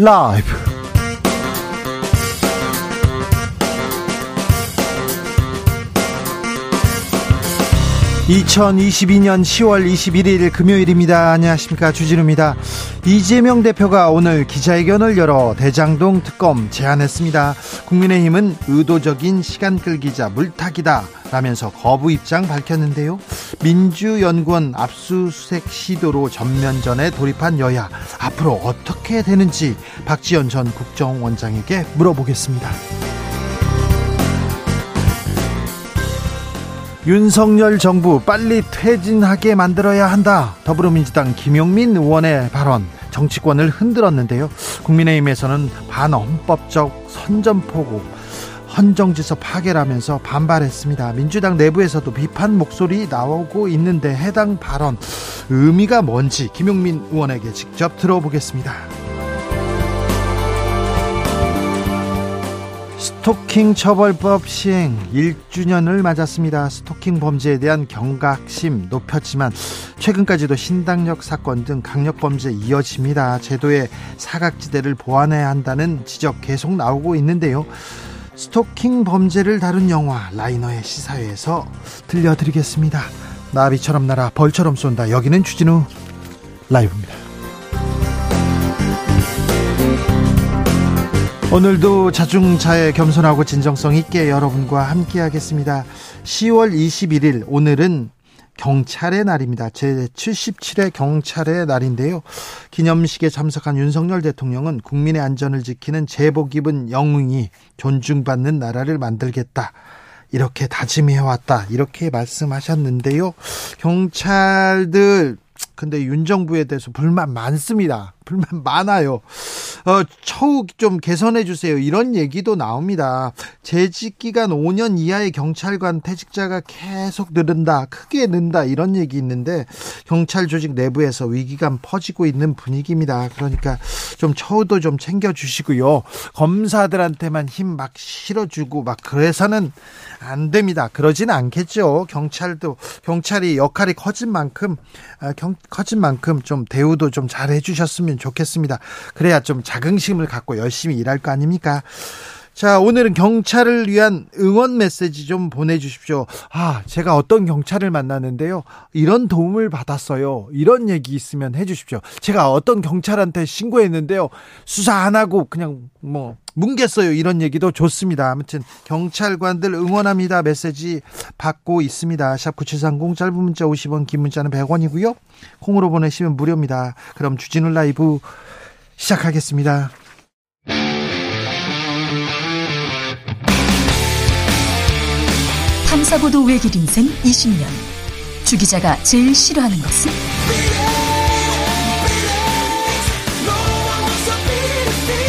라이브 2022년 10월 21일 금요일입니다. 안녕하십니까. 주진우입니다. 이재명 대표가 오늘 기자회견을 열어 대장동 특검 제안했습니다. 국민의힘은 의도적인 시간 끌기자 물타기다 라면서 거부 입장 밝혔는데요. 민주연구원 압수수색 시도로 전면전에 돌입한 여야 앞으로 어떻게 되는지 박지원 전 국정원장에게 물어보겠습니다. 윤석열 정부 빨리 퇴진하게 만들어야 한다. 더불어민주당 김용민 의원의 발언 정치권을 흔들었는데요. 국민의힘에서는 반헌법적 선전포고 헌정지서 파괴라면서 반발했습니다. 민주당 내부에서도 비판 목소리 나오고 있는데 해당 발언 의미가 뭔지 김용민 의원에게 직접 들어보겠습니다. 스토킹 처벌법 시행 1주년을 맞았습니다. 스토킹 범죄에 대한 경각심 높였지만 최근까지도 신당력 사건 등 강력 범죄 이어집니다. 제도의 사각지대를 보완해야 한다는 지적 계속 나오고 있는데요. 스토킹 범죄를 다룬 영화 라이너의 시사회에서 들려드리겠습니다. 나비처럼 날아 벌처럼 쏜다. 여기는 주진우 라이브입니다. 오늘도 자중차에 겸손하고 진정성 있게 여러분과 함께 하겠습니다. 10월 21일 오늘은 경찰의 날입니다. 제 77회 경찰의 날인데요. 기념식에 참석한 윤석열 대통령은 국민의 안전을 지키는 제복 입은 영웅이 존중받는 나라를 만들겠다. 이렇게 다짐해왔다. 이렇게 말씀하셨는데요. 경찰들 근데 윤 정부에 대해서 불만 많습니다. 불만 많아요. 어, 처우 좀 개선해 주세요. 이런 얘기도 나옵니다. 재직 기간 5년 이하의 경찰관 퇴직자가 계속 늘은다. 크게 는다. 이런 얘기 있는데 경찰 조직 내부에서 위기감 퍼지고 있는 분위기입니다. 그러니까 좀 처우도 좀 챙겨 주시고요. 검사들한테만 힘 막 실어 주고 막 그래서는 안 됩니다. 그러지는 않겠죠. 경찰도 경찰이 역할이 커진 만큼 아, 경, 커진 만큼 좀 대우도 좀 잘 해 주셨으면 좋겠습니다. 그래야 좀 자긍심을 갖고 열심히 일할 거 아닙니까? 자, 오늘은 경찰을 위한 응원 메시지 좀 보내주십시오. 아, 제가 어떤 경찰을 만났는데요. 이런 도움을 받았어요. 이런 얘기 있으면 해주십시오. 제가 어떤 경찰한테 신고했는데요. 수사 안 하고 그냥 뭐 뭉갰어요. 이런 얘기도 좋습니다. 아무튼 경찰관들 응원합니다. 메시지 받고 있습니다. 샵 9730 짧은 문자 50원 긴 문자는 100원이고요. 콩으로 보내시면 무료입니다. 그럼 주진우 라이브 시작하겠습니다. 탐사보도 외길 인생 20년. 주 기자가 제일 싫어하는 것은?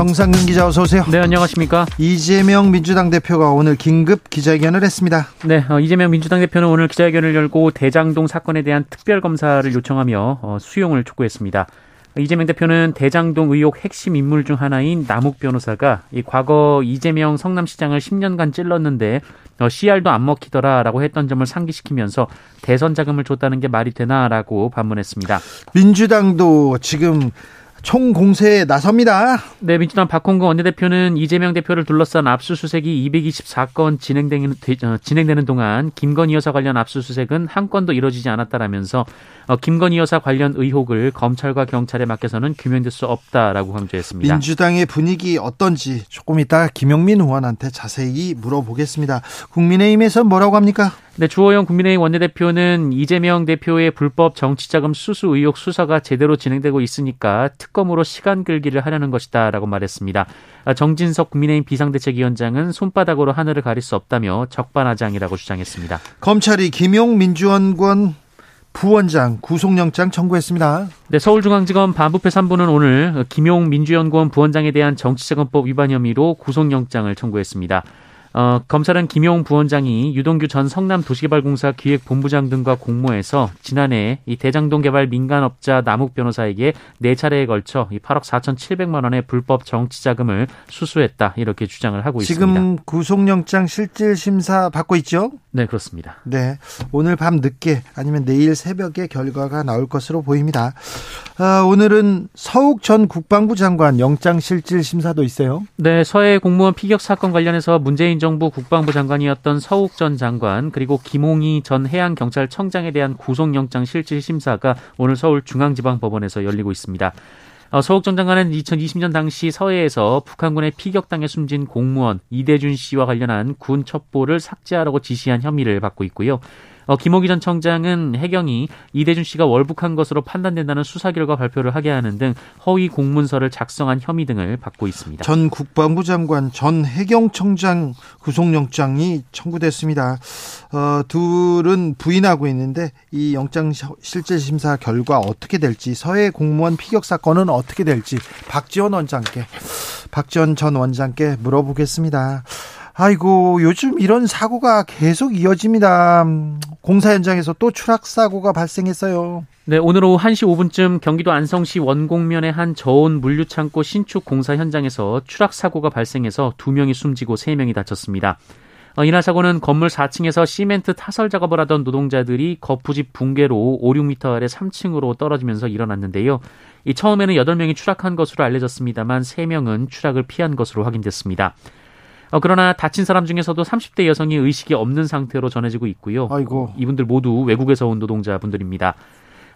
정상근 기자 어서 오세요. 네, 안녕하십니까? 이재명 민주당 대표가 오늘 긴급 기자회견을 했습니다. 네, 어, 이재명 민주당 대표는 오늘 기자회견을 열고 대장동 사건에 대한 특별 검사를 요청하며 어, 수용을 촉구했습니다. 이재명 대표는 대장동 의혹 핵심 인물 중 하나인 남욱 변호사가 이 과거 이재명 성남시장을 10년간 찔렀는데 어, CR도 안 먹히더라라고 했던 점을 상기시키면서 대선 자금을 줬다는 게 말이 되나라고 반문했습니다. 민주당도 지금 총공세에 나섭니다. 네, 민주당 박홍근 원내대표는 이재명 대표를 둘러싼 압수수색이 224건 진행되는, 어, 진행되는 동안 김건희 여사 관련 압수수색은 한 건도 이뤄지지 않았다라면서 어, 김건희 여사 관련 의혹을 검찰과 경찰에 맡겨서는 규명될 수 없다라고 강조했습니다. 민주당의 분위기 어떤지 조금 이따 김용민 의원한테 자세히 물어보겠습니다. 국민의힘에서 뭐라고 합니까? 네, 주호영 국민의힘 원내대표는 이재명 대표의 불법 정치자금 수수 의혹 수사가 제대로 진행되고 있으니까 특 검으로 시간 끌기를 하려는 것이다라고 말했습니다. 아, 정진석 국민의힘 비상대책위원장은 손바닥으로 하늘을 가릴 수 없다며 적반하장이라고 주장했습니다. 검찰이 김용 민주원권 부원장 구속영장 청구했습니다. 네, 서울중앙지검 반부패 3부는 오늘 김용 민주연구원 부원장에 대한 정치자금법 위반 혐의로 구속영장을 청구했습니다. 어, 검찰은 김용 부원장이 유동규 전 성남도시개발공사 기획본부장 등과 공모해서 지난해 이 대장동 개발 민간업자 남욱 변호사에게 네 차례에 걸쳐 이 8억 4,700만 원의 불법 정치 자금을 수수했다 이렇게 주장을 하고 지금 있습니다. 지금 구속영장 실질 심사 받고 있죠? 네, 그렇습니다. 네. 오늘 밤 늦게 아니면 내일 새벽에 결과가 나올 것으로 보입니다. 아, 오늘은 서욱 전 국방부 장관 영장 실질 심사도 있어요. 네, 서해 공무원 피격 사건 관련해서 문재인 정부 국방부 장관이었던 서욱 전 장관 그리고 김홍희 전 해양경찰청장에 대한 구속영장 실질 심사가 오늘 서울중앙지방법원에서 열리고 있습니다. 어, 서욱 전 장관은 2020년 당시 서해에서 북한군의 피격당해 숨진 공무원 이대준 씨와 관련한 군 첩보를 삭제하라고 지시한 혐의를 받고 있고요. 어, 김호기 전 청장은 해경이 이대준 씨가 월북한 것으로 판단된다는 수사 결과 발표를 하게 하는 등 허위 공문서를 작성한 혐의 등을 받고 있습니다. 전 국방부 장관, 전 해경 청장 구속영장이 청구됐습니다. 어, 둘은 부인하고 있는데 이 영장 실질 심사 결과 어떻게 될지 서해 공무원 피격 사건은 어떻게 될지 박지원 원장께 박지원 전 원장께 물어보겠습니다. 아이고 요즘 이런 사고가 계속 이어집니다. 공사 현장에서 또 추락 사고가 발생했어요. 네, 오늘 오후 1시 5분쯤 경기도 안성시 원곡면의 한 저온 물류창고 신축 공사 현장에서 추락 사고가 발생해서 2명이 숨지고 3명이 다쳤습니다. 어, 이날 사고는 건물 4층에서 시멘트 타설 작업을 하던 노동자들이 거푸집 붕괴로 5, 6m 아래 3층으로 떨어지면서 일어났는데요. 이 처음에는 8명이 추락한 것으로 알려졌습니다만 3명은 추락을 피한 것으로 확인됐습니다. 어, 그러나 다친 사람 중에서도 30대 여성이 의식이 없는 상태로 전해지고 있고요. 아이고. 이분들 모두 외국에서 온 노동자분들입니다.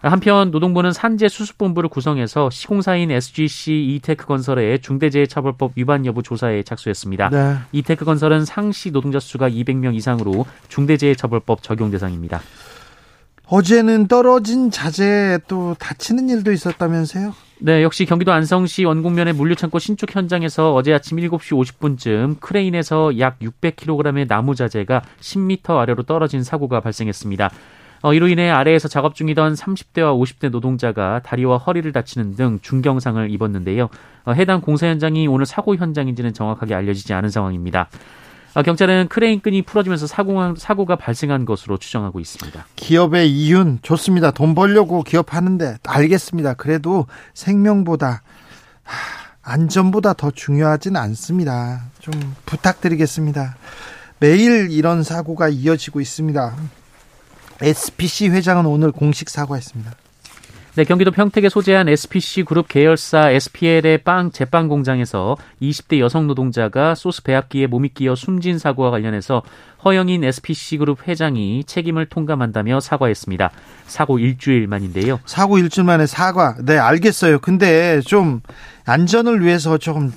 한편 노동부는 산재 수습본부를 구성해서 시공사인 SGC 이테크 건설의 중대재해처벌법 위반 여부 조사에 착수했습니다. 네. 이테크 건설은 상시 노동자 수가 200명 이상으로 중대재해처벌법 적용 대상입니다. 어제는 떨어진 자재 또 다치는 일도 있었다면서요? 네, 역시 경기도 안성시 원곡면의 물류창고 신축 현장에서 어제 아침 7시 50분쯤 크레인에서 약 600kg의 나무 자재가 10m 아래로 떨어진 사고가 발생했습니다. 어, 이로 인해 아래에서 작업 중이던 30대와 50대 노동자가 다리와 허리를 다치는 등 중경상을 입었는데요. 어, 해당 공사 현장이 오늘 사고 현장인지는 정확하게 알려지지 않은 상황입니다. 어, 경찰은 크레인 끈이 풀어지면서 사고, 사고가 발생한 것으로 추정하고 있습니다. 기업의 이윤 좋습니다. 돈 벌려고 기업하는데 알겠습니다. 그래도 생명보다 안전보다 더 중요하진 않습니다. 좀 부탁드리겠습니다. 매일 이런 사고가 이어지고 있습니다. SPC 회장은 오늘 공식 사과했습니다. 네, 경기도 평택에 소재한 SPC 그룹 계열사 SPL의 빵 제빵 공장에서 20대 여성 노동자가 소스 배합기에 몸이 끼어 숨진 사고와 관련해서 허영인 SPC 그룹 회장이 책임을 통감한다며 사과했습니다. 사고 일주일 만인데요. 사고 일주일 만에 사과. 네, 알겠어요. 근데 좀 안전을 위해서 좀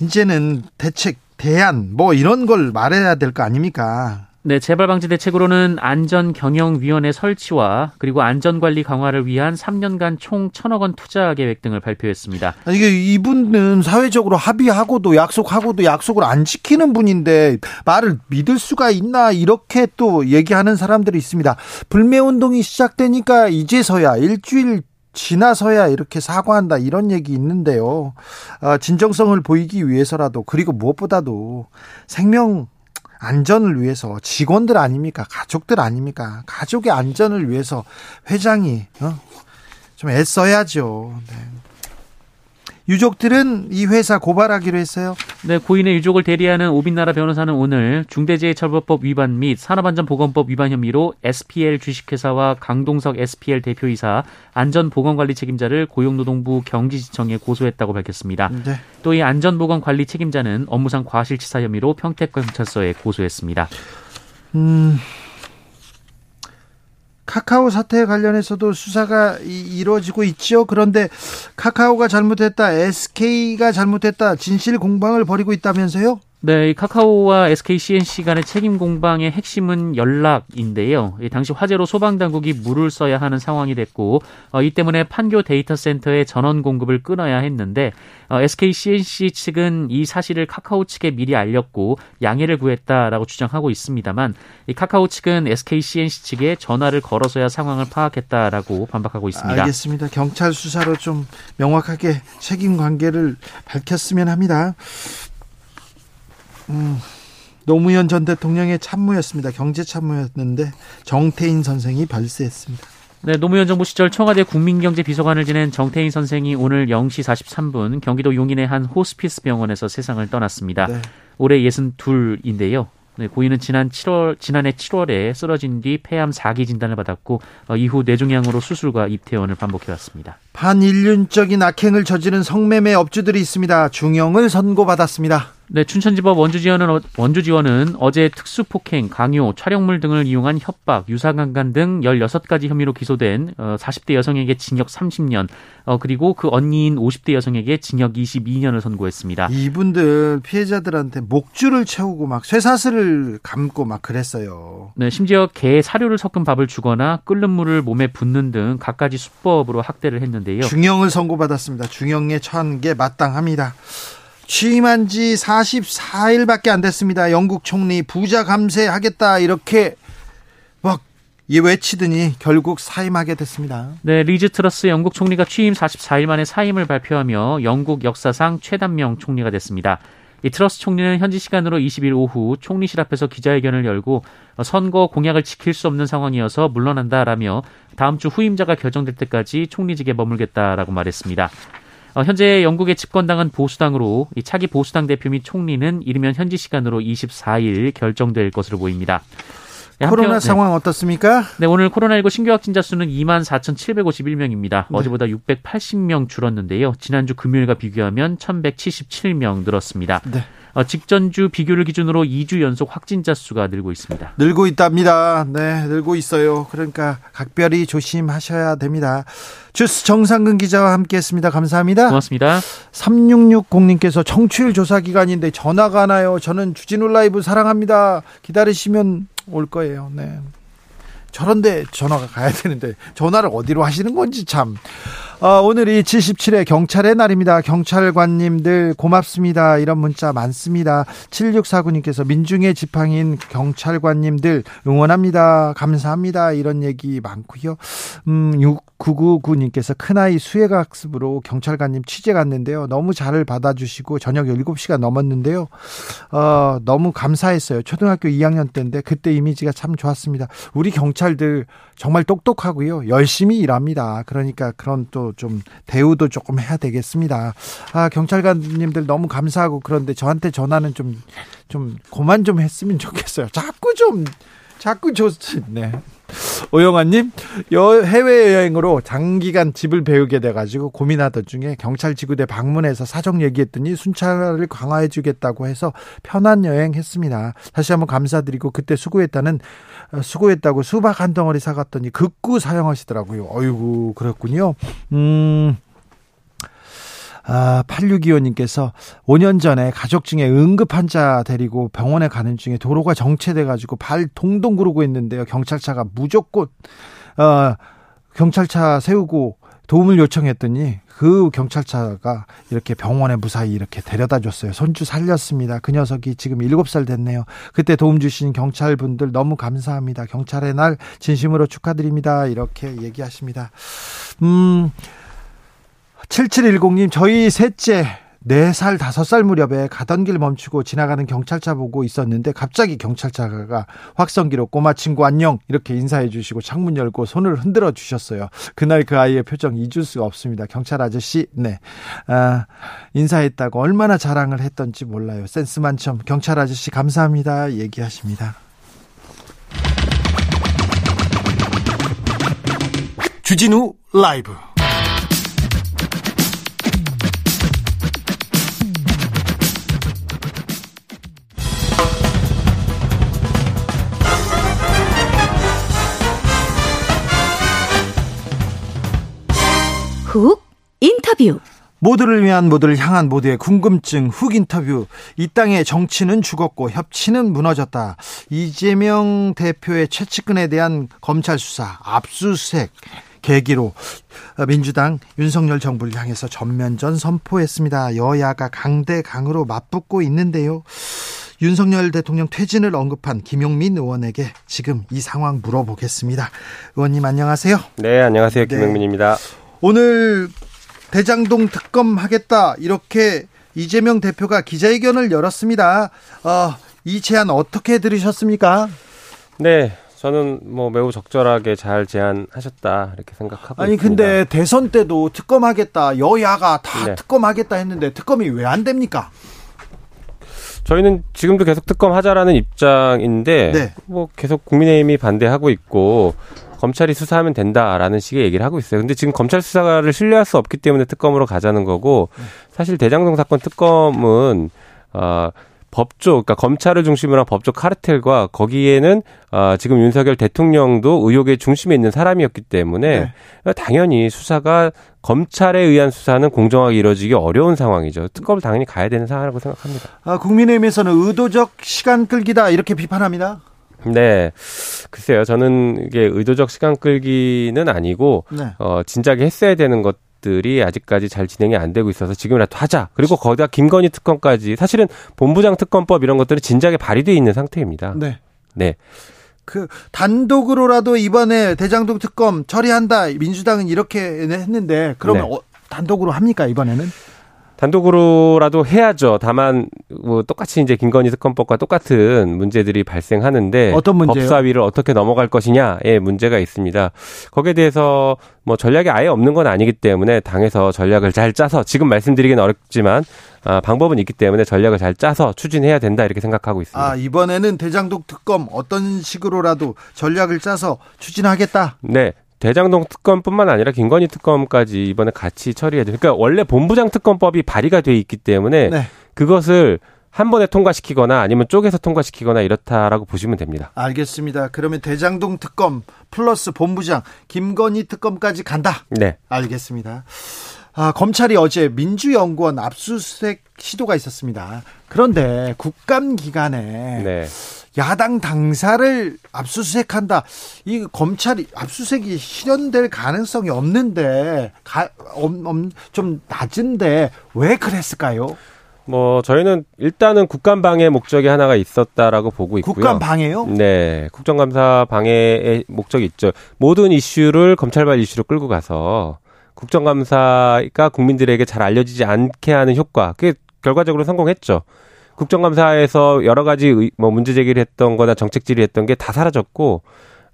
이제는 대책 대안 뭐 이런 걸 말해야 될 거 아닙니까? 네, 재발 방지 대책으로는 안전경영위원회 설치와 그리고 안전관리 강화를 위한 3년간 총 1천억 원 투자 계획 등을 발표했습니다. 이게 이분은 사회적으로 합의하고도 약속하고도 약속을 안 지키는 분인데 말을 믿을 수가 있나 이렇게 또 얘기하는 사람들이 있습니다. 불매 운동이 시작되니까 이제서야 일주일 지나서야 이렇게 사과한다 이런 얘기 있는데요. 아, 진정성을 보이기 위해서라도 그리고 무엇보다도 생명 안전을 위해서 직원들 아닙니까? 가족들 아닙니까? 가족의 안전을 위해서 회장이 어? 좀 애써야죠. 네. 유족들은 이 회사 고발하기로 했어요. 네, 고인의 유족을 대리하는 오빈나라 변호사는 오늘 중대재해처벌법 위반 및 산업안전보건법 위반 혐의로 SPL 주식회사와 강동석 SPL 대표이사 안전보건관리 책임자를 고용노동부 경기지청에 고소했다고 밝혔습니다. 네. 또이 안전보건관리 책임자는 업무상 과실치사 혐의로 평택경찰서에 고소했습니다. 음. 카카오 사태 관련해서도 수사가 이 루어지고 있죠. 그런데 카카오가 잘못했다, SK가 잘못했다, 진실 공방을 벌이고 있다면서요? 네, 카카오와 SK CNC 간의 책임 공방의 핵심은 연락인데요. 당시 화재로 소방 당국이 물을 써야 하는 상황이 됐고 어, 이 때문에 판교 데이터 센터의 전원 공급을 끊어야 했는데 어, SK CNC 측은 이 사실을 카카오 측에 미리 알렸고 양해를 구했다라고 주장하고 있습니다만 이 카카오 측은 SK CNC 측에 전화를 걸어서야 상황을 파악했다라고 반박하고 있습니다. 알겠습니다. 경찰 수사로 좀 명확하게 책임 관계를 밝혔으면 합니다. 음, 노무현 전 대통령의 참모였습니다. 경제 참모였는데 정태인 선생이 별세했습니다. 네, 노무현 정부 시절 청와대 국민경제 비서관을 지낸 정태인 선생이 오늘 0시 43분 경기도 용인의 한 호스피스 병원에서 세상을 떠났습니다. 네. 올해 62인데요. 네, 고인은 지난 7월 지난해 7월에 쓰러진 뒤 폐암 4기 진단을 받았고 어, 이후 뇌종양으로 수술과 입퇴원을 반복해 왔습니다. 반인륜적인 악행을 저지른 성매매 업주들이 있습니다. 중형을 선고받았습니다. 네, 춘천지법 원주지원은, 어, 원주지원은 어제 특수폭행, 강요, 촬영물 등을 이용한 협박, 유사강간 등 16가지 혐의로 기소된 40대 어, 여성에게 징역 30년, 어, 그리고 그 언니인 50대 여성에게 징역 22년을 선고했습니다. 이분들 피해자들한테 목줄을 채우고 막 쇠사슬을 감고 막 그랬어요. 네, 심지어 개 사료를 섞은 밥을 주거나 끓는 물을 몸에 붓는 등 갖가지 수법으로 학대를 했는데요. 중형을 선고받았습니다. 중형에 처한 게 마땅합니다. 취임한 지 44일밖에 안 됐습니다. 영국 총리 부자 감세하겠다 이렇게 막 외치더니 결국 사임하게 됐습니다. 네, 리즈 트러스 영국 총리가 취임 44일 만에 사임을 발표하며 영국 역사상 최단명 총리가 됐습니다. 이 트러스 총리는 현지 시간으로 20일 오후 총리실 앞에서 기자회견을 열고 선거 공약을 지킬 수 없는 상황이어서 물러난다라며 다음 주 후임자가 결정될 때까지 총리직에 머물겠다라고 말했습니다. 어, 현재 영국의 집권당은 보수당으로 이 차기 보수당 대표 및 총리는 이르면 현지 시간으로 24일 결정될 것으로 보입니다. 네, 코로나 상황 어떻습니까? 네, 오늘 코로나19 신규 확진자 수는 2만 4,751명입니다. 네. 어제보다 680명 줄었는데요. 지난주 금요일과 비교하면 1,177명 늘었습니다. 네. 어, 직전주 비교를 기준으로 2주 연속 확진자 수가 늘고 있습니다. 늘고 있답니다. 네, 늘고 있어요. 그러니까 각별히 조심하셔야 됩니다. 주스 정상근 기자와 함께했습니다. 감사합니다. 고맙습니다. 3660님께서 청취율 조사 기간인데 전화가 와요. 저는 주진우 라이브 사랑합니다. 기다리시면 올 거예요. 네. 저런데 전화가 가야 되는데 전화를 어디로 하시는 건지 참. 어, 오늘이 77회 경찰의 날입니다. 경찰관님들 고맙습니다. 이런 문자 많습니다. 7649님께서 민중의 지팡인 경찰관님들 응원합니다. 감사합니다. 이런 얘기 많고요. 음, 6999님께서 큰아이 수해학습으로 경찰관님 취재 갔는데요. 너무 잘 받아주시고 저녁 7시가 넘었는데요. 어, 너무 감사했어요. 초등학교 2학년 때인데 그때 이미지가 참 좋았습니다. 우리 경찰들 정말 똑똑하고요. 열심히 일합니다. 그러니까 그런 또좀 대우도 조금 해야 되겠습니다. 아, 경찰관님들 너무 감사하고 그런데 저한테 전화는 좀, 좀, 그만 좀 했으면 좋겠어요. 자꾸 좀, 자꾸 좋, 네. 오영아님, 해외여행으로 장기간 집을 배우게 돼가지고 고민하던 중에 경찰 지구대 방문해서 사정 얘기했더니 순찰을 강화해주겠다고 해서 편한 여행 했습니다. 다시 한번 감사드리고 그때 수고했다는 어, 수고했다고 수박 한 덩어리 사갔더니 극구 사용하시더라고요. 어이구, 그렇군요. 음. 아, 8625님께서 5년 전에 가족 중에 응급 환자 데리고 병원에 가는 중에 도로가 정체돼 가지고 발 동동 구르고 있는데요. 경찰차가 무조건, 어, 경찰차 세우고 도움을 요청했더니 그 경찰차가 이렇게 병원에 무사히 이렇게 데려다 줬어요. 손주 살렸습니다. 그 녀석이 지금 7살 됐네요. 그때 도움 주신 경찰분들 너무 감사합니다. 경찰의 날 진심으로 축하드립니다. 이렇게 얘기하십니다. 음, 7710님, 저희 셋째 4살, 5살 무렵에 가던 길 멈추고 지나가는 경찰차 보고 있었는데 갑자기 경찰차가 확성기로 꼬마 친구 안녕 이렇게 인사해 주시고 창문 열고 손을 흔들어 주셨어요. 그날 그 아이의 표정 잊을 수가 없습니다. 경찰 아저씨, 네. 아, 인사했다고 얼마나 자랑을 했던지 몰라요. 센스 만점. 경찰 아저씨 감사합니다. 얘기하십니다. 주진우 라이브 훅 인터뷰. 모두를 위한 모두를 향한 모두의 궁금증 훅 인터뷰. 이 땅의 정치는 죽었고 협치는 무너졌다. 이재명 대표의 최측근에 대한 검찰 수사 압수수색 계기로 민주당 윤석열 정부를 향해서 전면전 선포했습니다. 여야가 강대강으로 맞붙고 있는데요. 윤석열 대통령 퇴진을 언급한 김용민 의원에게 지금 이 상황 물어보겠습니다. 의원님 안녕하세요. 네 안녕하세요. 네. 김용민입니다. 네. 오늘 대장동 특검 하겠다 이렇게 이재명 대표가 기자회견을 열었습니다. 어, 이 제안 어떻게 들으셨습니까? 네, 저는 뭐 매우 적절하게 잘 제안하셨다 이렇게 생각하고 아니 있습니다. 근데 대선 때도 특검하겠다 여야가 다 네. 특검하겠다 했는데 특검이 왜 안 됩니까? 저희는 지금도 계속 특검하자라는 입장인데 네. 뭐 계속 국민의힘이 반대하고 있고 검찰이 수사하면 된다라는 식의 얘기를 하고 있어요. 근데 지금 검찰 수사를 신뢰할 수 없기 때문에 특검으로 가자는 거고 사실 대장동 사건 특검은 어 법조, 그러니까 검찰을 중심으로 한 법조 카르텔과 거기에는 어, 지금 윤석열 대통령도 의혹의 중심에 있는 사람이었기 때문에 당연히 수사가 검찰에 의한 수사는 공정하게 이루어지기 어려운 상황이죠. 특검을 당연히 가야 되는 상황이라고 생각합니다. 아, 국민의힘에서는 의도적 시간 끌기다 이렇게 비판합니다. 네. 글쎄요. 저는 이게 의도적 시간 끌기는 아니고, 네. 어, 진작에 했어야 되는 것 들이 아직까지 잘 진행이 안 되고 있어서 지금이라도 하자. 그리고 거기다 김건희 특검까지 사실은 본부장 특검법 이런 것들이 진작에 발의돼 있는 상태입니다. 네. 네. 그 단독으로라도 이번에 대장동 특검 처리한다. 민주당은 이렇게 했는데 그러면 네. 어, 단독으로 합니까 이번에는? 단독으로라도 해야죠. 다만 뭐 똑같이 이제 김건희 특검법과 똑같은 문제들이 발생하는데 어떤 문제요? 법사위를 어떻게 넘어갈 것이냐의 문제가 있습니다. 거기에 대해서 뭐 전략이 아예 없는 건 아니기 때문에 당에서 전략을 잘 짜서 지금 말씀드리기는 어렵지만 아, 방법은 있기 때문에 전략을 잘 짜서 추진해야 된다 이렇게 생각하고 있습니다. 아 이번에는 대장동 특검 어떤 식으로라도 전략을 짜서 추진하겠다. 네. 대장동 특검뿐만 아니라 김건희 특검까지 이번에 같이 처리해야 돼. 그러니까 원래 본부장 특검법이 발의가 돼 있기 때문에 네. 그것을 한 번에 통과시키거나 아니면 쪼개서 통과시키거나 이렇다라고 보시면 됩니다. 알겠습니다. 그러면 대장동 특검 플러스 본부장 김건희 특검까지 간다. 네. 알겠습니다. 아, 검찰이 어제 민주연구원 압수수색 시도가 있었습니다. 그런데 국감 기간에 네. 야당 당사를 압수수색한다. 이 검찰이 압수수색이 실현될 가능성이 없는데 가, 엄, 엄, 좀 낮은데 왜 그랬을까요? 뭐 저희는 일단은 국감 방해 목적이 하나가 있었다라고 보고 있고요. 국감 방해요? 네. 국정감사 방해의 목적이 있죠. 모든 이슈를 검찰발 이슈로 끌고 가서 국정감사가 국민들에게 잘 알려지지 않게 하는 효과. 그게 결과적으로 성공했죠. 국정감사에서 여러 가지 의- 뭐 문제 제기를 했던 거나 정책 질의했던 게 다 사라졌고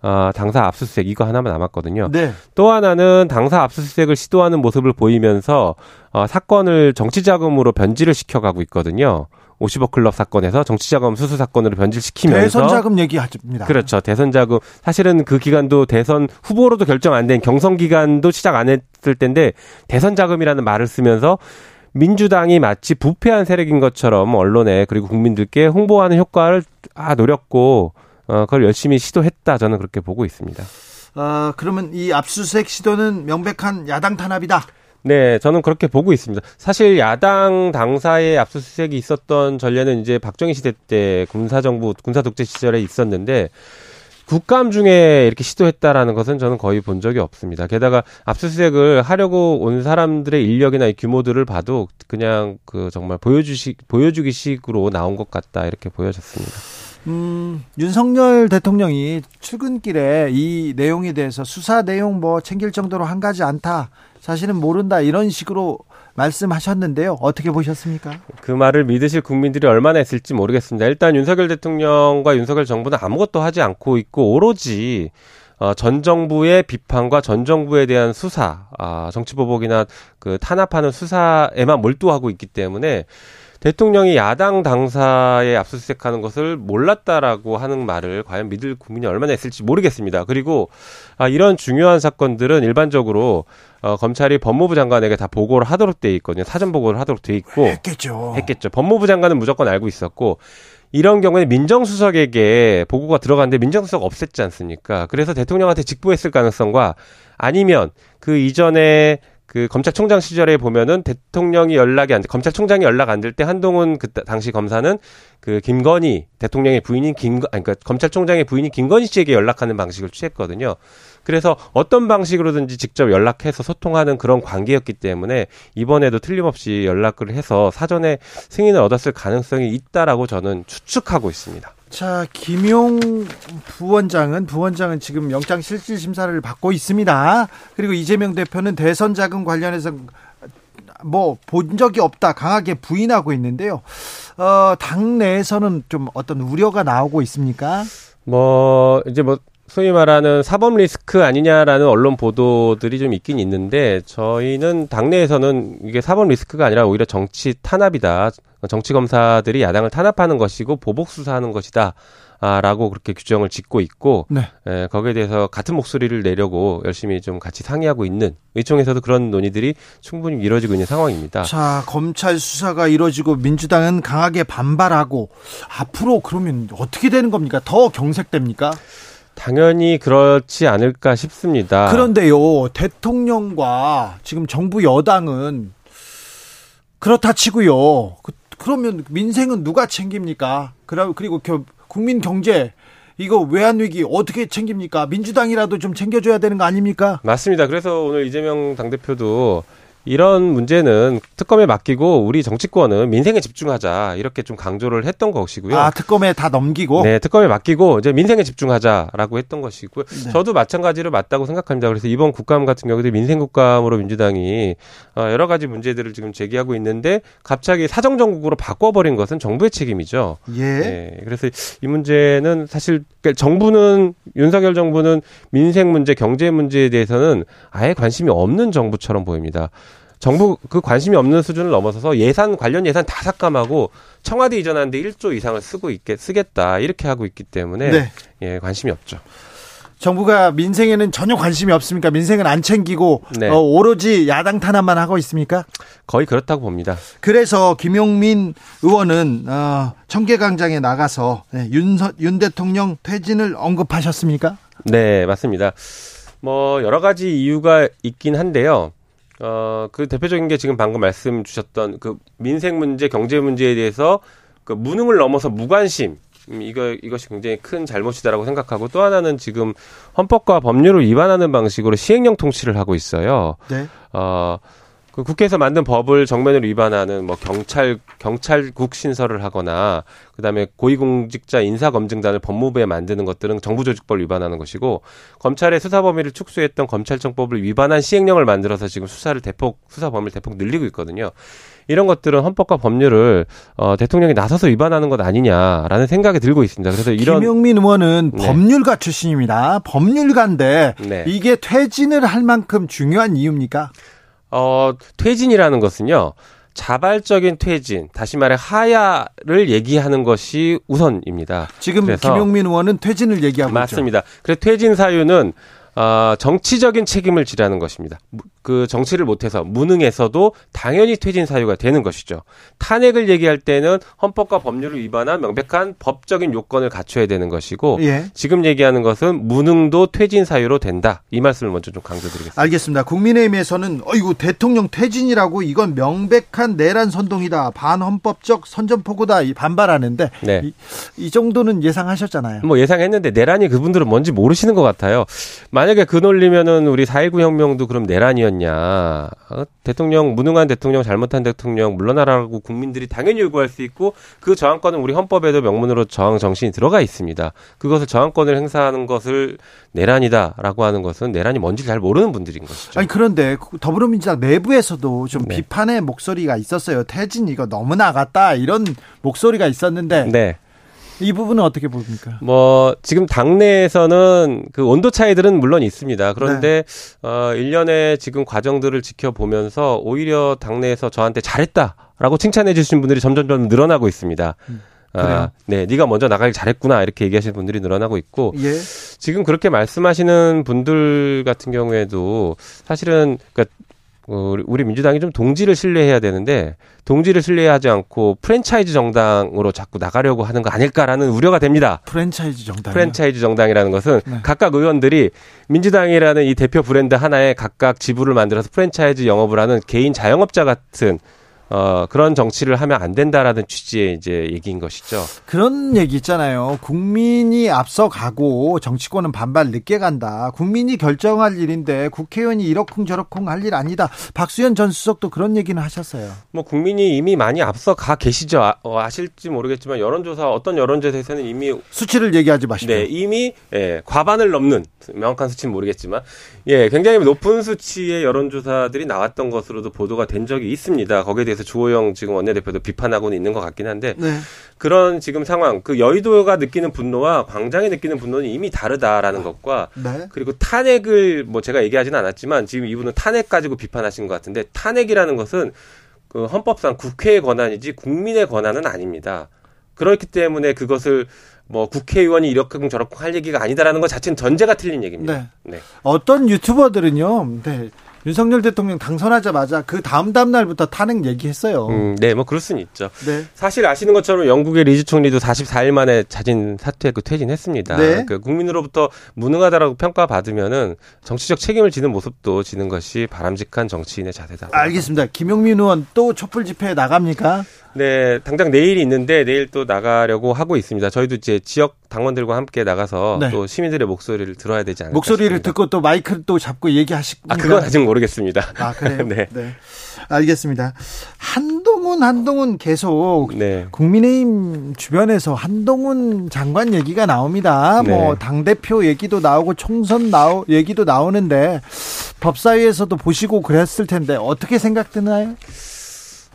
아, 당사 압수수색 이거 하나만 남았거든요. 네. 또 하나는 당사 압수수색을 시도하는 모습을 보이면서 어, 사건을 정치 자금으로 변질을 시켜 가고 있거든요. 50억 클럽 사건에서 정치자금 수수 사건으로 변질시키면서 대선 자금 얘기합니다. 그렇죠. 대선 자금 사실은 그 기간도 대선 후보로도 결정 안 된 경선 기간도 시작 안 했을 텐데 대선 자금이라는 말을 쓰면서 민주당이 마치 부패한 세력인 것처럼 언론에 그리고 국민들께 홍보하는 효과를 아 노렸고 어 그걸 열심히 시도했다 저는 그렇게 보고 있습니다. 아, 그러면 이 압수수색 시도는 명백한 야당 탄압이다. 네, 저는 그렇게 보고 있습니다. 사실 야당 당사의 압수수색이 있었던 전례는 이제 박정희 시대 때 군사정부, 군사독재 시절에 있었는데, 국감 중에 이렇게 시도했다라는 것은 저는 거의 본 적이 없습니다. 게다가 압수수색을 하려고 온 사람들의 인력이나 이 규모들을 봐도 그냥 그 정말 보여주시, 보여주기 식으로 나온 것 같다 이렇게 보여졌습니다. 음, 윤석열 대통령이 출근길에 이 내용에 대해서 수사 내용 뭐 챙길 정도로 한 가지 않다. 사실은 모른다. 이런 식으로 말씀하셨는데요. 어떻게 보셨습니까? 그 말을 믿으실 국민들이 얼마나 있을지 모르겠습니다. 일단 윤석열 대통령과 윤석열 정부는 아무것도 하지 않고 있고 오로지 어, 전 정부의 비판과 전 정부에 대한 수사, 아, 정치보복이나 그 탄압하는 수사에만 몰두하고 있기 때문에 대통령이 야당 당사에 압수수색하는 것을 몰랐다라고 하는 말을 과연 믿을 국민이 얼마나 있을지 모르겠습니다. 그리고 아, 이런 중요한 사건들은 일반적으로 어, 검찰이 법무부 장관에게 다 보고를 하도록 돼 있거든요. 사전 보고를 하도록 돼 있고 했겠죠. 했겠죠. 법무부 장관은 무조건 알고 있었고 이런 경우에는 민정수석에게 보고가 들어갔는데 민정수석 없앴지 않습니까? 그래서 대통령한테 직보했을 가능성과 아니면 그 이전에 그 검찰총장 시절에 보면은 대통령이 연락이 안 돼, 검찰총장이 연락 안 될 때 한동훈 그 당시 검사는 그 김건희 대통령의 부인인 김, 아니 그러니까 검찰총장의 부인인 김건희 씨에게 연락하는 방식을 취했거든요. 그래서 어떤 방식으로든지 직접 연락해서 소통하는 그런 관계였기 때문에 이번에도 틀림없이 연락을 해서 사전에 승인을 얻었을 가능성이 있다라고 저는 추측하고 있습니다. 자, 김용 부원장은 부원장은 지금 영장 실질 심사를 받고 있습니다. 그리고 이재명 대표는 대선 자금 관련해서 뭐 본 적이 없다 강하게 부인하고 있는데요. 어, 당 내에서는 좀 어떤 우려가 나오고 있습니까? 뭐 이제 뭐 소위 말하는 사법 리스크 아니냐라는 언론 보도들이 좀 있긴 있는데 저희는 당내에서는 이게 사법 리스크가 아니라 오히려 정치 탄압이다. 정치 검사들이 야당을 탄압하는 것이고 보복 수사하는 것이다. 아, 라고 그렇게 규정을 짓고 있고, 네. 에, 거기에 대해서 같은 목소리를 내려고 열심히 좀 같이 상의하고 있는, 의총에서도 그런 논의들이 충분히 이루어지고 있는 상황입니다. 자, 검찰 수사가 이루어지고 민주당은 강하게 반발하고 앞으로 그러면 어떻게 되는 겁니까? 더 경색됩니까? 당연히 그렇지 않을까 싶습니다. 그런데요, 대통령과 지금 정부 여당은 그렇다 치고요. 그, 그러면 민생은 누가 챙깁니까? 그리고 국민 경제 이거 외환 위기 어떻게 챙깁니까? 민주당이라도 좀 챙겨줘야 되는 거 아닙니까? 맞습니다. 그래서 오늘 이재명 당대표도 이런 문제는 특검에 맡기고 우리 정치권은 민생에 집중하자 이렇게 좀 강조를 했던 것이고요. 아 특검에 다 넘기고. 네, 특검에 맡기고 이제 민생에 집중하자라고 했던 것이고요. 네. 저도 마찬가지로 맞다고 생각합니다. 그래서 이번 국감 같은 경우도 민생 국감으로 민주당이 어, 여러 가지 문제들을 지금 제기하고 있는데 갑자기 사정 정국으로 바꿔버린 것은 정부의 책임이죠. 예. 네, 그래서 이 문제는 사실 그러니까 정부는 윤석열 정부는 민생 문제, 경제 문제에 대해서는 아예 관심이 없는 정부처럼 보입니다. 정부 그 관심이 없는 수준을 넘어서서 예산 관련 예산 다 삭감하고 청와대 이전하는데 1조 이상을 쓰고 있게 쓰겠다 이렇게 하고 있기 때문에 네. 예 관심이 없죠. 정부가 민생에는 전혀 관심이 없습니까? 민생은 안 챙기고 네. 어, 오로지 야당 탄압만 하고 있습니까? 거의 그렇다고 봅니다. 그래서 김용민 의원은 어, 청계광장에 나가서 네, 윤, 윤 대통령 퇴진을 언급하셨습니까? 네, 맞습니다. 뭐 여러 가지 이유가 있긴 한데요. 어, 그 대표적인 게 지금 방금 말씀 주셨던 그 민생 문제, 경제 문제에 대해서 그 무능을 넘어서 무관심. 음, 이거 이것이 굉장히 큰 잘못이다라고 생각하고 또 하나는 지금 헌법과 법률을 위반하는 방식으로 시행령 통치를 하고 있어요. 네. 어, 그 국회에서 만든 법을 정면으로 위반하는 뭐 경찰 경찰국 신설을 하거나 그다음에 고위공직자 인사검증단을 법무부에 만드는 것들은 정부조직법을 위반하는 것이고 검찰의 수사 범위를 축소했던 검찰청법을 위반한 시행령을 만들어서 지금 수사를 대폭 수사 범위를 대폭 늘리고 있거든요. 이런 것들은 헌법과 법률을 어, 대통령이 나서서 위반하는 것 아니냐라는 생각이 들고 있습니다. 그래서 이런 김용민 의원은 네. 법률가 출신입니다. 법률가인데 네. 이게 퇴진을 할 만큼 중요한 이유입니까? 어, 퇴진이라는 것은요. 자발적인 퇴진, 다시 말해 하야를 얘기하는 것이 우선입니다. 지금 김용민 의원은 퇴진을 얘기하고 맞습니다. 있죠. 그래 퇴진 사유는 어, 정치적인 책임을 지라는 것입니다. 그 정치를 못해서 무능해서도 당연히 퇴진 사유가 되는 것이죠. 탄핵을 얘기할 때는 헌법과 법률을 위반한 명백한 법적인 요건을 갖춰야 되는 것이고 예. 지금 얘기하는 것은 무능도 퇴진 사유로 된다. 이 말씀을 먼저 좀 강조드리겠습니다. 알겠습니다. 국민의힘에서는 어이구 대통령 퇴진이라고 이건 명백한 내란 선동이다. 반헌법적 선전포고다. 반발하는데 네. 이, 이 정도는 예상하셨잖아요. 뭐 예상했는데 내란이 그분들은 뭔지 모르시는 것 같아요. 만약에 그 논리면은 우리 4.19 혁명도 그럼 내란이었냐. 어? 대통령, 무능한 대통령, 잘못한 대통령, 물러나라고 국민들이 당연히 요구할 수 있고 그 저항권은 우리 헌법에도 명문으로 저항 정신이 들어가 있습니다. 그것을 저항권을 행사하는 것을 내란이다라고 하는 것은 내란이 뭔지 잘 모르는 분들인 것이죠. 아니, 그런데 더불어민주당 내부에서도 좀 네. 비판의 목소리가 있었어요. 태진 이거 너무 나갔다. 이런 목소리가 있었는데. 네. 이 부분은 어떻게 보십니까? 뭐 지금 당내에서는 그 온도 차이들은 물론 있습니다. 그런데 네. 어 1년의 지금 과정들을 지켜보면서 오히려 당내에서 저한테 잘했다라고 칭찬해 주신 분들이 점점점 늘어나고 있습니다. 음. 아, 네, 네가 먼저 나가길 잘했구나 이렇게 얘기하시는 분들이 늘어나고 있고 예. 지금 그렇게 말씀하시는 분들 같은 경우에도 사실은 그러니까 어, 우리 민주당이 좀 동지를 신뢰해야 되는데 동지를 신뢰하지 않고 프랜차이즈 정당으로 자꾸 나가려고 하는 거 아닐까라는 우려가 됩니다. 프랜차이즈 정당. 프랜차이즈 정당이라는 것은 네. 각각 의원들이 민주당이라는 이 대표 브랜드 하나에 각각 지부를 만들어서 프랜차이즈 영업을 하는 개인 자영업자 같은 어, 그런 정치를 하면 안 된다라는 취지의 이제 얘기인 것이죠. 그런 얘기 있잖아요. 국민이 앞서가고 정치권은 반발 늦게 간다. 국민이 결정할 일인데 국회의원이 이러쿵저러쿵 할 일 아니다. 박수현 전 수석도 그런 얘기는 하셨어요. 뭐 국민이 이미 많이 앞서 가 계시죠. 아, 어, 아실지 모르겠지만 여론조사 어떤 여론조사에서는 이미 수치를 얘기하지 마십시오. 네, 이미 예, 과반을 넘는 명확한 수치는 모르겠지만 예, 굉장히 높은 수치의 여론조사들이 나왔던 것으로도 보도가 된 적이 있습니다. 거기에 대해서 주호영 지금 원내대표도 비판하고는 있는 것 같긴 한데 네. 그런 지금 상황, 그 여의도가 느끼는 분노와 광장이 느끼는 분노는 이미 다르다라는 것과 네. 그리고 탄핵을 뭐 제가 얘기하지는 않았지만 지금 이분은 탄핵 가지고 비판하신 것 같은데 탄핵이라는 것은 그 헌법상 국회의 권한이지 국민의 권한은 아닙니다. 그렇기 때문에 그것을 뭐 국회의원이 이렇게 저렇게 할 얘기가 아니다라는 것 자체는 전제가 틀린 얘기입니다. 네. 어떤 유튜버들은요. 네. 윤석열 대통령 당선하자마자 그 다음 다음 날부터 탄핵 얘기했어요. 음, 네, 뭐 그럴 수는 있죠. 네. 사실 아시는 것처럼 영국의 리즈 총리도 44일 만에 자진 사퇴했고 퇴진했습니다. 네. 그 국민으로부터 무능하다라고 평가받으면은 정치적 책임을 지는 모습도 지는 것이 바람직한 정치인의 자세다. 알겠습니다. 김용민 의원 또 촛불 집회에 나갑니까? 네, 당장 내일이 있는데 내일 또 나가려고 하고 있습니다. 저희도 이제 지역 당원들과 함께 나가서 네. 또 시민들의 목소리를 들어야 되지 않을까 목소리를 싶습니다. 듣고 또 마이크를 또 잡고 얘기하십니까? 아, 그건 아직 모르겠습니다. 아, 그래요? 네. 알겠습니다. 한동훈, 한동훈 계속 네. 국민의힘 주변에서 한동훈 장관 얘기가 나옵니다. 네. 뭐, 당 대표 얘기도 나오고 총선 나오, 얘기도 나오는데 법사위에서도 보시고 그랬을 텐데 어떻게 생각드나요?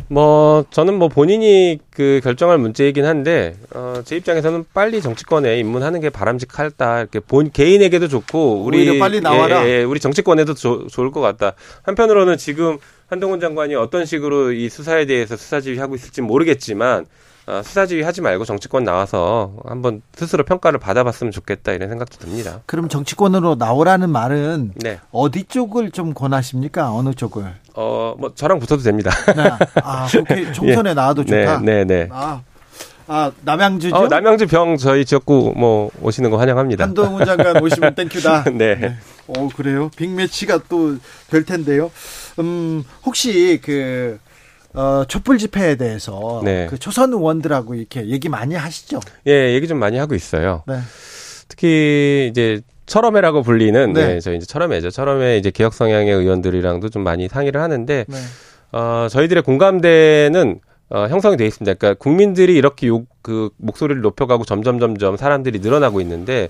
뭐 저는 뭐 본인이 그 결정할 문제이긴 한데 어, 제 입장에서는 빨리 정치권에 입문하는 게 바람직하다 이렇게 본 개인에게도 좋고 우리 빨리 나와라. 예, 예, 우리 정치권에도 조- 좋을 것 같다. 한편으로는 지금 한동훈 장관이 어떤 식으로 이 수사에 대해서 수사 지휘하고 있을지 모르겠지만 어, 수사지휘 하지 말고 정치권 나와서 한번 스스로 평가를 받아봤으면 좋겠다 이런 생각도 듭니다. 그럼 정치권으로 나오라는 말은 네, 어디 쪽을 좀 권하십니까? 어느 쪽을? 어 뭐 저랑 붙어도 됩니다. 네. 아, 국회 총선에 나와도 좋다. 네, 네, 네. 아, 아 남양주죠? 어, 남양주 병 저희 지역구 뭐 오시는 거 환영합니다. 한동훈 장관 오시면 땡큐다. 네. 어 그래요? 빅매치가 또 될 텐데요. 음 혹시 그 어, 촛불 집회에 대해서 네. 그 초선 의원들하고 이렇게 얘기 많이 하시죠? 예, 얘기 좀 많이 하고 있어요. 네. 특히 이제 철험회라고 불리는 네. 네. 저희 이제 철험회죠. 철험회 이제 개혁 성향의 의원들이랑도 좀 많이 상의를 하는데 네. 어 저희들의 공감대는 어 형성이 돼 있습니다. 그러니까 국민들이 이렇게 욕, 그 목소리를 높여가고 점점 점점 사람들이 늘어나고 있는데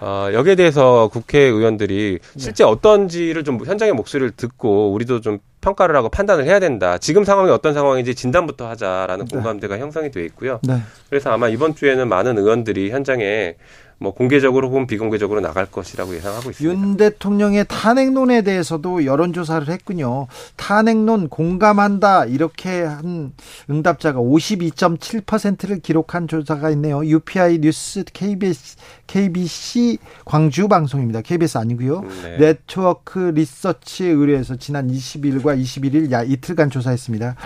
어 여기에 대해서 국회의원들이 네. 실제 어떤지를 좀 현장의 목소리를 듣고 우리도 좀 평가를 하고 판단을 해야 된다. 지금 상황이 어떤 상황인지 진단부터 하자라는 네. 공감대가 형성이 돼 있고요. 네. 그래서 아마 이번 주에는 많은 의원들이 현장에 뭐 공개적으로 혹은 비공개적으로 나갈 것이라고 예상하고 있습니다. 윤 대통령의 탄핵론에 대해서도 여론조사를 했군요. 탄핵론 공감한다 이렇게 한 응답자가 52.7%를 기록한 조사가 있네요. UPI 뉴스 KBS KBC 광주 방송입니다. KBS 아니고요. 음, 네. 넥스트위크리서치 의뢰해서 지난 20일과 21일 야 이틀간 조사했습니다.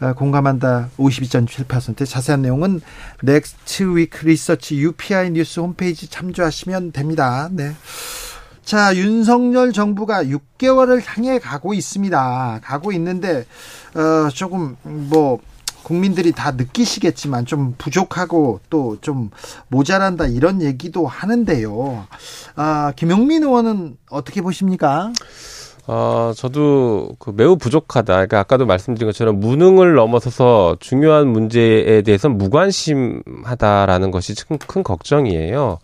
아, 공감한다 52.7% 자세한 내용은 넥스트위크리서치 UPI 뉴스 홈페이지 참조하시면 됩니다. 네. 자, 윤석열 정부가 6개월을 향해 가고 있습니다. 가고 있는데 어 조금 뭐 국민들이 다 느끼시겠지만 좀 부족하고 또 좀 모자란다 이런 얘기도 하는데요. 아, 김용민 의원은 어떻게 보십니까? 어, 저도 그 매우 부족하다. 그러니까 아까도 말씀드린 것처럼 무능을 넘어서서 중요한 문제에 대해서 무관심하다라는 것이 큰, 큰 걱정이에요.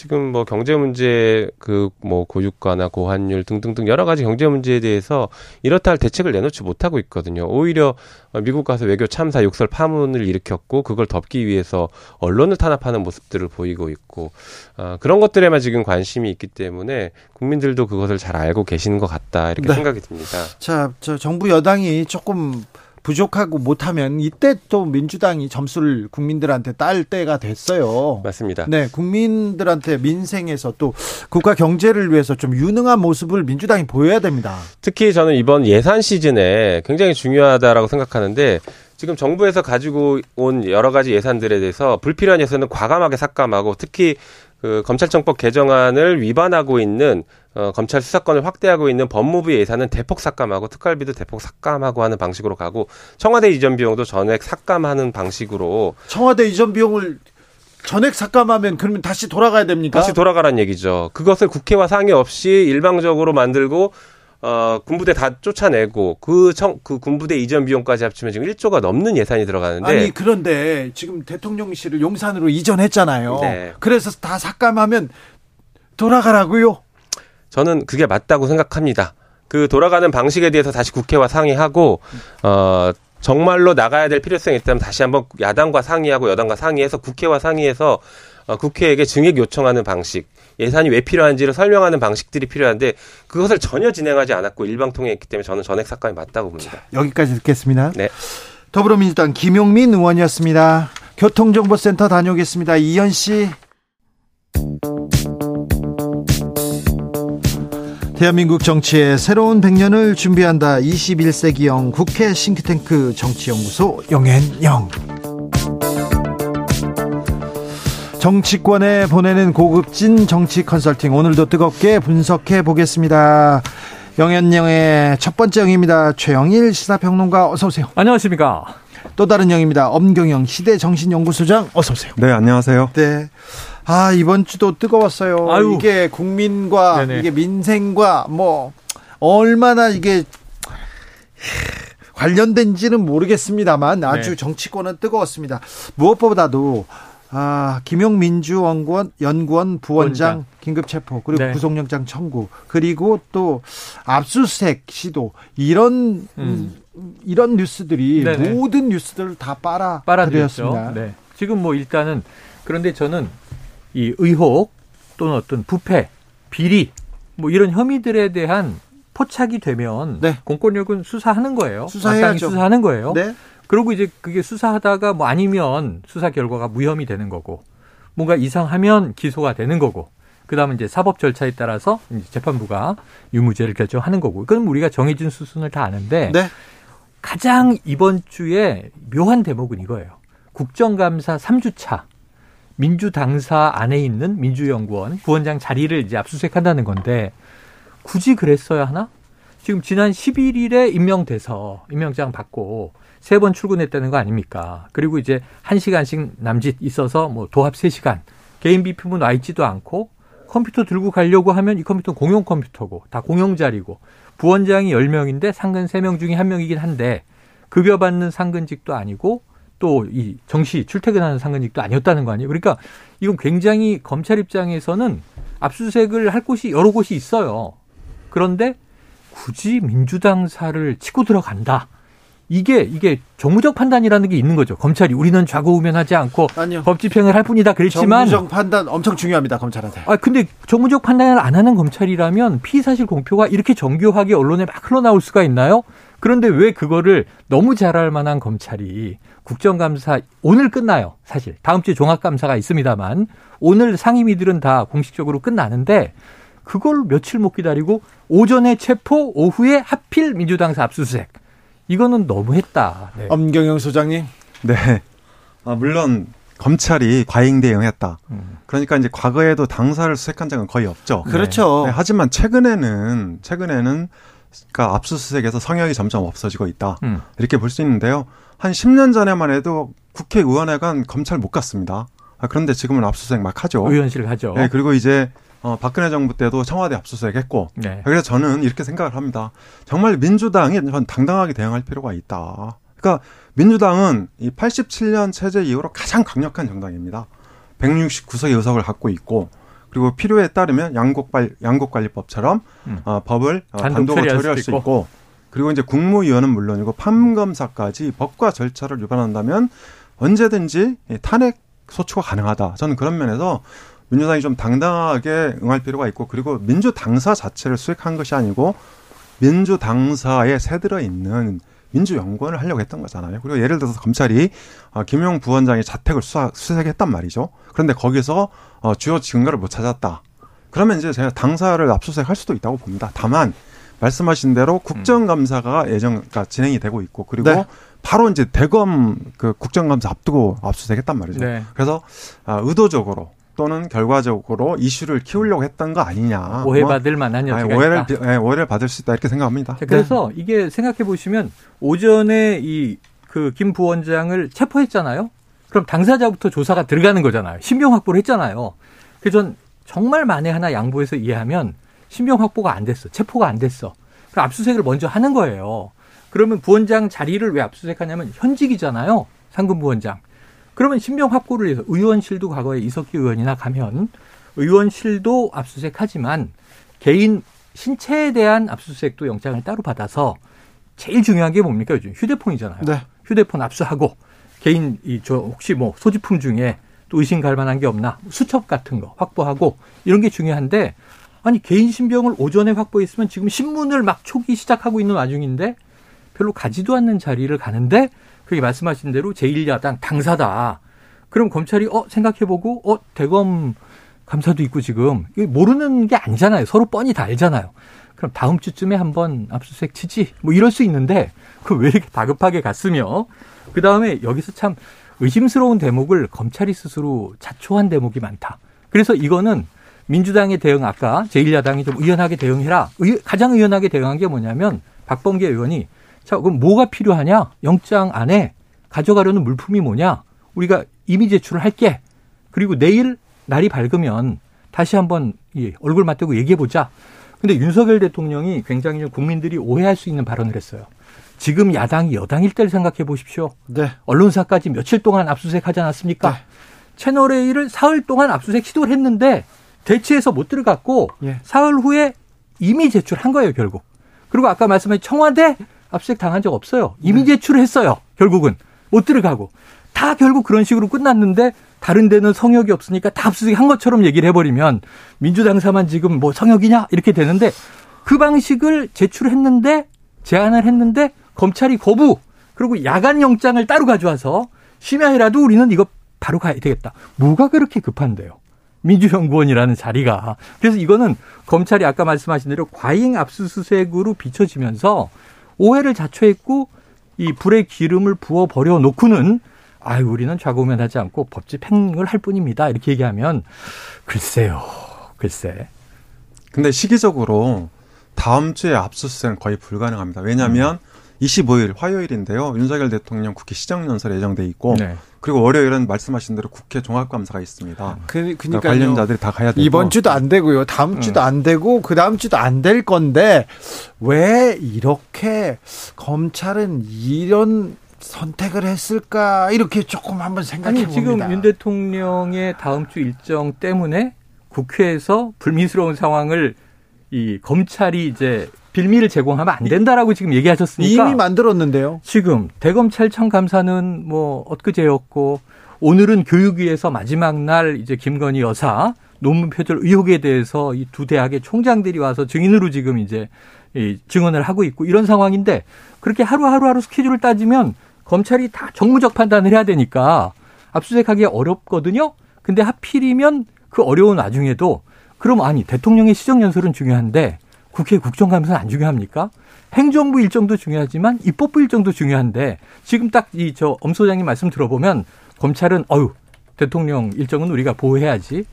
지금 뭐 경제 문제 그 뭐 고유가나 고환율 등등등 여러 가지 경제 문제에 대해서 이렇다 할 대책을 내놓지 못하고 있거든요. 오히려 미국 가서 외교 참사 욕설 파문을 일으켰고 그걸 덮기 위해서 언론을 탄압하는 모습들을 보이고 있고 아, 그런 것들에만 지금 관심이 있기 때문에 국민들도 그것을 잘 알고 계시는 것 같다 이렇게 네. 생각이 듭니다. 자, 저 정부 여당이 조금 부족하고 못하면 이때 또 민주당이 점수를 국민들한테 딸 때가 됐어요. 맞습니다. 네, 국민들한테 민생에서 또 국가 경제를 위해서 좀 유능한 모습을 민주당이 보여야 됩니다. 특히 저는 이번 예산 시즌에 굉장히 중요하다라고 생각하는데 지금 정부에서 가지고 온 여러 가지 예산들에 대해서 불필요한 예산은 과감하게 삭감하고 특히 그 검찰청법 개정안을 위반하고 있는 어, 검찰 수사권을 확대하고 있는 법무부 예산은 대폭 삭감하고 특활비도 대폭 삭감하고 하는 방식으로 가고 청와대 이전 비용도 전액 삭감하는 방식으로 청와대 이전 비용을 전액 삭감하면 그러면 다시 돌아가야 됩니까? 다시 돌아가란 얘기죠. 그것을 국회와 상의 없이 일방적으로 만들고 어, 군부대 다 쫓아내고 그 청, 그 군부대 이전 비용까지 합치면 지금 1조가 넘는 예산이 들어가는데 아니 그런데 지금 대통령실을 용산으로 이전했잖아요. 네. 그래서 다 삭감하면 돌아가라고요? 저는 그게 맞다고 생각합니다. 그 돌아가는 방식에 대해서 다시 국회와 상의하고 어 정말로 나가야 될 필요성이 있다면 다시 한번 야당과 상의하고 여당과 상의해서 국회와 상의해서 어, 국회에게 증액 요청하는 방식, 예산이 왜 필요한지를 설명하는 방식들이 필요한데 그것을 전혀 진행하지 않았고 일방통행했기 때문에 저는 전액 삭감이 맞다고 봅니다. 여기까지 듣겠습니다. 네. 더불어민주당 김용민 의원이었습니다. 교통정보센터 다녀오겠습니다. 이현 씨. 대한민국 정치의 새로운 100년을 준비한다. 21세기형 국회 싱크탱크 정치연구소 영앤영. 정치권에 보내는 고급진 정치 컨설팅 오늘도 뜨겁게 분석해 보겠습니다. 영앤영의 첫 번째 영입니다. 최영일 시사평론가 어서 오세요. 안녕하십니까. 또 다른 영입니다. 엄경영 시대정신연구소장 어서 오세요. 네, 안녕하세요. 네. 아, 이번 주도 뜨거웠어요. 아유. 이게 국민과 네네. 이게 민생과 뭐 얼마나 이게 관련된지는 모르겠습니다만 아주 네. 정치권은 뜨거웠습니다. 무엇보다도 아, 김용민주 연구원 연구원 부원장 부원장. 긴급 체포 그리고 네. 구속영장 청구 그리고 또 압수수색 시도 이런 음. 이런 뉴스들이 네네. 모든 뉴스들을 다 빨아 빨아들였죠. 들였습니다. 네. 지금 뭐 일단은 그런데 저는 이 의혹 또는 어떤 부패, 비리 뭐 이런 혐의들에 대한 포착이 되면 네. 공권력은 수사하는 거예요. 수사해야죠. 수사하는 거예요. 네. 그리고 이제 그게 수사하다가 뭐 아니면 수사 결과가 무혐의 되는 거고 뭔가 이상하면 기소가 되는 거고 그다음에 이제 사법 절차에 따라서 이제 재판부가 유무죄를 결정하는 거고 그건 우리가 정해진 수순을 다 아는데 네. 가장 이번 주에 묘한 대목은 이거예요. 국정감사 3주차 민주당사 안에 있는 민주연구원 부원장 자리를 이제 압수수색한다는 건데 굳이 그랬어야 하나? 지금 지난 11일에 임명돼서 임명장 받고 세 번 출근했다는 거 아닙니까? 그리고 이제 한시간씩 남짓 있어서 뭐 도합 세시간 개인 비품은 와 있지도 않고 컴퓨터 들고 가려고 하면 이 컴퓨터는 공용 컴퓨터고 다 공용 자리고 부원장이 10명인데 상근 3명 중에 1명이긴 한데 급여 받는 상근직도 아니고 또 이 정시 출퇴근하는 상근직도 아니었다는 거 아니에요. 그러니까 이건 굉장히 검찰 입장에서는 압수수색을 할 곳이 여러 곳이 있어요. 그런데 굳이 민주당사를 치고 들어간다. 이게 이게 정무적 판단이라는 게 있는 거죠. 검찰이 우리는 좌고우면하지 않고 아니요. 법 집행을 할 뿐이다 그랬지만 정무적 판단 엄청 중요합니다 검찰한테. 아 근데 정무적 판단을 안 하는 검찰이라면 피의 사실 공표가 이렇게 정교하게 언론에 막 흘러나올 수가 있나요? 그런데 왜 그거를 너무 잘할 만한 검찰이 국정감사 오늘 끝나요. 사실 다음 주에 종합감사가 있습니다만 오늘 상임위들은 다 공식적으로 끝나는데 그걸 며칠 못 기다리고 오전에 체포 오후에 하필 민주당사 압수수색 이거는 너무했다. 네. 엄경영 소장님. 네. 아, 물론 검찰이 과잉 대응했다. 음. 그러니까 이제 과거에도 당사를 수색한 적은 거의 없죠. 그렇죠. 네, 하지만 최근에는 최근에는 그러니까 압수수색에서 성역이 점점 없어지고 있다. 음. 이렇게 볼 수 있는데요. 한 10년 전에만 해도 국회의원회관 검찰 못 갔습니다. 아, 그런데 지금은 압수수색 막 하죠. 의원실 가죠. 네, 그리고 이제 어, 박근혜 정부 때도 청와대 압수수색 했고 네. 그래서 저는 이렇게 생각을 합니다. 정말 민주당이 전 당당하게 대응할 필요가 있다. 그러니까 민주당은 이 87년 체제 이후로 가장 강력한 정당입니다. 169석의 의석을 갖고 있고 그리고 필요에 따르면 양곡발 양곡관리법처럼 음. 어, 법을 어, 단독 단독으로 처리할 수 있고. 있고 그리고 이제 국무위원은 물론이고 판검사까지 법과 절차를 위반한다면 언제든지 이 탄핵 소추가 가능하다. 저는 그런 면에서 민주당이 좀 당당하게 응할 필요가 있고 그리고 민주당사 자체를 수색한 것이 아니고 민주당사에 새들어 있는 민주연구원을 하려고 했던 거잖아요. 그리고 예를 들어서 검찰이 어, 김용 부원장의 자택을 수사, 수색했단 말이죠. 그런데 거기서 어, 주요 증거를 못 찾았다. 그러면 이제 제가 당사를 압수수색할 수도 있다고 봅니다. 다만 말씀하신 대로 국정감사가 예정 그러니까 진행이 되고 있고 그리고 네. 바로 이제 대검 그 국정감사 앞두고 압수수색했단 말이죠. 네. 그래서 아, 의도적으로 또는 결과적으로 이슈를 키우려고 했던 거 아니냐. 오해받을 만한 뭐, 여지가 아니, 오해를, 있다. 예, 오해를 받을 수 있다 이렇게 생각합니다. 자, 그래서 이게 생각해 보시면 오전에 이 그 김 부원장을 체포했잖아요. 그럼 당사자부터 조사가 들어가는 거잖아요. 신병 확보를 했잖아요. 그래서 전 정말 만에 하나 양보해서 이해하면 신병 확보가 안 됐어. 체포가 안 됐어. 그럼 압수수색을 먼저 하는 거예요. 그러면 부원장 자리를 왜 압수수색하냐면 현직이잖아요. 상근 부원장. 그러면 신병 확보를 위해서 의원실도 과거에 이석기 의원이나 가면 의원실도 압수수색하지만 개인 신체에 대한 압수수색도 영장을 따로 받아서 제일 중요한 게 뭡니까 요즘 휴대폰이잖아요. 네. 휴대폰 압수하고 개인 이 저 혹시 뭐 소지품 중에 또 의심 갈 만한 게 없나 수첩 같은 거 확보하고 이런 게 중요한데 아니 개인 신병을 오전에 확보했으면 지금 신문을 막 초기 시작하고 있는 와중인데 별로 가지도 않는 자리를 가는데 그게 말씀하신 대로 제1야당 당사다. 그럼 검찰이 어 생각해보고 어 대검 감사도 있고 지금 모르는 게 아니잖아요. 서로 뻔히 다 알잖아요. 그럼 다음 주쯤에 한번 압수수색 치지 뭐 이럴 수 있는데 그 왜 이렇게 다급하게 갔으며 그 다음에 여기서 참 의심스러운 대목을 검찰이 스스로 자초한 대목이 많다. 그래서 이거는 민주당의 대응 아까 제1야당이 좀 의연하게 대응해라. 의- 가장 의연하게 대응한 게 뭐냐면 박범계 의원이 자 그럼 뭐가 필요하냐? 영장 안에 가져가려는 물품이 뭐냐? 우리가 이미 제출을 할게. 그리고 내일 날이 밝으면 다시 한번 이 얼굴 맞대고 얘기해 보자. 근데 윤석열 대통령이 굉장히 좀 국민들이 오해할 수 있는 발언을 했어요. 지금 야당이 여당일 때를 생각해 보십시오. 네. 언론사까지 며칠 동안 압수수색 하지 않았습니까? 네. 채널 A를 사흘 동안 압수수색 시도를 했는데 대치해서 못 들어갔고 예. 사흘 후에 이미 제출한 거예요, 결국. 그리고 아까 말씀하신 청와대 압수수색 당한 적 없어요. 이미 제출을 했어요. 결국은 못 들어가고 다 결국 그런 식으로 끝났는데 다른 데는 성역이 없으니까 다 압수수색 한 것처럼 얘기를 해버리면 민주당사만 지금 뭐 성역이냐 이렇게 되는데 그 방식을 제출했는데 제안을 했는데 검찰이 거부 그리고 야간 영장을 따로 가져와서 심야에라도 우리는 이거 바로 가야 되겠다. 뭐가 그렇게 급한데요? 민주연구원이라는 자리가. 그래서 이거는 검찰이 아까 말씀하신 대로 과잉 압수수색으로 비춰지면서 오해를 자초했고 이 불에 기름을 부어 버려 놓고는 아유 우리는 좌고면하지 않고 법집 행을 할 뿐입니다. 이렇게 얘기하면 글쎄요. 글쎄. 근데 시기적으로 다음 주에 압수수색은 거의 불가능합니다. 왜냐하면 25일 화요일인데요. 윤석열 대통령 국회 시정연설 예정돼 있고 네. 그리고 월요일은 말씀하신 대로 국회 종합감사가 있습니다. 그, 그러니까. 관련자들이 다 가야 되고 이번 주도 안 되고요. 다음 주도 안 되고 그 다음 주도 안 될 건데 왜 이렇게 검찰은 이런 선택을 했을까 이렇게 조금 한번 생각해 아니 지금 봅니다. 윤 대통령의 다음 주 일정 때문에 국회에서 불미스러운 상황을 이 검찰이 이제 빌미를 제공하면 안 된다라고 지금 얘기하셨으니까 이미 만들었는데요. 지금 대검찰청 감사는 뭐 엊그제였고 오늘은 교육위에서 마지막 날 이제 김건희 여사 논문 표절 의혹에 대해서 이 두 대학의 총장들이 와서 증인으로 지금 이제 이 증언을 하고 있고 이런 상황인데 그렇게 하루하루하루 스케줄을 따지면 검찰이 다 정무적 판단을 해야 되니까 압수수색하기 어렵거든요. 근데 하필이면 그 어려운 와중에도 그럼 아니 대통령의 시정연설은 중요한데 국회 국정감사는 안 중요합니까? 행정부 일정도 중요하지만 입법부 일정도 중요한데 지금 딱 이 저 엄 소장님 말씀 들어보면 검찰은 어유 대통령 일정은 우리가 보호해야지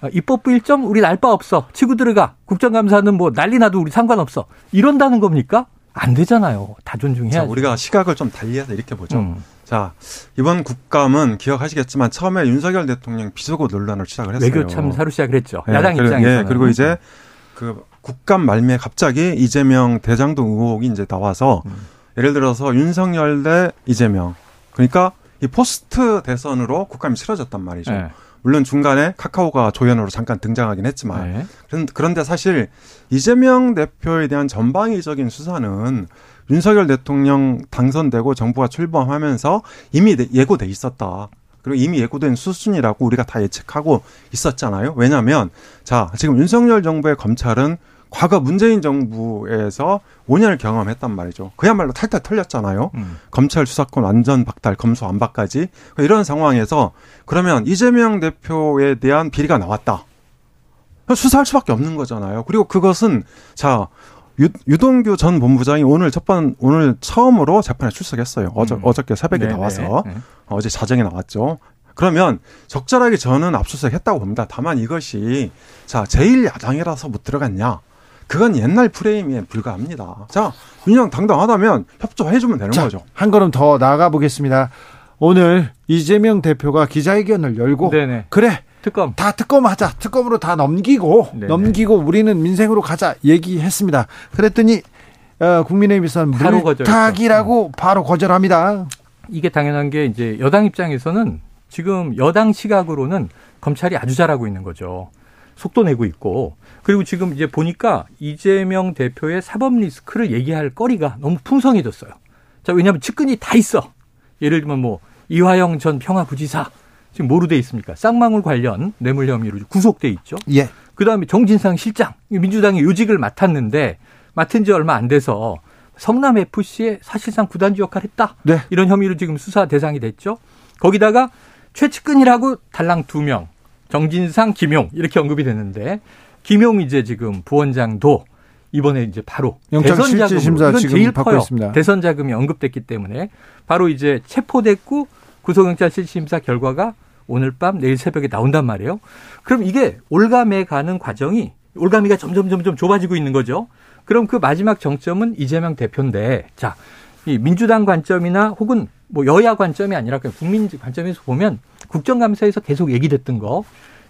아, 입법부 일정 우리 날 바 없어 치고 들어가 국정감사는 뭐 난리 나도 우리 상관없어 이런다는 겁니까? 안 되잖아요. 다 자, 존중해야지. 우리가 시각을 좀 달리해서 이렇게 보죠. 음. 자, 이번 국감은 기억하시겠지만 처음에 윤석열 대통령 비속어 논란을 시작을 했어요. 외교 참사로 시작을 했죠. 예, 야당 그리고- 입장에서는. 예, 그리고 이제 그 국감 말미에 갑자기 이재명 대장동 의혹이 이제 나와서 음. 예를 들어서 윤석열 대 이재명. 그러니까 이 포스트 대선으로 국감이 치러졌단 말이죠. 예. 물론 중간에 카카오가 조연으로 잠깐 등장하긴 했지만 네. 그런- 그런데 사실 이재명 대표에 대한 전방위적인 수사는 윤석열 대통령 당선되고 정부가 출범하면서 이미 내- 예고돼 있었다. 그리고 이미 예고된 수순이라고 우리가 다 예측하고 있었잖아요. 왜냐하면 자 지금 윤석열 정부의 검찰은 과거 문재인 정부에서 5년을 경험했단 말이죠. 그야말로 탈탈 털렸잖아요. 음. 검찰 수사권 완전 박탈, 검수 안박까지 이런 상황에서 그러면 이재명 대표에 대한 비리가 나왔다. 수사할 수밖에 없는 거잖아요. 그리고 그것은 자 유, 유동규 전 본부장이 오늘 첫 번 오늘 처음으로 재판에 출석했어요. 어저 음. 어저께 새벽에 네, 나와서 네, 네. 어제 자정에 나왔죠. 그러면 적절하게 저는 압수수색 했다고 봅니다. 다만 이것이 자 제1야당이라서 못 들어갔냐. 그건 옛날 프레임에 불과합니다. 자, 민주당 당당하다면 협조해주면 되는 자, 거죠. 한 걸음 더 나가 보겠습니다. 오늘 이재명 대표가 기자회견을 열고 네네. 그래 특검. 다 특검하자 특검으로 다 넘기고 네네. 넘기고 우리는 민생으로 가자 얘기했습니다. 그랬더니 어, 국민의힘에서는 바로 거절했죠. 물타기라고 바로 거절합니다. 이게 당연한 게 이제 여당 입장에서는 지금 여당 시각으로는 검찰이 아주 잘하고 있는 거죠. 속도 내고 있고 그리고 지금 이제 보니까 이재명 대표의 사법 리스크를 얘기할 거리가 너무 풍성해졌어요. 자 왜냐하면 측근이 다 있어. 예를 들면 뭐 이화영 전 평화부지사 지금 뭐로 돼 있습니까? 쌍망울 관련 뇌물 혐의로 구속돼 있죠. 예. 그다음에 정진상 실장 민주당의 요직을 맡았는데 맡은 지 얼마 안 돼서 성남 FC에 사실상 구단주 역할을 했다. 네. 이런 혐의로 지금 수사 대상이 됐죠. 거기다가 최측근이라고 달랑 두 명, 정진상, 김용 이렇게 언급이 됐는데 김용 이제 지금 부원장도 이번에 이제 바로 대선 심사 이건 제일 커요. 있습니다. 대선 자금이 언급됐기 때문에 바로 이제 체포됐고 구속영장 실질심사 결과가 오늘 밤 내일 새벽에 나온단 말이에요. 그럼 이게 올감해 가는 과정이 올가미가 점점 점점 좁아지고 있는 거죠. 그럼 그 마지막 정점은 이재명 대표인데 자, 이 민주당 관점이나 혹은 뭐 여야 관점이 아니라 그냥 국민 관점에서 보면 국정감사에서 계속 얘기됐던 거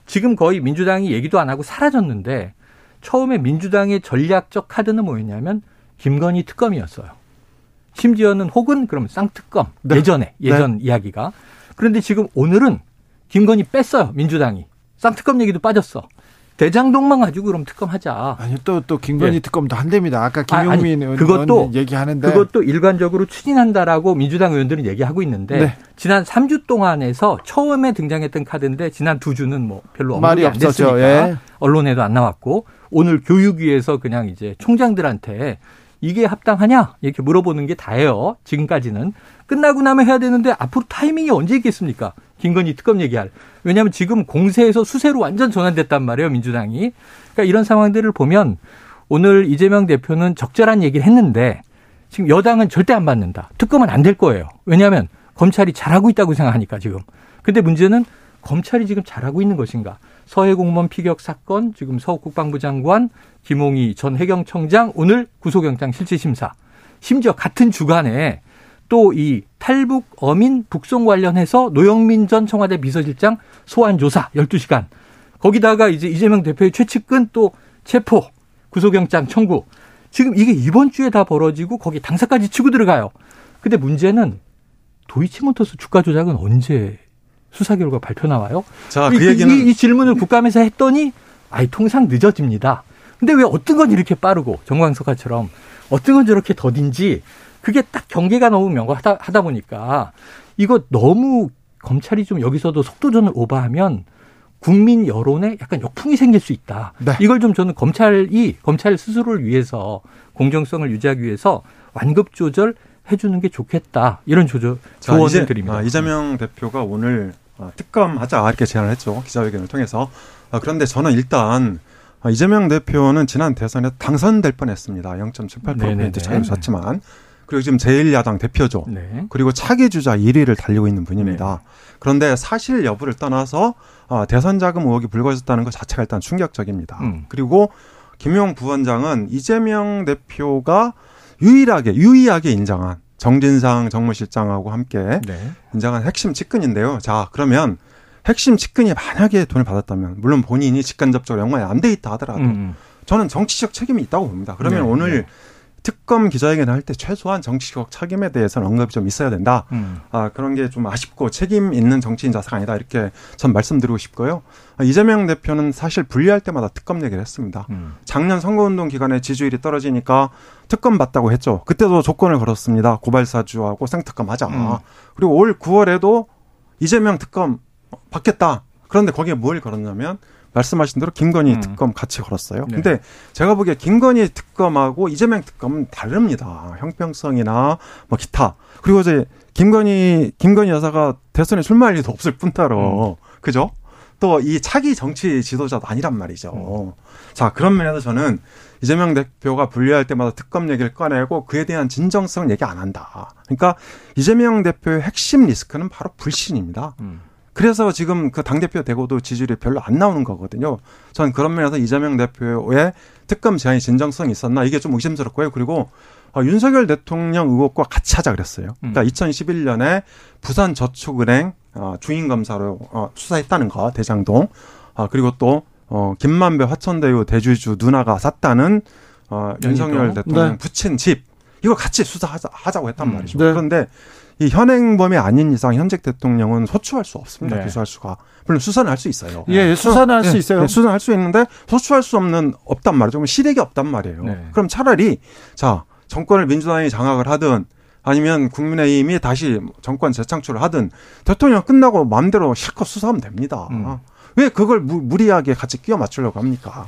지금 거의 민주당이 얘기도 안 하고 사라졌는데 처음에 민주당의 전략적 카드는 뭐였냐면 김건희 특검이었어요. 심지어는 혹은 그럼 쌍특검 네. 예전에 예전 이야기가 그런데 지금 오늘은 김건희 뺐어요 민주당이 쌍특검 얘기도 빠졌어 대장동만 가지고 그럼 특검하자 아니 또또 김건희 예. 특검도 한답니다. 아까 아, 아니, 김용민 의원 그것도- 얘기하는데 그것도 일관적으로 추진한다라고 민주당 의원들은 얘기하고 있는데 네. 지난 3주 동안에서 처음에 등장했던 카드인데 지난 두 주는 뭐 별로 말이 없었죠. 예. 언론에도 안 나왔고 오늘 교육위에서 그냥 이제 총장들한테 이게 합당하냐 이렇게 물어보는 게 다예요. 지금까지는 끝나고 나면 해야 되는데 앞으로 타이밍이 언제 있겠습니까? 김건희 특검 얘기할. 왜냐하면 지금 공세에서 수세로 완전 전환됐단 말이에요. 민주당이. 그러니까 이런 상황들을 보면 오늘 이재명 대표는 적절한 얘기를 했는데 지금 여당은 절대 안 받는다. 특검은 안 될 거예요. 왜냐하면 검찰이 잘하고 있다고 생각하니까 지금. 근데 문제는 검찰이 지금 잘하고 있는 것인가? 서해 공무원 피격 사건 지금 서욱 국방부 장관 김홍희 전 해경청장 오늘 구속영장 실질심사. 심지어 같은 주간에 또 이 탈북 어민 북송 관련해서 노영민 전 청와대 비서실장 소환 조사 12시간. 거기다가 이제 이재명 대표의 최측근 또 체포 구속영장 청구. 지금 이게 이번 주에 다 벌어지고 거기 당사까지 치고 들어가요. 근데 문제는 도이치모터스 주가 조작은 언제 수사 결과 발표 나와요? 자, 이, 그 얘기는 이, 이 질문을 국감에서 했더니 아이 통상 늦어집니다. 근데 왜 어떤 건 이렇게 빠르고 정광석화처럼 어떤 건 저렇게 더딘지 그게 딱 경계가 너무 명확하다 하다 보니까 이거 너무 검찰이 좀 여기서도 속도전을 오버하면 국민 여론에 약간 역풍이 생길 수 있다. 네. 이걸 좀 저는 검찰이 검찰 스스로를 위해서 공정성을 유지하기 위해서 완급 조절 해주는 게 좋겠다. 이런 조절 자, 조언을 이제, 드립니다. 아, 이재명 대표가 오늘 아, 특검하자 이렇게 제안을 했죠 기자회견을 통해서. 아, 그런데 저는 일단 아, 이재명 대표는 지난 대선에 당선될 뻔했습니다. 0.78% 네네네. 포인트 차이로 졌지만 그리고 지금 제1야당 대표죠. 네. 그리고 차기 주자 1위를 달리고 있는 분입니다. 그런데 사실 여부를 떠나서 아, 대선 자금 의혹이 불거졌다는 것 자체가 일단 충격적입니다. 음. 그리고 김용 부원장은 이재명 대표가 유일하게 유의하게 인정한 정진상 정무실장하고 함께 네. 인정한 핵심 측근인데요. 자, 그러면 핵심 측근이 만약에 돈을 받았다면 물론 본인이 직간접적으로 연관이 안 돼 있다 하더라도 음. 저는 정치적 책임이 있다고 봅니다. 그러면 네, 오늘 네. 특검 기자회견을 할 때 최소한 정치적 책임에 대해서는 언급이 좀 있어야 된다. 음. 아, 그런 게 좀 아쉽고 책임 있는 정치인 자세가 아니다. 이렇게 전 말씀드리고 싶고요. 아, 이재명 대표는 사실 분리할 때마다 특검 얘기를 했습니다. 음. 작년 선거운동 기간에 지지율이 떨어지니까 특검 받다고 했죠. 그때도 조건을 걸었습니다. 고발사주하고 생특검 하자. 음. 그리고 올 9월에도 이재명 특검 받겠다. 그런데 거기에 뭘 걸었냐면 말씀하신 대로 김건희 음. 특검 같이 걸었어요. 네. 근데 제가 보기에 김건희 특검하고 이재명 특검은 다릅니다. 형평성이나 뭐 기타. 그리고 이제 김건희 김건희 여사가 대선에 출마할 일도 없을 뿐더러 그죠? 또 이 차기 정치 지도자도 아니란 말이죠. 자 그런 면에서 저는 이재명 대표가 분리할 때마다 특검 얘기를 꺼내고 그에 대한 진정성 얘기 안 한다. 그러니까 이재명 대표의 핵심 리스크는 바로 불신입니다. 음. 그래서 지금 그 당대표 되고도 지지율이 별로 안 나오는 거거든요. 저는 그런 면에서 이재명 대표의 특검 제안이 진정성이 있었나 이게 좀 의심스럽고요. 그리고 어, 윤석열 대통령 의혹과 같이 하자 그랬어요. 그러니까 2011년에 부산 저축은행 어, 주인 검사로 어, 수사했다는 거 대장동. 아 그리고 또 어, 김만배 화천대유 대주주 누나가 샀다는 어, 윤석열 대통령 네. 부친 집 이거 같이 수사하자 하자고 했단 음. 말이죠. 네. 그런데 이 현행범이 아닌 이상 현직 대통령은 소추할 수 없습니다. 네. 기소할 수가. 물론 수사는 할 수 있어요. 예, 수사는 할수 네, 있어요. 네, 수사는 할 수 있는데 소추할 수 없는 없단 말이죠. 그럼 시댁이 없단 말이에요. 네. 그럼 차라리 자 정권을 민주당이 장악을 하든 아니면 국민의힘이 다시 정권 재창출을 하든 대통령 끝나고 마음대로 실컷 수사하면 됩니다. 음. 왜 그걸 무, 무리하게 같이 끼워 맞추려고 합니까?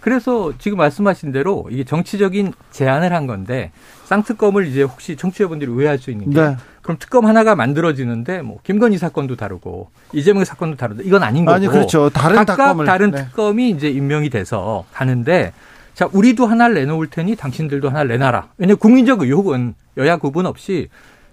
그래서 지금 말씀하신 대로 이게 정치적인 제안을 한 건데 쌍특검을 이제 혹시 청취자분들이 오해할 수 있는 게 네. 그럼 특검 하나가 만들어지는데 뭐 김건희 사건도 다르고 이재명 사건도 다르다 이건 아닌 거고 아니 그렇죠. 다른 각각 특검을 다른 네. 특검이 이제 임명이 돼서 가는데 자 우리도 하나를 내놓을 테니 당신들도 하나를 내놔라. 왜냐 면 국민적 의혹은 여야 구분 없이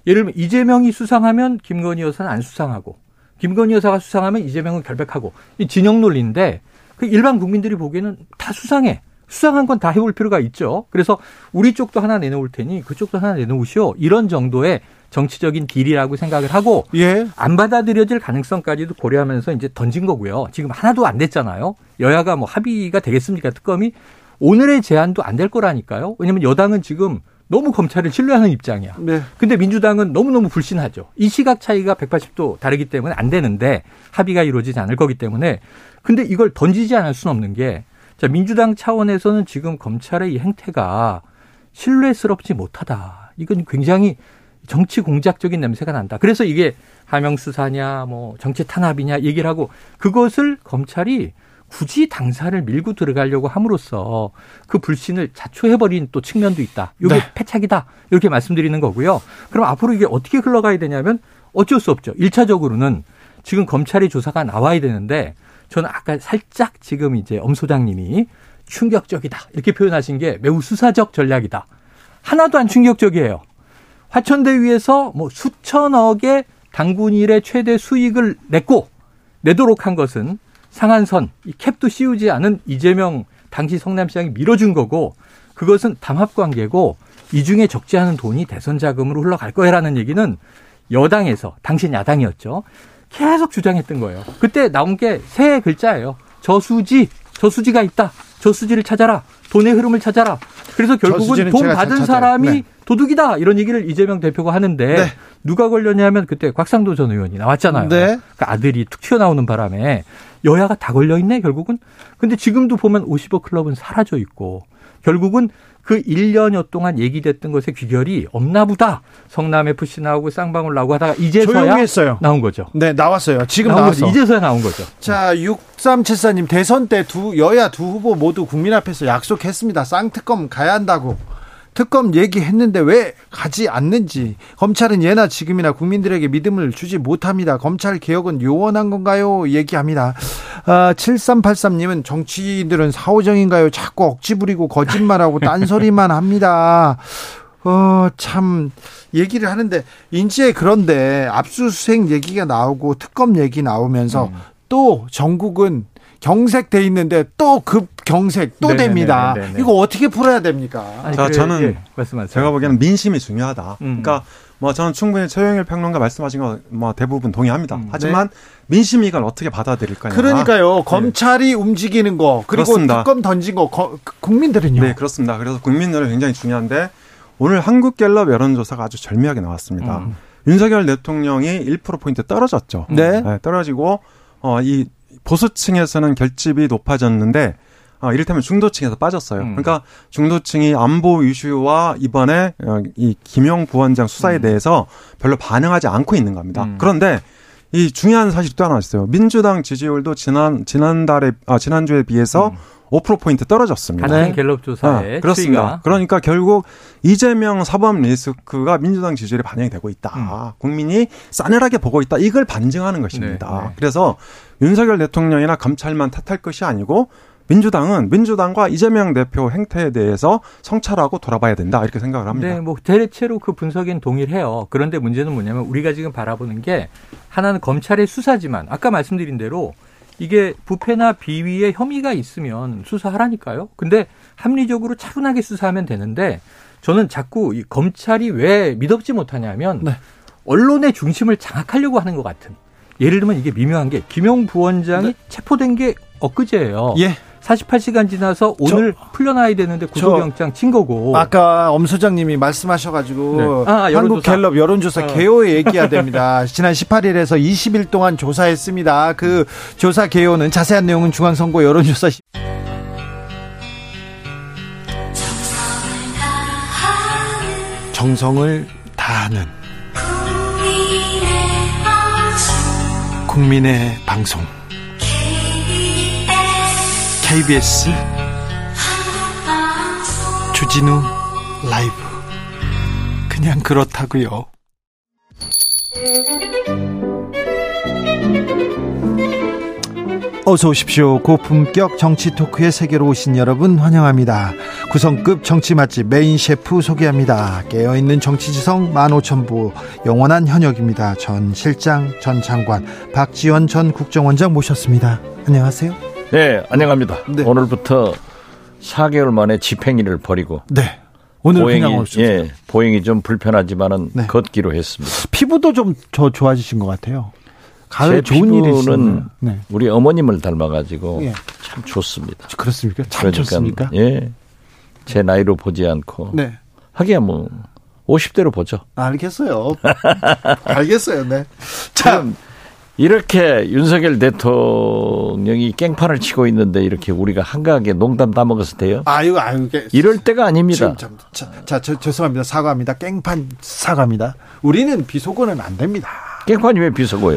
예를 들면 이재명이 수상하면 김건희 여사는 안 수상하고 김건희 여사가 수상하면 이재명은 결백하고 이 진영 논리인데 그 일반 국민들이 보기에는 다 수상해. 수상한 건 다 해볼 필요가 있죠. 그래서 우리 쪽도 하나 내놓을 테니 그쪽도 하나 내놓으시오. 이런 정도의 정치적인 딜이라고 생각을 하고 예. 안 받아들여질 가능성까지도 고려하면서 이제 던진 거고요. 지금 하나도 안 됐잖아요. 여야가 뭐 합의가 되겠습니까? 특검이 오늘의 제안도 안 될 거라니까요. 왜냐하면 여당은 지금 너무 검찰을 신뢰하는 입장이야. 네. 근데 민주당은 너무너무 불신하죠. 이 시각 차이가 180도 다르기 때문에 안 되는데 합의가 이루어지지 않을 거기 때문에 근데 이걸 던지지 않을 수는 없는 게 자, 민주당 차원에서는 지금 검찰의 이 행태가 신뢰스럽지 못하다. 이건 굉장히 정치 공작적인 냄새가 난다. 그래서 이게 하명 수사냐, 뭐 정치 탄압이냐 얘기를 하고 그것을 검찰이 굳이 당사를 밀고 들어가려고 함으로써 그 불신을 자초해버린 또 측면도 있다. 이게 네. 패착이다. 이렇게 말씀드리는 거고요. 그럼 앞으로 이게 어떻게 흘러가야 되냐면 어쩔 수 없죠. 일차적으로는 지금 검찰의 조사가 나와야 되는데 저는 아까 살짝 지금 이제 엄 소장님이 충격적이다. 이렇게 표현하신 게 매우 수사적 전략이다. 하나도 안 충격적이에요. 화천대유에서 뭐 수천억의 당군 일의 최대 수익을 냈고 내도록 한 것은 상한선, 이 캡도 씌우지 않은 이재명 당시 성남시장이 밀어준 거고 그것은 담합 관계고 이 중에 적지 않은 돈이 대선 자금으로 흘러갈 거야라는 얘기는 여당에서 당신 야당이었죠. 계속 주장했던 거예요. 그때 나온 게 세 글자예요. 저수지, 저수지가 있다. 저수지를 찾아라. 돈의 흐름을 찾아라. 그래서 결국은 돈 받은. 사람이 네. 도둑이다. 이런 얘기를 이재명 대표가 하는데 네. 누가 걸렸냐면 그때 곽상도 전 의원이 나왔잖아요. 네. 그 아들이 툭 튀어나오는 바람에 여야가 다 걸려 있네, 결국은. 근데 지금도 보면 50억 클럽은 사라져 있고 결국은 그 1년여 동안 얘기됐던 것의 귀결이 없나 보다. 성남 FC 나오고 쌍방울 나오고 하다가 이제서야 했어요. 나온 거죠. 네, 나왔어요. 지금 나왔어. 이제서야 나온 거죠. 자, 6374님 대선 때 두 여야 두 후보 모두 국민 앞에서 약속했습니다. 쌍특검 가야 한다고. 특검 얘기했는데 왜 가지 않는지 검찰은 예나 지금이나 국민들에게 믿음을 주지 못합니다. 검찰 개혁은 요원한 건가요? 얘기합니다. 아, 7383님은 정치인들은 사오정인가요? 자꾸 억지 부리고 거짓말하고 딴소리만 합니다. 어, 참, 얘기를 하는데, 인지에 그런데 압수수색 얘기가 나오고 특검 얘기 나오면서 또 전국은 경색돼 있는데 또 급 경색 또 네네네네네. 됩니다. 이거 어떻게 풀어야 됩니까? 아니, 자, 그래, 저는 예, 말씀하세요. 제가 보기에는 민심이 중요하다. 음. 그러니까 뭐 저는 충분히 최영일 평론가 말씀하신 거 뭐 대부분 동의합니다. 음. 하지만 민심이 이걸 어떻게 받아들일 거냐. 그러니까요. 검찰이 움직이는 거 그리고 그렇습니다. 특검 던진 거 거- 국민들은요. 네, 그렇습니다. 그래서 국민들은 굉장히 중요한데 오늘 한국갤럽 여론조사가 아주 절묘하게 나왔습니다. 음. 윤석열 대통령이 1%포인트 떨어졌죠. 네. 떨어지고, 어, 이 보수층에서는 결집이 높아졌는데, 어, 이를테면 중도층에서 빠졌어요. 음. 그러니까 중도층이 안보 이슈와 이번에 어, 이 김용 부원장 수사에 대해서 별로 반응하지 않고 있는 겁니다. 음. 그런데 이 중요한 사실이 또 하나 있어요. 민주당 지지율도 지난 지난달에 아 지난주에 비해서 5% 포인트 떨어졌습니다. 같은 갤럽 조사에 아, 그렇습니다. 추이가. 그러니까 결국 이재명 사법 리스크가 민주당 지지율에 반영이 되고 있다. 국민이 싸늘하게 보고 있다. 이걸 반증하는 것입니다. 네, 네. 그래서 윤석열 대통령이나 검찰만 탓할 것이 아니고 민주당은 민주당과 이재명 대표 행태에 대해서 성찰하고 돌아봐야 된다 이렇게 생각을 합니다. 네, 뭐 대체로 그 분석엔 동일해요. 그런데 문제는 뭐냐면 우리가 지금 바라보는 게 하나는 검찰의 수사지만 아까 말씀드린 대로 이게 부패나 비위에 혐의가 있으면 수사하라니까요. 근데 합리적으로 차분하게 수사하면 되는데 저는 자꾸 이 검찰이 왜 믿업지 못하냐면 네. 언론의 중심을 장악하려고 하는 것 같은. 예를 들면 이게 미묘한 게 김용 부원장이 체포된 게 엊그제예요. 예. 48시간 지나서 오늘 풀려나야 되는데 구속영장 친 거고. 아까 엄 소장님이 말씀하셔가지고 네. 아, 한국 여론조사. 갤럽 여론조사 어. 개요 얘기해야 됩니다. 지난 18일에서 20일 동안 조사했습니다. 그 조사 개요는 자세한 내용은 중앙선거 여론조사 시- 정성을 다하는 국민의 방송 KBS 주진우 라이브 그냥 그렇다고요. 어서 오십시오. 고품격 정치 토크의 세계로 오신 여러분 환영합니다. 오성급 정치 맛집 메인 셰프 소개합니다. 깨어있는 정치지성 15,000부 영원한 현역입니다. 전 실장, 전 장관, 박지원 전 국정원장 모셨습니다. 안녕하세요. 네, 안녕합니다. 네. 오늘부터 4개월 만에 집행일을 벌이고 네. 오늘 보행이. 예, 보행이 좀 불편하지만은 네. 걷기로 했습니다. 피부도 좀더 좋아지신 것 같아요. 가을 제 좋은 일이 피부는 있으면 네. 우리 어머님을 닮아가지고 예. 참 좋습니다. 그렇습니까? 참 좋습니까? 예, 제 나이로 보지 않고 네. 하기야 뭐 50대로 보죠. 알겠어요. 알겠어요. 네. 자, 이렇게 윤석열 대통령이 깽판을 치고 있는데 이렇게 우리가 한가하게 농담 다 먹어서 돼요? 아유, 아유, 이럴 때가 아닙니다. 지금 참, 자, 자, 저, 죄송합니다. 사과합니다. 깽판 사과합니다. 우리는 비속어는 안 됩니다. 깽판이 왜?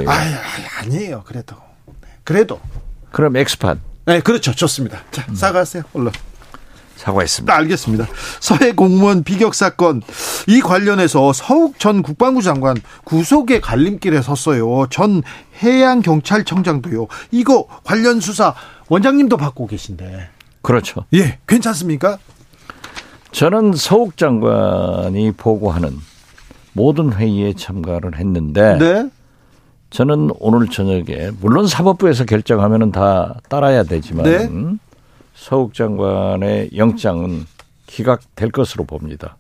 아유, 아유, 아니에요. 그래도. 네, 그래도. 그럼 엑스판 네, 그렇죠. 좋습니다. 자, 사과하세요. 얼른. 사과했습니다. 네, 알겠습니다. 서해 공무원 비격 사건 이 관련해서 서욱 전 국방부 장관 구속의 갈림길에 섰어요. 전 해양 경찰청장도요. 이거 관련 수사 원장님도 받고 계신데. 그렇죠. 예, 괜찮습니까? 저는 서욱 장관이 보고하는 모든 회의에 참가를 했는데 네. 저는 오늘 저녁에 물론 사법부에서 결정하면은 다 따라야 되지만 네. 서욱 장관의 영장은 기각될 것으로 봅니다.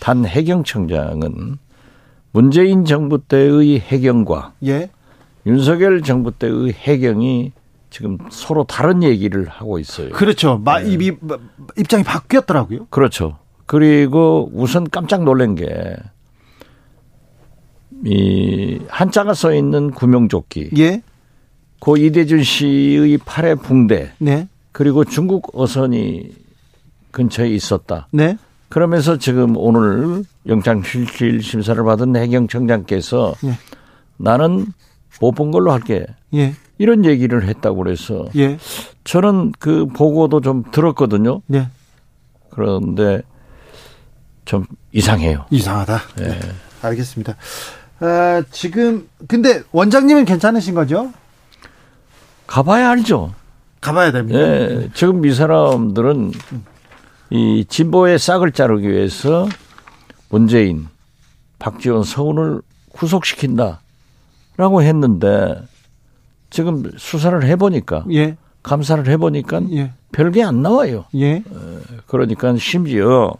단 해경청장은 문재인 정부 때의 해경과 예. 윤석열 정부 때의 해경이 지금 서로 다른 얘기를 하고 있어요. 그렇죠. 마, 네. 마- 입장이 바뀌었더라고요. 그렇죠. 그리고 우선 깜짝 놀란 게, 이, 한자가 써 있는 구명조끼, 예. 고 이대준 씨의 팔에 붕대, 네. 그리고 중국 어선이 근처에 있었다. 네. 그러면서 지금 오늘 영장실질 심사를 받은 해경청장께서 예. 나는 못 본 걸로 할게. 예. 이런 얘기를 했다고 그래서 예. 저는 그 보고도 좀 들었거든요. 네. 그런데 좀 이상해요. 이상하다. 네. 알겠습니다. 아, 지금 근데 원장님은 괜찮으신 거죠? 가봐야 알죠. 가봐야 됩니다. 예, 지금 이 사람들은 이 진보의 싹을 자르기 위해서 문재인, 박지원, 서훈을 구속시킨다라고 했는데 지금 수사를 해보니까 예. 감사를 해보니까 예. 별게 안 나와요. 예. 그러니까 심지어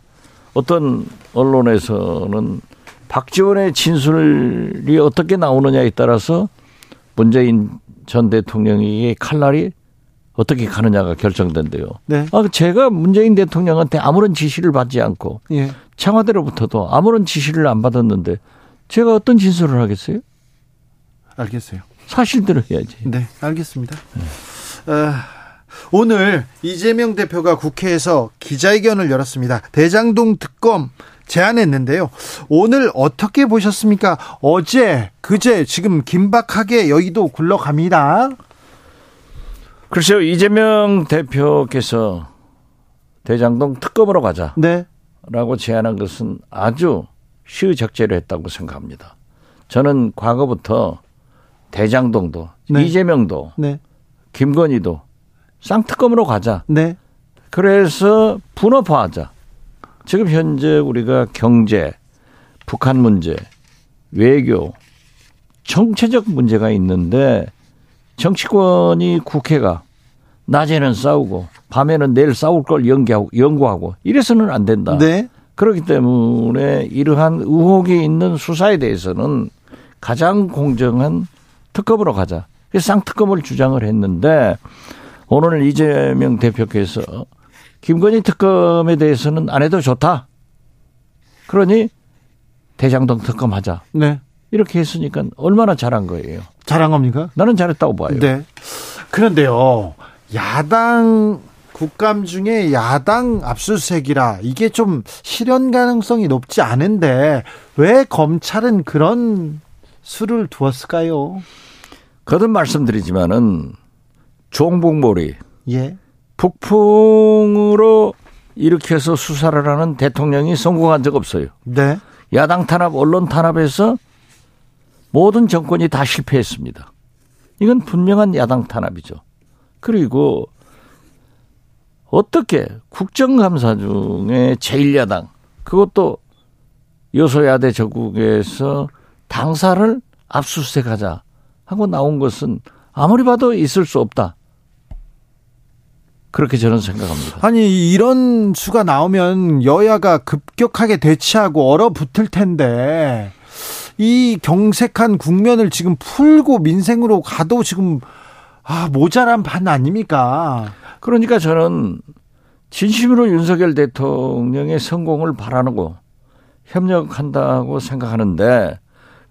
어떤 언론에서는 박지원의 진술이 어떻게 나오느냐에 따라서 문재인 전 대통령에게 칼날이 어떻게 가느냐가 결정된대요. 네. 아, 제가 문재인 대통령한테 아무런 지시를 받지 않고 예. 청와대로부터도 아무런 지시를 안 받았는데 제가 어떤 진술을 하겠어요? 알겠어요. 사실대로 해야지. 네, 알겠습니다. 아, 오늘 이재명 대표가 국회에서 기자회견을 열었습니다. 대장동 특검 제안했는데요. 오늘 어떻게 보셨습니까? 어제, 그제 지금 긴박하게 여의도 굴러갑니다. 글쎄요, 이재명 대표께서 대장동 특검으로 가자. 네, 라고 제안한 것은 아주 시의적재로 했다고 생각합니다. 저는 과거부터 대장동도 네. 이재명도 네, 김건희도 쌍특검으로 가자. 네. 그래서 분업화하자. 지금 현재 우리가 경제, 북한 문제, 외교, 정체적 문제가 있는데 정치권이 국회가 낮에는 싸우고 밤에는 내일 싸울 걸 연기하고 연구하고 이래서는 안 된다. 네. 그렇기 때문에 이러한 의혹이 있는 수사에 대해서는 가장 공정한 특검으로 가자. 그래서 쌍특검을 주장을 했는데 오늘 이재명 대표께서 김건희 특검에 대해서는 안 해도 좋다. 그러니 대장동 특검 하자. 네. 이렇게 했으니까 얼마나 잘한 거예요. 잘한 겁니까? 나는 잘했다고 봐요. 네. 그런데요. 야당 국감 중에 야당 압수수색이라 이게 좀 실현 가능성이 높지 않은데 왜 검찰은 그런 수를 두었을까요? 거듭 말씀드리지만은 종북몰이 예. 북풍으로 일으켜서 수사를 하는 대통령이 성공한 적 없어요. 네. 야당 탄압, 언론 탄압에서 모든 정권이 다 실패했습니다. 이건 분명한 야당 탄압이죠. 그리고 어떻게 국정감사 중에 제1야당 그것도 여소야대 전국에서 당사를 압수수색하자 하고 나온 것은 아무리 봐도 있을 수 없다. 그렇게 저는 생각합니다. 아니 이런 수가 나오면 여야가 급격하게 대치하고 얼어붙을 텐데 이 경색한 국면을 지금 풀고 민생으로 가도 지금 아 모자란 반 아닙니까? 그러니까 저는 진심으로 윤석열 대통령의 성공을 바라고 협력한다고 생각하는데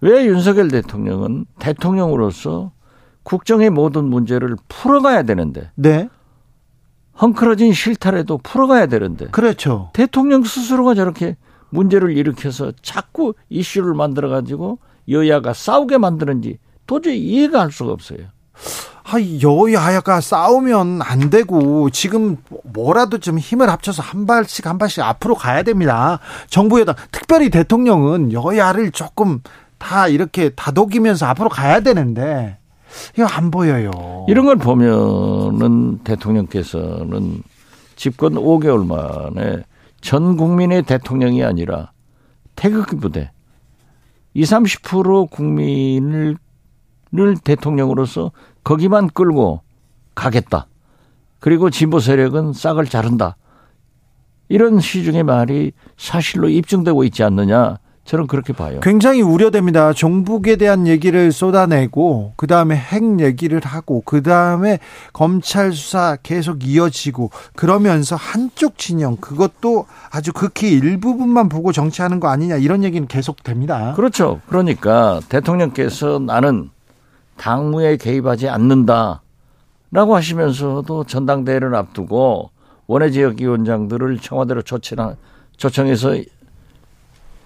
왜 윤석열 대통령은 대통령으로서 국정의 모든 문제를 풀어가야 되는데 네. 헝클어진 실타래도 풀어가야 되는데 그렇죠. 대통령 스스로가 저렇게 문제를 일으켜서 자꾸 이슈를 만들어 가지고 여야가 싸우게 만드는지 도저히 이해가 할 수가 없어요. 아, 여야가 싸우면 안 되고 지금 뭐라도 좀 힘을 합쳐서 한 발씩 한 발씩 앞으로 가야 됩니다. 정부 여당 특별히 대통령은 여야를 조금 다 이렇게 다독이면서 앞으로 가야 되는데 이거 안 보여요. 이런 걸 보면은 대통령께서는 집권 5개월 만에 전 국민의 대통령이 아니라 태극기 부대 20, 30% 국민을 대통령으로서 거기만 끌고 가겠다. 그리고 진보 세력은 싹을 자른다. 이런 시중의 말이 사실로 입증되고 있지 않느냐. 저는 그렇게 봐요. 굉장히 우려됩니다. 종북에 대한 얘기를 쏟아내고 그 다음에 핵 얘기를 하고 그 다음에 검찰 수사 계속 이어지고 그러면서 한쪽 진영 그것도 아주 극히 일부분만 보고 정치하는 거 아니냐 이런 얘기는 계속 됩니다. 그렇죠. 그러니까 대통령께서 나는 당무에 개입하지 않는다라고 하시면서도 전당대회를 앞두고 원외 지역 위원장들을 청와대로 초청, 초청해서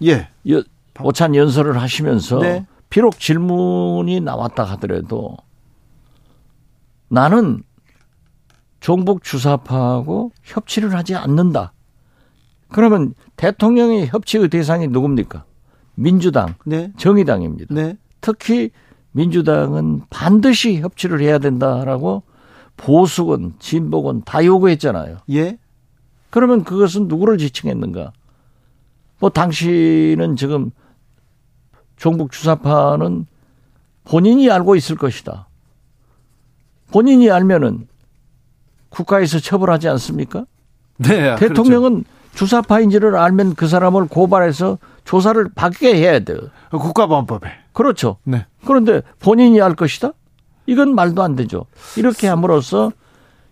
예. 여, 오찬 연설을 하시면서 네. 비록 질문이 나왔다 하더라도 나는 종북 주사파하고 협치를 하지 않는다. 그러면 대통령의 협치의 대상이 누굽니까? 민주당, 네. 정의당입니다. 네. 특히 민주당은 반드시 협치를 해야 된다라고 보수건, 진보건 다 요구했잖아요. 예. 그러면 그것은 누구를 지칭했는가? 뭐 당신은 지금 종북 주사파는 본인이 알고 있을 것이다. 본인이 알면은 국가에서 처벌하지 않습니까? 네. 대통령은 주사파인지를 알면 그 사람을 고발해서 조사를 받게 해야 돼요. 그렇죠. 국가보안법에. 그렇죠. 네. 그런데 본인이 알 것이다? 이건 말도 안 되죠. 이렇게 함으로써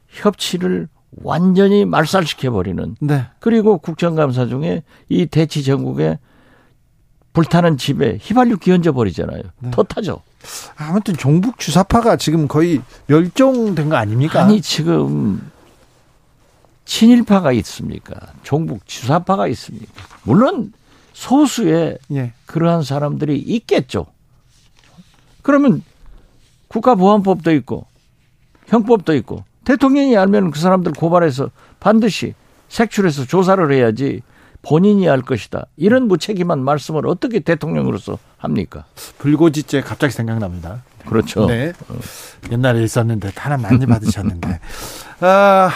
협치를 완전히 말살시켜버리는 네. 그리고 국정감사 중에 이 대치 전국에 불타는 집에 휘발유 기얹어 버리잖아요. 네. 더 타죠. 아무튼 종북 주사파가 지금 거의 멸종된 거 아닙니까? 아니 지금 친일파가 있습니까? 종북 주사파가 있습니까? 물론 소수의 예. 그러한 사람들이 있겠죠. 그러면 국가보안법도 있고 형법도 있고 대통령이 알면 그 사람들 고발해서 반드시 색출해서 조사를 해야지 본인이 알 것이다. 이런 무책임한 말씀을 어떻게 대통령으로서 합니까? 불고지죄 갑자기 생각납니다. 그렇죠. 네. 옛날에 있었는데 탄압 많이 받으셨는데. 아,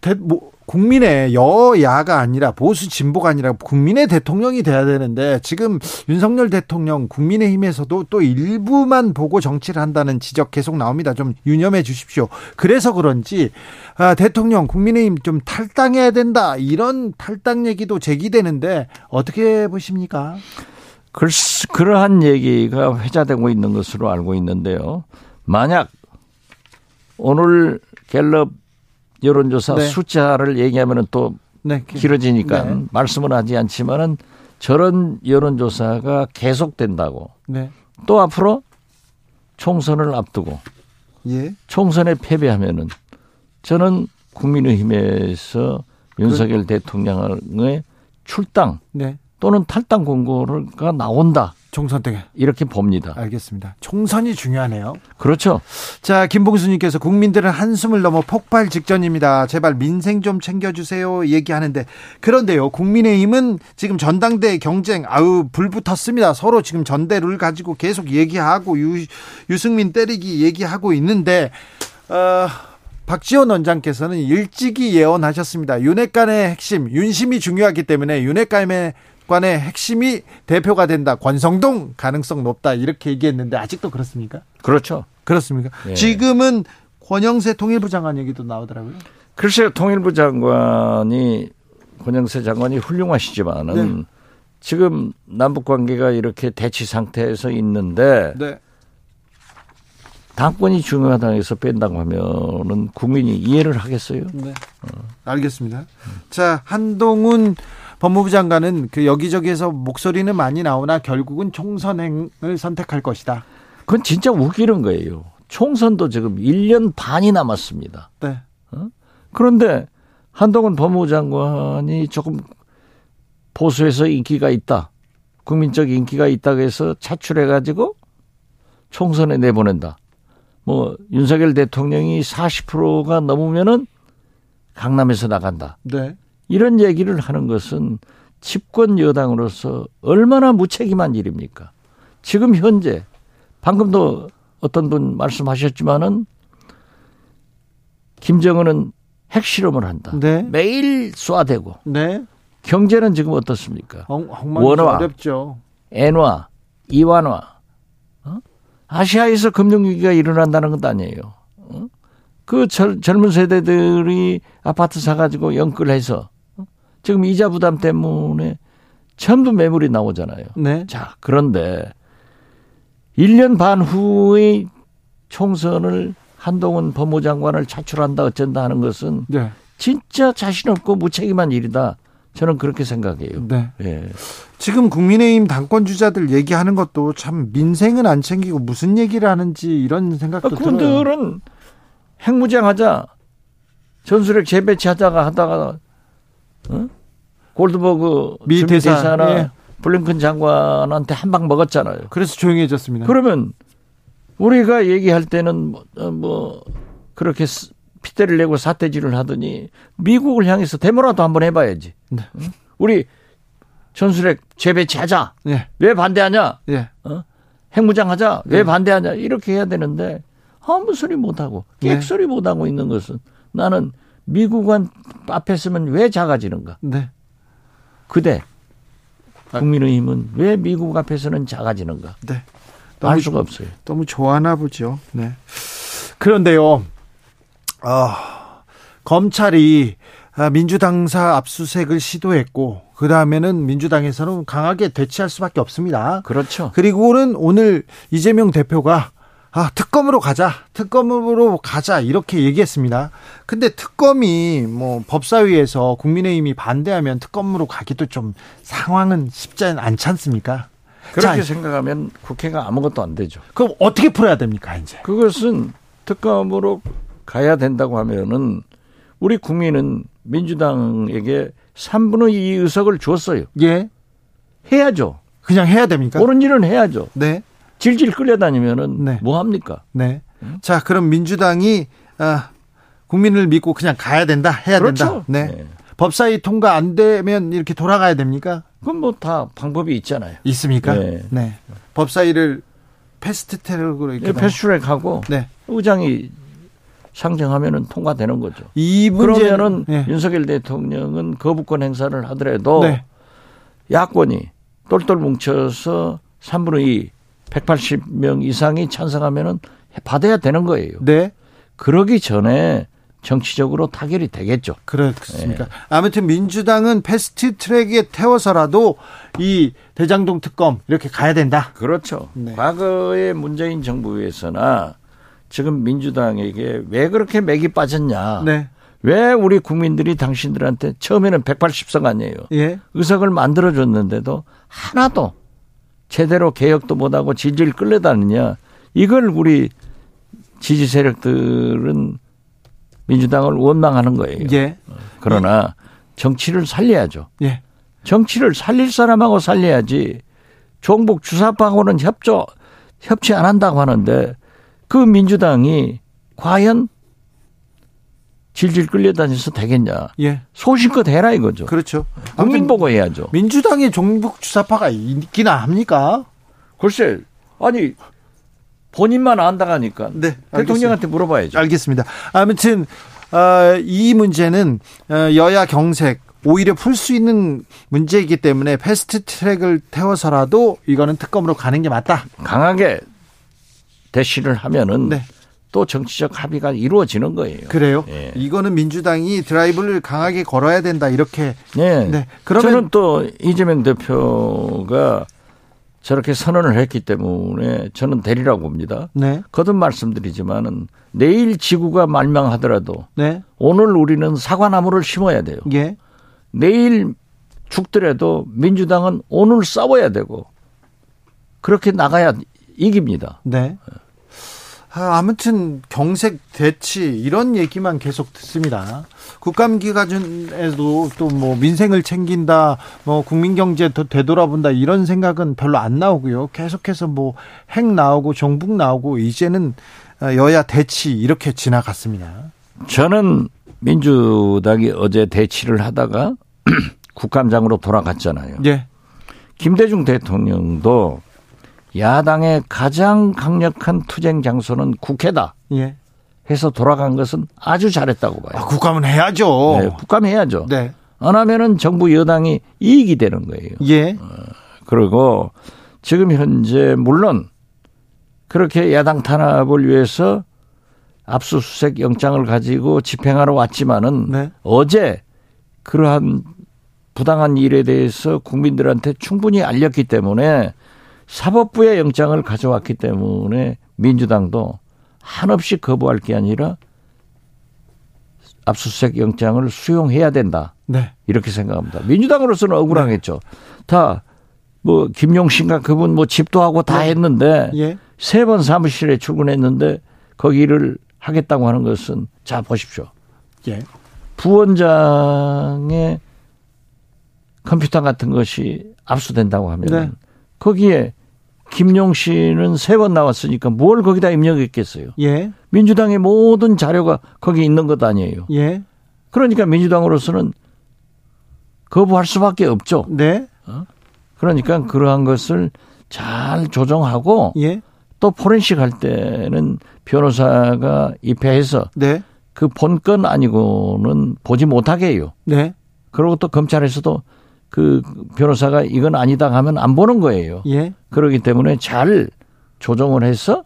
대, 뭐, 국민의 여야가 아니라 보수 진보가 아니라 국민의 대통령이 돼야 되는데 지금 윤석열 대통령 국민의힘에서도 또 일부만 보고 정치를 한다는 지적 계속 나옵니다. 좀 유념해 주십시오. 그래서 그런지 아, 대통령 국민의힘 좀 탈당해야 된다 이런 탈당 얘기도 제기되는데 어떻게 보십니까? 글쎄, 그러한 얘기가 회자되고 있는 것으로 알고 있는데요. 만약 오늘 갤럽 여론조사 네. 숫자를 얘기하면은 또 네, 길어지니까 네. 말씀은 하지 않지만은 저런 여론조사가 계속된다고. 네, 또 앞으로 총선을 앞두고 예, 총선에 패배하면은 저는 국민의힘에서 윤석열 대통령의 출당 네, 또는 탈당 공고가 나온다 총선 때 이렇게 봅니다. 알겠습니다. 총선이 중요하네요. 그렇죠. 자, 김봉수님께서 국민들은 한숨을 넘어 폭발 직전입니다. 제발 민생 좀 챙겨주세요. 얘기하는데. 그런데요, 국민의힘은 지금 전당대 경쟁, 아우, 불 붙었습니다. 서로 지금 전대를 가지고 계속 얘기하고, 유, 유승민 때리기 얘기하고 있는데, 어, 박지원 원장께서는 일찍이 예언하셨습니다. 윤핵관의 핵심, 윤심이 중요하기 때문에 윤핵관의 관의 핵심이 대표가 된다. 권성동 가능성 높다. 이렇게 얘기했는데 아직도 그렇습니까? 그렇죠. 그렇습니까? 예. 지금은 권영세 통일부 장관 얘기도 나오더라고요. 글쎄요, 통일부 장관이 권영세 장관이 훌륭하시지만은 네. 지금 남북 관계가 이렇게 대치 상태에서 있는데 네. 당권이 중요하다고 해서 뺀다고 하면은 국민이 이해를 하겠어요? 네. 알겠습니다. 자, 한동훈 법무부 장관은 그 여기저기에서 목소리는 많이 나오나 결국은 총선행을 선택할 것이다. 그건 진짜 웃기는 거예요. 총선도 지금 1년 반이 남았습니다. 네. 그런데 한동훈 법무부 장관이 조금 보수에서 인기가 있다. 국민적 인기가 있다고 해서 차출해가지고 총선에 내보낸다. 뭐, 윤석열 대통령이 40%가 넘으면은 강남에서 나간다. 네. 이런 얘기를 하는 것은 집권 여당으로서 얼마나 무책임한 일입니까? 지금 현재 방금도 어떤 분 말씀하셨지만은 김정은은 핵실험을 한다. 네. 매일 쏴대고 네. 경제는 지금 어떻습니까? 원화. 어렵죠. 엔화, 이완화. 어? 아시아에서 금융위기가 일어난다는 것도 아니에요. 어? 그 젊, 젊은 세대들이 아파트 사가지고 연끌해서 어? 지금 이자 부담 때문에 전부 매물이 나오잖아요. 네. 자, 그런데 1년 반 후의 총선을 한동훈 법무장관을 차출한다 어쩐다 하는 것은 네. 진짜 자신 없고 무책임한 일이다. 저는 그렇게 생각해요. 네. 예. 지금 국민의힘 당권 주자들 얘기하는 것도 참 민생은 안 챙기고 무슨 얘기를 하는지 이런 생각도 아, 들어요. 그분들은 핵무장 하자, 전술핵 재배치 하다가 하다가, 어? 골드버그 미미 대사, 대사 나 예. 블링컨 장관한테 한 방 먹었잖아요. 그래서 조용해졌습니다. 그러면 우리가 얘기할 때는 뭐, 어, 뭐 그렇게 스- 핏대를 내고 사태질을 하더니 미국을 향해서 데모라도 한번 해봐야지. 네. 응? 우리 전술핵 재배치하자. 예. 왜 반대하냐? 예. 핵무장하자. 왜 네. 반대하냐? 이렇게 해야 되는데 아무 소리 못하고 네. 객소리 못하고 있는 것은 나는 미국은 앞에 서면 왜 작아지는가? 네. 그대 아. 국민의힘은 왜 미국 앞에서는 작아지는가? 네. 알 너무 수가 없어요. 너무 좋아하나 보죠. 네. 그런데요, 아, 검찰이 아, 민주당사 압수수색을 시도했고, 그 다음에는 민주당에서는 강하게 대치할 수밖에 없습니다. 그렇죠. 그리고는 오늘 이재명 대표가 아, 특검으로 가자. 특검으로 가자. 이렇게 얘기했습니다. 근데 특검이 뭐 법사위에서 국민의힘이 반대하면 특검으로 가기도 좀 상황은 쉽지 않지 않습니까? 그렇게 자, 생각하면 국회가 아무것도 안 되죠. 그럼 어떻게 풀어야 됩니까, 이제? 그것은 특검으로 가야 된다고 하면은 우리 국민은 민주당에게 3분의 2 의석을 줬어요. 예. 해야죠. 그냥 해야 됩니까? 옳은 일은 해야죠. 네. 질질 끌려다니면은 네. 뭐 합니까? 네. 자, 그럼 민주당이 아, 국민을 믿고 그냥 가야 된다. 해야 그렇죠. 된다. 네. 네. 법사위 통과 안 되면 이렇게 돌아가야 됩니까? 그건 뭐 다 방법이 있잖아요. 있습니까? 네. 네. 법사위를 패스트 트랙으로 이렇게 패스트 트랙하고 네. 의장이 상정하면은 통과되는 거죠. 이 문제는 그러면은 예. 윤석열 대통령은 거부권 행사를 하더라도 네. 야권이 똘똘 뭉쳐서 3분의 2, 180명 이상이 찬성하면은 받아야 되는 거예요. 네. 그러기 전에 정치적으로 타결이 되겠죠. 그렇습니까? 아무튼 민주당은 패스트 트랙에 태워서라도 이 대장동 특검 이렇게 가야 된다. 그렇죠. 네. 과거의 문재인 정부에서나 지금 민주당에게 왜 그렇게 맥이 빠졌냐. 네. 왜 우리 국민들이 당신들한테 처음에는 180석 아니에요. 예. 의석을 만들어줬는데도 하나도 제대로 개혁도 못하고 질질 끌려다니냐. 이걸 우리 지지 세력들은 민주당을 원망하는 거예요. 예. 그러나 정치를 살려야죠. 예. 정치를 살릴 사람하고 살려야지. 종북 주사파하고는 협조 협치 안 한다고 하는데 그 민주당이 과연 질질 끌려다녀서 되겠냐? 예. 소신껏 해라 이거죠. 그렇죠. 국민 보고 해야죠. 민주당의 종북 주사파가 있기나 합니까? 글쎄, 아니 본인만 안다고 하니까 네, 대통령한테 물어봐야죠. 알겠습니다. 아무튼 어, 이 문제는 어, 여야 경색 오히려 풀 수 있는 문제이기 때문에 패스트 트랙을 태워서라도 이거는 특검으로 가는 게 맞다. 강하게 대시를 하면은 네. 또 정치적 합의가 이루어지는 거예요. 그래요. 예. 이거는 민주당이 드라이브를 강하게 걸어야 된다 이렇게. 네. 네. 그러면 저는 또 이재명 대표가 저렇게 선언을 했기 때문에 저는 대리라고 봅니다. 네, 거듭 말씀드리지만은 내일 지구가 말망하더라도 네, 오늘 우리는 사과나무를 심어야 돼요. 예, 내일 죽더라도 민주당은 오늘 싸워야 되고 그렇게 나가야 이깁니다. 네. 아, 아무튼 경색 대치 이런 얘기만 계속 듣습니다. 국감 기간에도 또 뭐 민생을 챙긴다, 뭐 국민 경제 더 되돌아본다 이런 생각은 별로 안 나오고요. 계속해서 뭐 핵 나오고 종북 나오고 이제는 여야 대치 이렇게 지나갔습니다. 저는 민주당이 어제 대치를 하다가 국감장으로 돌아갔잖아요. 예, 김대중 대통령도 야당의 가장 강력한 투쟁 장소는 국회다 예. 해서 돌아간 것은 아주 잘했다고 봐요. 아, 국감은 해야죠. 네, 국감 해야죠. 네, 안 하면은 정부 여당이 이익이 되는 거예요. 예, 그리고 지금 현재 물론 그렇게 야당 탄압을 위해서 압수수색 영장을 가지고 집행하러 왔지만은 네. 어제 그러한 부당한 일에 대해서 국민들한테 충분히 알렸기 때문에 사법부의 영장을 가져왔기 때문에 민주당도 한없이 거부할 게 아니라 압수수색 영장을 수용해야 된다. 네, 이렇게 생각합니다. 민주당으로서는 억울하겠죠. 다뭐 김용신과 그분 뭐 집도 하고 다 했는데 예, 세번 사무실에 출근했는데 거기를 하겠다고 하는 것은 자 보십시오. 예, 부원장의 컴퓨터 같은 것이 압수된다고 하면 네. 거기에 김용신은 세번 나왔으니까 뭘 거기다 입력했겠어요. 예, 민주당의 모든 자료가 거기 있는 것 아니에요. 예, 그러니까 민주당으로서는 거부할 수밖에 없죠. 네, 그러니까 그러한 것을 잘 조정하고 예, 또 포렌식 할 때는 변호사가 입회해서 네, 그 본건 아니고는 보지 못하게 해요. 네, 그리고 또 검찰에서도 그 변호사가 이건 아니다 하면 안 보는 거예요. 예, 그렇기 때문에 잘 조정을 해서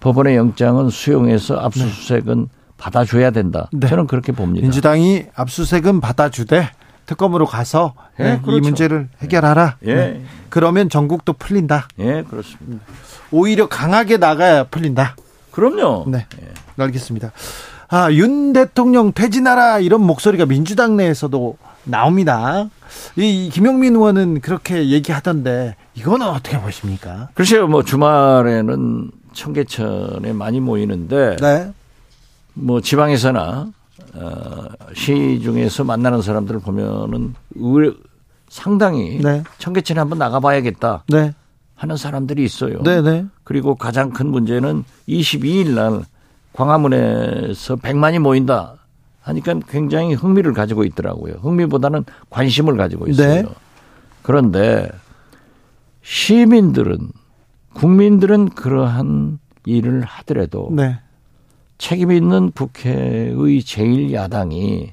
법원의 영장은 수용해서 압수수색은 받아줘야 된다. 네. 저는 그렇게 봅니다. 민주당이 압수색은 받아주되 특검으로 가서 예, 네, 이 그렇죠. 문제를 해결하라. 예. 네. 그러면 전국도 풀린다. 예, 그렇습니다. 오히려 강하게 나가야 풀린다. 그럼요. 네, 알겠습니다. 아, 윤 대통령 퇴진하라 이런 목소리가 민주당 내에서도 나옵니다. 이 김용민 의원은 그렇게 얘기하던데 이거는 어떻게 보십니까? 글쎄요, 뭐 주말에는 청계천에 많이 모이는데 네, 뭐 지방에서나 어, 시중에서 만나는 사람들을 보면은 의외 상당히 네. 청계천에 한번 나가봐야겠다 네, 하는 사람들이 있어요. 네, 네, 그리고 가장 큰 문제는 22일 날 광화문에서 100만이 모인다 하니까 굉장히 흥미를 가지고 있더라고요. 흥미보다는 관심을 가지고 있어요. 네. 그런데 시민들은 국민들은 그러한 일을 하더라도 네, 책임 있는 국회의 제1야당이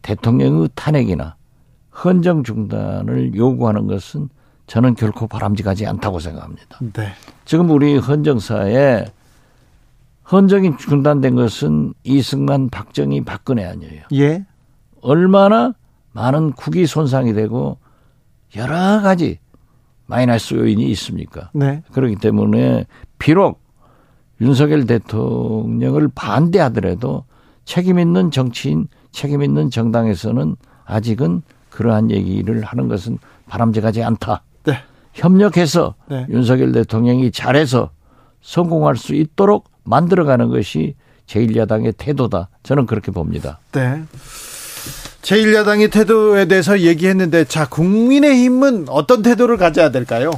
대통령의 탄핵이나 헌정 중단을 요구하는 것은 저는 결코 바람직하지 않다고 생각합니다. 네. 지금 우리 헌정사에 헌정이 중단된 것은 이승만, 박정희, 박근혜 아니에요. 예. 얼마나 많은 국위 손상이 되고 여러 가지 마이너스 요인이 있습니까? 네. 그렇기 때문에 비록 윤석열 대통령을 반대하더라도 책임 있는 정치인, 책임 있는 정당에서는 아직은 그러한 얘기를 하는 것은 바람직하지 않다. 네. 협력해서 네. 윤석열 대통령이 잘해서 성공할 수 있도록 만들어가는 것이 제1야당의 태도다. 저는 그렇게 봅니다. 네. 제1야당의 태도에 대해서 얘기했는데 자, 국민의힘은 어떤 태도를 가져야 될까요?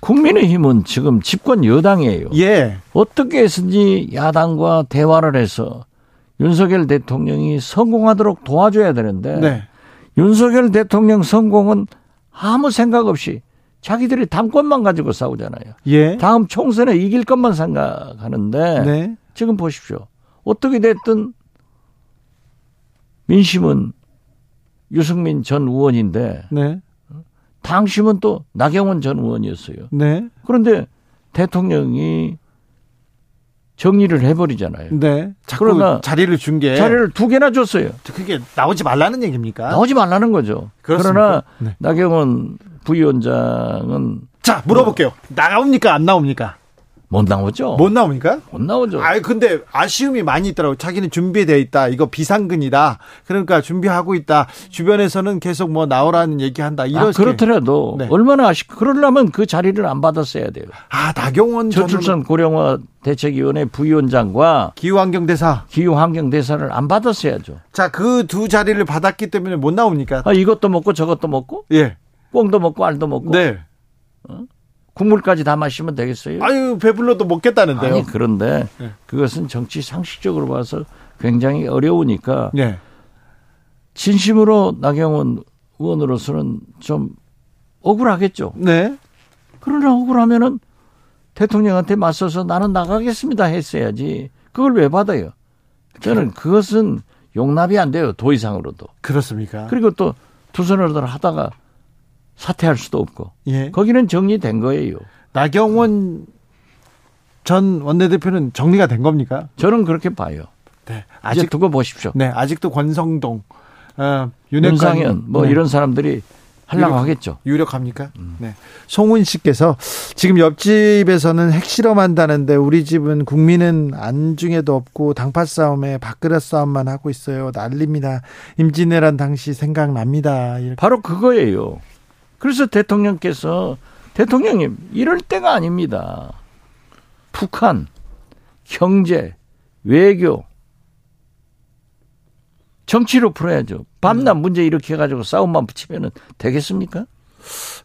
국민의힘은 지금 집권 여당이에요. 예. 어떻게 해서든지 야당과 대화를 해서 윤석열 대통령이 성공하도록 도와줘야 되는데 네. 윤석열 대통령 성공은 아무 생각 없이 자기들이 당권만 가지고 싸우잖아요. 예. 다음 총선에 이길 것만 생각하는데 네. 지금 보십시오. 어떻게 됐든 민심은 유승민 전 의원인데 네. 당심은 또 나경원 전 의원이었어요. 네. 그런데 대통령이 정리를 해버리잖아요. 네. 자꾸 그러나 자리를 준 게 자리를 두 개나 줬어요. 그게 나오지 말라는 얘기입니까? 나오지 말라는 거죠. 그렇습니까? 그러나 네. 나경원 부위원장은 자, 물어볼게요. 나옵니까? 안 나옵니까? 못 나오죠. 못 나옵니까? 못 나오죠. 아 근데 아쉬움이 많이 있더라고. 자기는 준비돼 있다. 이거 비상근이다. 그러니까 준비하고 있다. 주변에서는 계속 뭐 나오라는 얘기한다. 아, 이렇게. 그렇더라도 네. 얼마나 아쉽 그러려면 그 자리를 안 받았어야 돼요. 아 나경원 전 저출산 고령화 대책위원회 부위원장과 기후환경대사. 기후환경대사를 안 받았어야죠. 자 그 두 자리를 받았기 때문에 못 나옵니까? 아, 이것도 먹고 저것도 먹고 예. 꽁도 먹고 알도 먹고 네. 국물까지 다 마시면 되겠어요? 아유 배불러도 먹겠다는데요. 아니 그런데 네. 그것은 정치 상식적으로 봐서 굉장히 어려우니까 네. 진심으로 나경원 의원으로서는 좀 억울하겠죠. 네. 그러나 억울하면은 대통령한테 맞서서 나는 나가겠습니다 했어야지. 그걸 왜 받아요? 저는 그것은 용납이 안 돼요. 도 이상으로도. 그렇습니까? 그리고 또 두 손으로 하다가 사퇴할 수도 없고. 예. 거기는 정리된 거예요. 나경원 전 원내대표는 정리가 된 겁니까? 저는 그렇게 봐요. 네. 아직 두고 보십시오. 네 아직도 권성동, 어, 윤핵관 뭐 네. 이런 사람들이 하려고 하겠죠. 유력합니까? 네. 송은 씨께서 지금 옆집에서는 핵실험한다는데 우리 집은 국민은 안중에도 없고 당파 싸움에 밥그릇 싸움만 하고 있어요. 난립니다. 임진왜란 당시 생각납니다. 이렇게. 바로 그거예요. 그래서 대통령께서 대통령님 이럴 때가 아닙니다. 북한, 경제, 외교, 정치로 풀어야죠. 밤낮 문제 이렇게 해가지고 싸움만 붙이면 되겠습니까?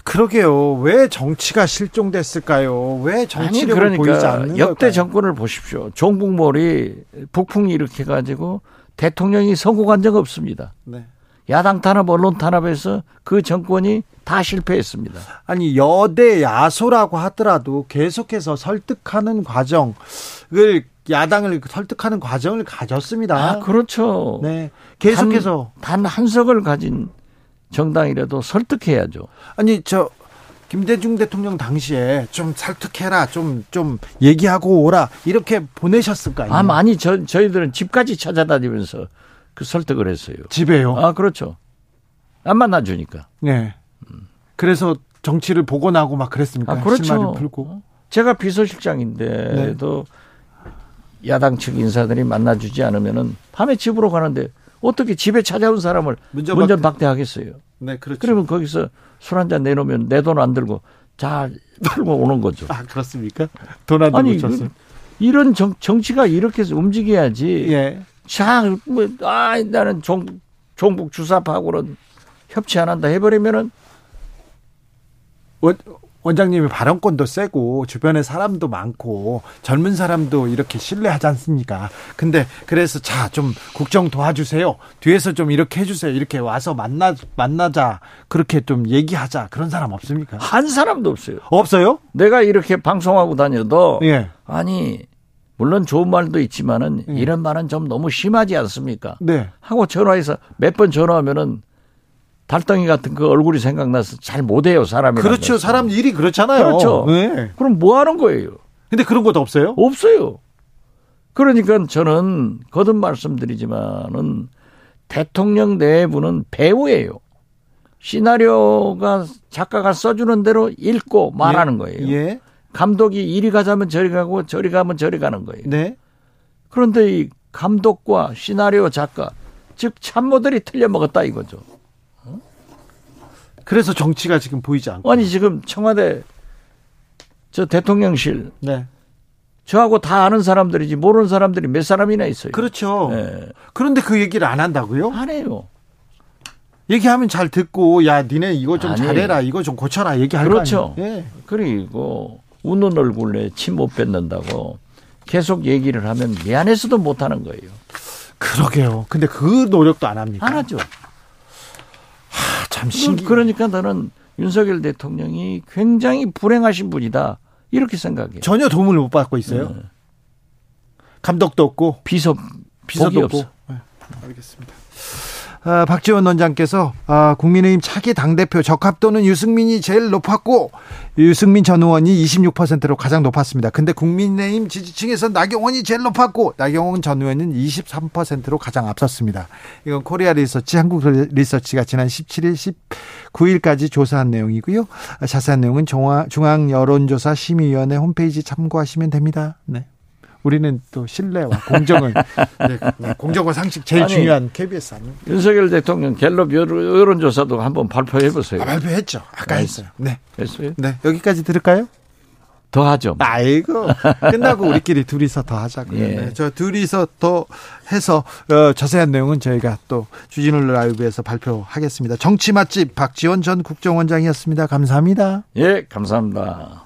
그러게요. 왜 정치가 실종됐을까요? 왜 아니 정치력을 보이지 그러니까 않는 역대 걸까요? 정권을 보십시오. 종북몰이 북풍 일으켜 가지고 대통령이 성공한 적 없습니다. 네. 야당 탄압, 언론 탄압에서 그 정권이 다 실패했습니다. 아니 여대 야소라고 하더라도 계속해서 설득하는 과정을 야당을 설득하는 과정을 가졌습니다. 아, 그렇죠. 네. 계속해서 단, 단 한석을 가진 정당이라도 설득해야죠. 아니 저 김대중 대통령 당시에 좀 설득해라 좀 좀 얘기하고 오라 이렇게 보내셨을 거 아니에요. 아, 많이 저, 저희들은 집까지 찾아다니면서 그 설득을 했어요. 집에요. 아, 그렇죠. 안 만나주니까. 네. 그래서 정치를 복원하고 막 그랬습니까? 아, 그렇죠. 실마리 풀고. 제가 비서실장인데도 야당 측 인사들이 만나주지 않으면은 밤에 집으로 가는데 어떻게 집에 찾아온 사람을 문전 문전 박대. 박대 하겠어요. 네, 그렇죠. 그러면 거기서 술 한 잔 내놓으면 내 돈 안 들고 잘 풀고 오는 거죠. 아 그렇습니까? 돈안 아니 들고 쳤어요. 그- 이런 정, 정치가 이렇게 해서 움직여야지. 예. 자, 뭐, 아, 나는 종, 종북 주사파하고는 협치 안 한다 해버리면은 원, 원장님이 발언권도 세고 주변에 사람도 많고 젊은 사람도 이렇게 신뢰하지 않습니까? 근데 그래서 자 좀 국정 도와주세요. 뒤에서 좀 이렇게 해주세요. 이렇게 와서 만나 만나자 그렇게 좀 얘기하자 그런 사람 없습니까? 한 사람도 없어요. 없어요? 내가 이렇게 방송하고 다녀도 예. 아니 물론 좋은 말도 있지만은 음. 이런 말은 좀 너무 심하지 않습니까? 네. 하고 전화해서 몇 번 전화하면은 달덩이 같은 그 얼굴이 생각나서 잘 못해요 사람이. 그렇죠. 사람 일이 그렇잖아요. 그렇죠. 네. 그럼 뭐 하는 거예요? 근데 그런 것도 없어요? 없어요. 그러니까 저는 거듭 말씀드리지만은 대통령 내부는 배우예요. 시나리오가 작가가 써주는 대로 읽고 말하는 거예요. 예. 감독이 이리 가자면 저리 가고 저리 가면 저리 가는 거예요. 네. 그런데 이 감독과 시나리오 작가 즉 참모들이 틀려 먹었다 이거죠. 그래서 정치가 지금 보이지 않고. 아니 지금 청와대 저 대통령실 네. 저하고 다 아는 사람들이지 모르는 사람들이 몇 사람이나 있어요. 그렇죠. 예. 그런데 그 얘기를 안 한다고요? 안 해요. 얘기하면 잘 듣고 야 니네 이거 좀 아니. 잘해라 이거 좀 고쳐라 얘기할 그렇죠. 거 아니에요? 예. 그리고 웃는 얼굴에 침 못 뱉는다고 계속 얘기를 하면 미안해서도 못 하는 거예요. 그러게요. 근데 그 노력도 안 합니까? 안 하죠. 아, 참 신기. 그러니까 저는 윤석열 대통령이 굉장히 불행하신 분이다. 이렇게 생각해요. 전혀 도움을 못 받고 있어요. 네. 감독도 없고 비서 비서도 없고. 없어. 네, 알겠습니다. 아, 박지원 원장께서 아, 국민의힘 차기 당대표 적합도는 유승민이 제일 높았고 유승민 전 의원이 26%로 가장 높았습니다. 근데 국민의힘 지지층에서 나경원이 제일 높았고 나경원 전 의원은 23%로 가장 앞섰습니다. 이건 코리아 리서치 한국 리서치가 지난 17일 19일까지 조사한 내용이고요. 아, 자세한 내용은 중앙 여론조사 심의위원회 홈페이지 참고하시면 됩니다. 네. 우리는 또 신뢰와 공정을 네, 공정과 상식 제일 아니, 중요한 KBS 아니에요? 윤석열 대통령 갤럽 여론- 여론조사도 한번 발표해 보세요. 아, 발표했죠. 아까 네. 했어요. 네. 했어요? 네. 여기까지 들을까요? 더 하죠. 아이고. 끝나고 우리끼리 둘이서 더 하자고요. 예. 네. 저 둘이서 더 해서 어, 자세한 내용은 저희가 또 주진우 라이브에서 발표하겠습니다. 정치 맛집 박지원 전 국정원장이었습니다. 감사합니다. 예, 감사합니다.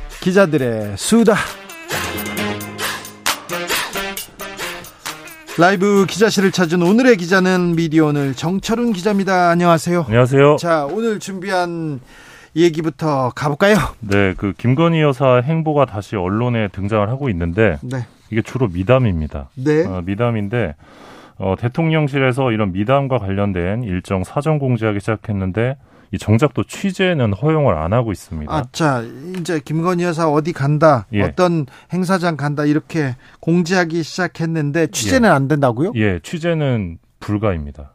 기자들의 수다. 라이브 기자실을 찾은 오늘의 기자는 미디어 오늘 정철훈 기자입니다. 안녕하세요. 안녕하세요. 자, 오늘 준비한 얘기부터 가볼까요? 네, 그 김건희 여사 행보가 다시 언론에 등장을 하고 있는데 네. 이게 주로 미담입니다. 네. 어, 미담인데 어, 대통령실에서 이런 미담과 관련된 일정 사전 공지하기 시작했는데 이 정작 또 취재는 허용을 안 하고 있습니다. 아, 자, 이제 김건희 여사 어디 간다, 예. 어떤 행사장 간다 이렇게 공지하기 시작했는데 취재는 안 된다고요? 예, 취재는 불가입니다.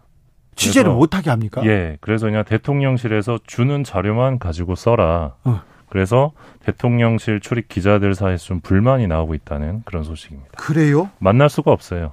취재를 못하게 합니까? 예, 그래서 그냥 대통령실에서 주는 자료만 가지고 써라. 어. 그래서 대통령실 출입 기자들 사이에서 좀 불만이 나오고 있다는 그런 소식입니다. 그래요? 만날 수가 없어요.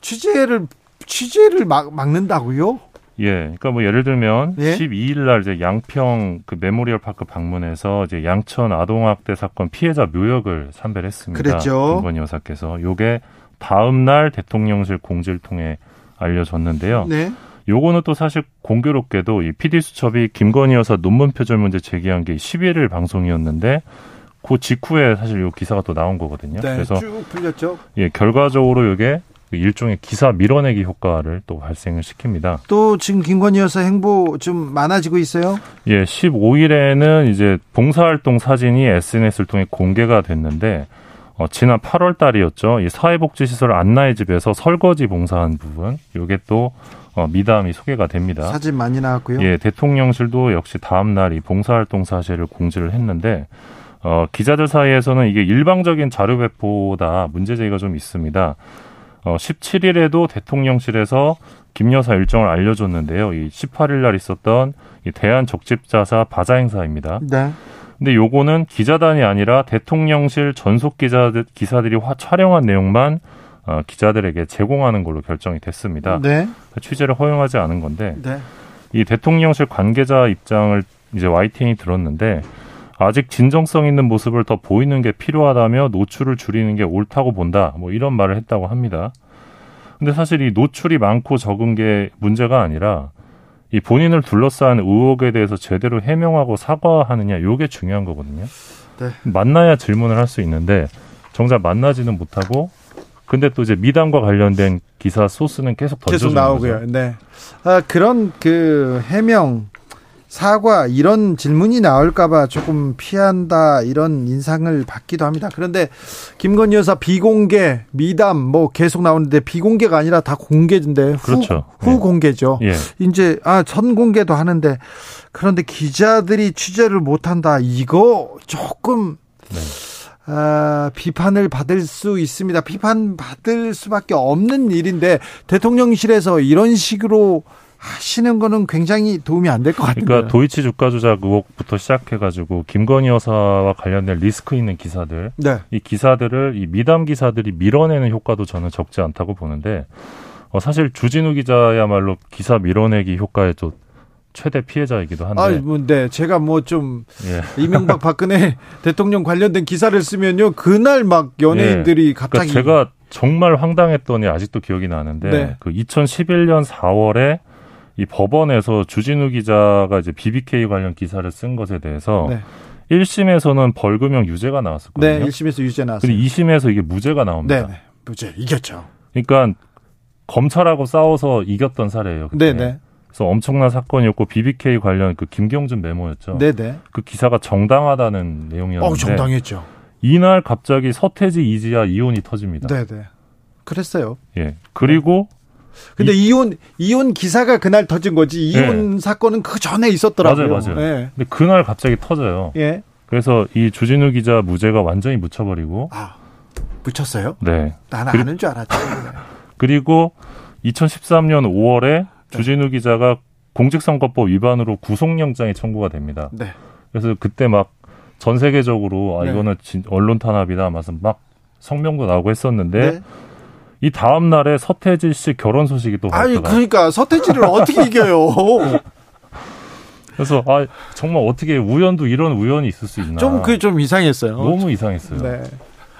취재를 취재를 막, 막는다고요? 예, 그러니까 뭐 예를 들면 예? 12일 날 이제 양평 그 메모리얼 파크 방문해서 이제 양천 아동학대 사건 피해자 묘역을参배했습니다. 그랬죠. 김건희 여사께서 요게 다음 날 대통령실 공지를 통해 알려졌는데요. 네. 요거는 또 사실 공교롭게도 이 PD 수첩이 김건희 여사 논문 표절 문제 제기한 게 11일 방송이었는데 그 직후에 사실 요 기사가 또 나온 거거든요. 네. 그래서 쭉 풀렸죠. 예, 결과적으로 이게 그 일종의 기사 밀어내기 효과를 또 발생을 시킵니다. 또 지금 김건희 여사 행보 좀 많아지고 있어요. 예, 15일에는 이제 봉사활동 사진이 SNS를 통해 공개가 됐는데 어, 지난 8월 달이었죠. 이 사회복지시설 안나의 집에서 설거지 봉사한 부분, 요게 또 어, 미담이 소개가 됩니다. 사진 많이 나왔고요. 예, 대통령실도 역시 다음 날 이 봉사활동 사실을 공지를 했는데 어, 기자들 사이에서는 이게 일방적인 자료 배포보다 문제 제기가 좀 있습니다. 어, 17일에도 대통령실에서 김 여사 일정을 알려줬는데요. 이 18일 날 있었던 이 대한 적집자사 바자 행사입니다. 네. 근데 요거는 기자단이 아니라 대통령실 전속 기자들 기사들이 화, 촬영한 내용만 어, 기자들에게 제공하는 걸로 결정이 됐습니다. 네. 취재를 허용하지 않은 건데 네. 이 대통령실 관계자 입장을 이제 YTN이 들었는데 아직 진정성 있는 모습을 더 보이는 게 필요하다며 노출을 줄이는 게 옳다고 본다. 뭐 이런 말을 했다고 합니다. 근데 사실 이 노출이 많고 적은 게 문제가 아니라 이 본인을 둘러싼 의혹에 대해서 제대로 해명하고 사과하느냐 요게 중요한 거거든요. 네. 만나야 질문을 할 수 있는데 정작 만나지는 못하고 근데 또 이제 미담과 관련된 기사 소스는 계속 던져주는 계속 나오고요. 거죠. 네. 아, 그런 그 해명 사과 이런 질문이 나올까봐 조금 피한다 이런 인상을 받기도 합니다. 그런데 김건희 여사 비공개 미담 뭐 계속 나오는데 비공개가 아니라 다 공개인데 후, 그렇죠. 후 예. 공개죠. 예. 이제 아 선공개도 하는데 그런데 기자들이 취재를 못한다 이거 조금 네. 아, 비판을 받을 수 있습니다. 비판 받을 수밖에 없는 일인데 대통령실에서 이런 식으로 하시는 거는 굉장히 도움이 안 될 것 같은데. 그러니까 도이치 주가 조작 의혹부터 시작해가지고 김건희 여사와 관련된 리스크 있는 기사들, 네. 이 기사들을 이 미담 기사들이 밀어내는 효과도 저는 적지 않다고 보는데 어, 사실 주진우 기자야말로 기사 밀어내기 효과의 또 최대 피해자이기도 한데. 아, 뭐, 네. 제가 뭐 좀 예. 이명박 박근혜 대통령 관련된 기사를 쓰면요. 그날 막 연예인들이 예. 갑자기 그러니까 제가 정말 황당했더니 아직도 기억이 나는데 네. 그 2011년 4월에 이 법원에서 주진우 기자가 이제 BBK 관련 기사를 쓴 것에 대해서 네. 1심에서는 벌금형 유죄가 나왔었거든요. 네, 1심에서 유죄 나왔어요. 그리고 2심에서 이게 무죄가 나옵니다. 네, 네. 무죄 이겼죠. 그러니까 검찰하고 싸워서 이겼던 사례예요. 네, 네. 그래서 엄청난 사건이었고 BBK 관련 그 김경준 메모였죠. 네, 네. 그 기사가 정당하다는 내용이었는데 어, 정당했죠. 이날 갑자기 서태지 이지아 이혼이 터집니다. 네, 네. 그랬어요. 예. 그리고 근데 이, 혼 이혼 기사가 그날 터진 거지. 이혼 사건은 그 전에 있었더라고요. 맞아요, 맞아요. 예. 근데 그날 갑자기 터져요. 예. 그래서 이 주진우 기자 무죄가 완전히 묻혀버리고 아, 붙였어요? 네. 나는 그리- 아는 줄 알았지. 그리고 2013년 5월에 주진우 기자가 공직선거법 위반으로 구속영장이 청구가 됩니다. 네. 그래서 그때 막 전 세계적으로 아 네. 이거는 진- 언론 탄압이다 하면서 막 성명도 나오고 했었는데 네. 이 다음 날에 서태지 씨 결혼 소식이 또 아니 발표가. 그러니까 서태지를 어떻게 이겨요? 그래서 아 정말 어떻게 우연도 이런 우연이 있을 수 있나? 좀 그게 좀 이상했어요. 너무 이상했어요. 네.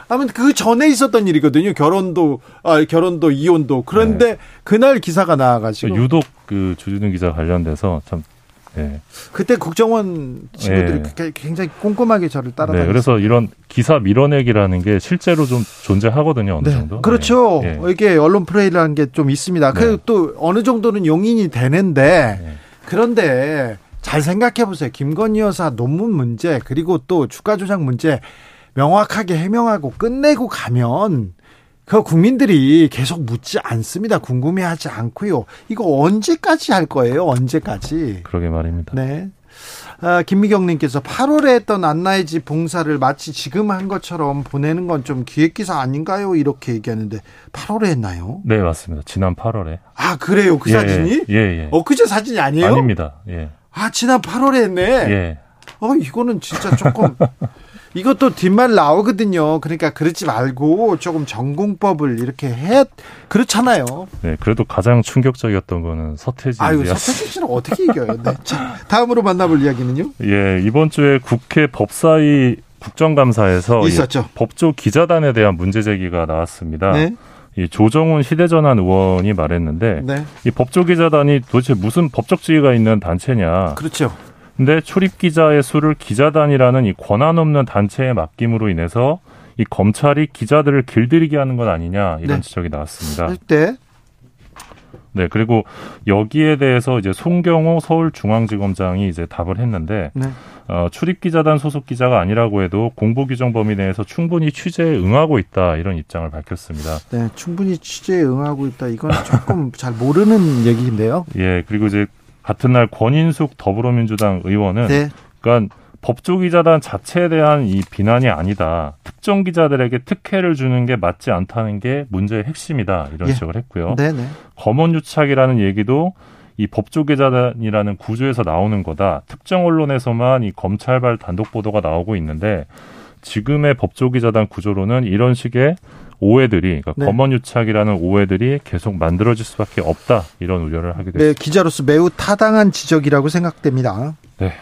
아무튼 그 전에 있었던 일이거든요. 결혼도 아 결혼도 이혼도 그런데 그날 기사가 나와가지고 유독 그 주진우 기자 관련돼서 참 예. 그때 국정원 친구들이 예. 그- 굉장히 꼼꼼하게 저를 네, 따라다녔어요. 그래서 이런 기사 밀어내기라는 게 실제로 좀 존재하거든요, 어느 네, 정도. 그렇죠. 네. 이게 언론 플레이라는 게 좀 있습니다. 네. 그리고 또 어느 정도는 용인이 되는데 네. 그런데 잘 생각해 보세요. 김건희 여사 논문 문제 그리고 또 주가 조작 문제 명확하게 해명하고 끝내고 가면 그 국민들이 계속 묻지 않습니다. 궁금해하지 않고요. 이거 언제까지 할 거예요? 언제까지? 그러게 말입니다. 네. 아, 김미경님께서 8월에 했던 안나의 집 봉사를 마치 지금 한 것처럼 보내는 건 좀 기획기사 아닌가요? 이렇게 얘기하는데 8월에 했나요? 네, 맞습니다. 지난 8월에. 아 그래요 그 예, 사진이? 예, 예. 엊그제 사진이 아니에요? 아닙니다. 예. 아 지난 8월에 했네. 예. 어 이거는 진짜 조금 이것도 뒷말 나오거든요. 그러니까 그러지 말고 조금 전공법을 이렇게 해 그렇잖아요. 네, 그래도 가장 충격적이었던 거는 서태지 아유 서태지 씨는 어떻게 이겨요? 네. 자, 다음으로 만나볼 이야기는요? 예, 이번 주에 국회 법사위 국정감사에서 이 있었죠. 법조 기자단에 대한 문제 제기가 나왔습니다. 네. 이 조정훈 휴대전환 의원이 말했는데 네. 이 법조 기자단이 도대체 무슨 법적 지위가 있는 단체냐? 그렇죠. 근데 출입 기자의 수를 기자단이라는 이 권한 없는 단체에 맡김으로 인해서 이 검찰이 기자들을 길들이게 하는 건 아니냐 이런 네. 지적이 나왔습니다. 할 때. 네, 그리고 여기에 대해서 이제 송경호 서울중앙지검장이 이제 답을 했는데 네. 어, 출입 기자단 소속 기자가 아니라고 해도 공보 규정 범위 내에서 충분히 취재에 응하고 있다 이런 입장을 밝혔습니다. 네, 충분히 취재에 응하고 있다. 이건 조금 잘 모르는 얘기인데요. 예, 그리고 이제 같은 날 권인숙 더불어민주당 의원은 네. 그러니까 법조 기자단 자체에 대한 이 비난이 아니다. 특정 기자들에게 특혜를 주는 게 맞지 않다는 게 문제의 핵심이다. 이런 예. 지적을 했고요. 네, 네. 검언유착이라는 얘기도 이 법조 기자단이라는 구조에서 나오는 거다. 특정 언론에서만 이 검찰발 단독 보도가 나오고 있는데 지금의 법조 기자단 구조로는 이런 식의 오해들이 그러니까 네. 검언유착이라는 오해들이 계속 만들어질 수밖에 없다. 이런 우려를 하게 됐습니다. 네, 기자로서 매우 타당한 지적이라고 생각됩니다. 네.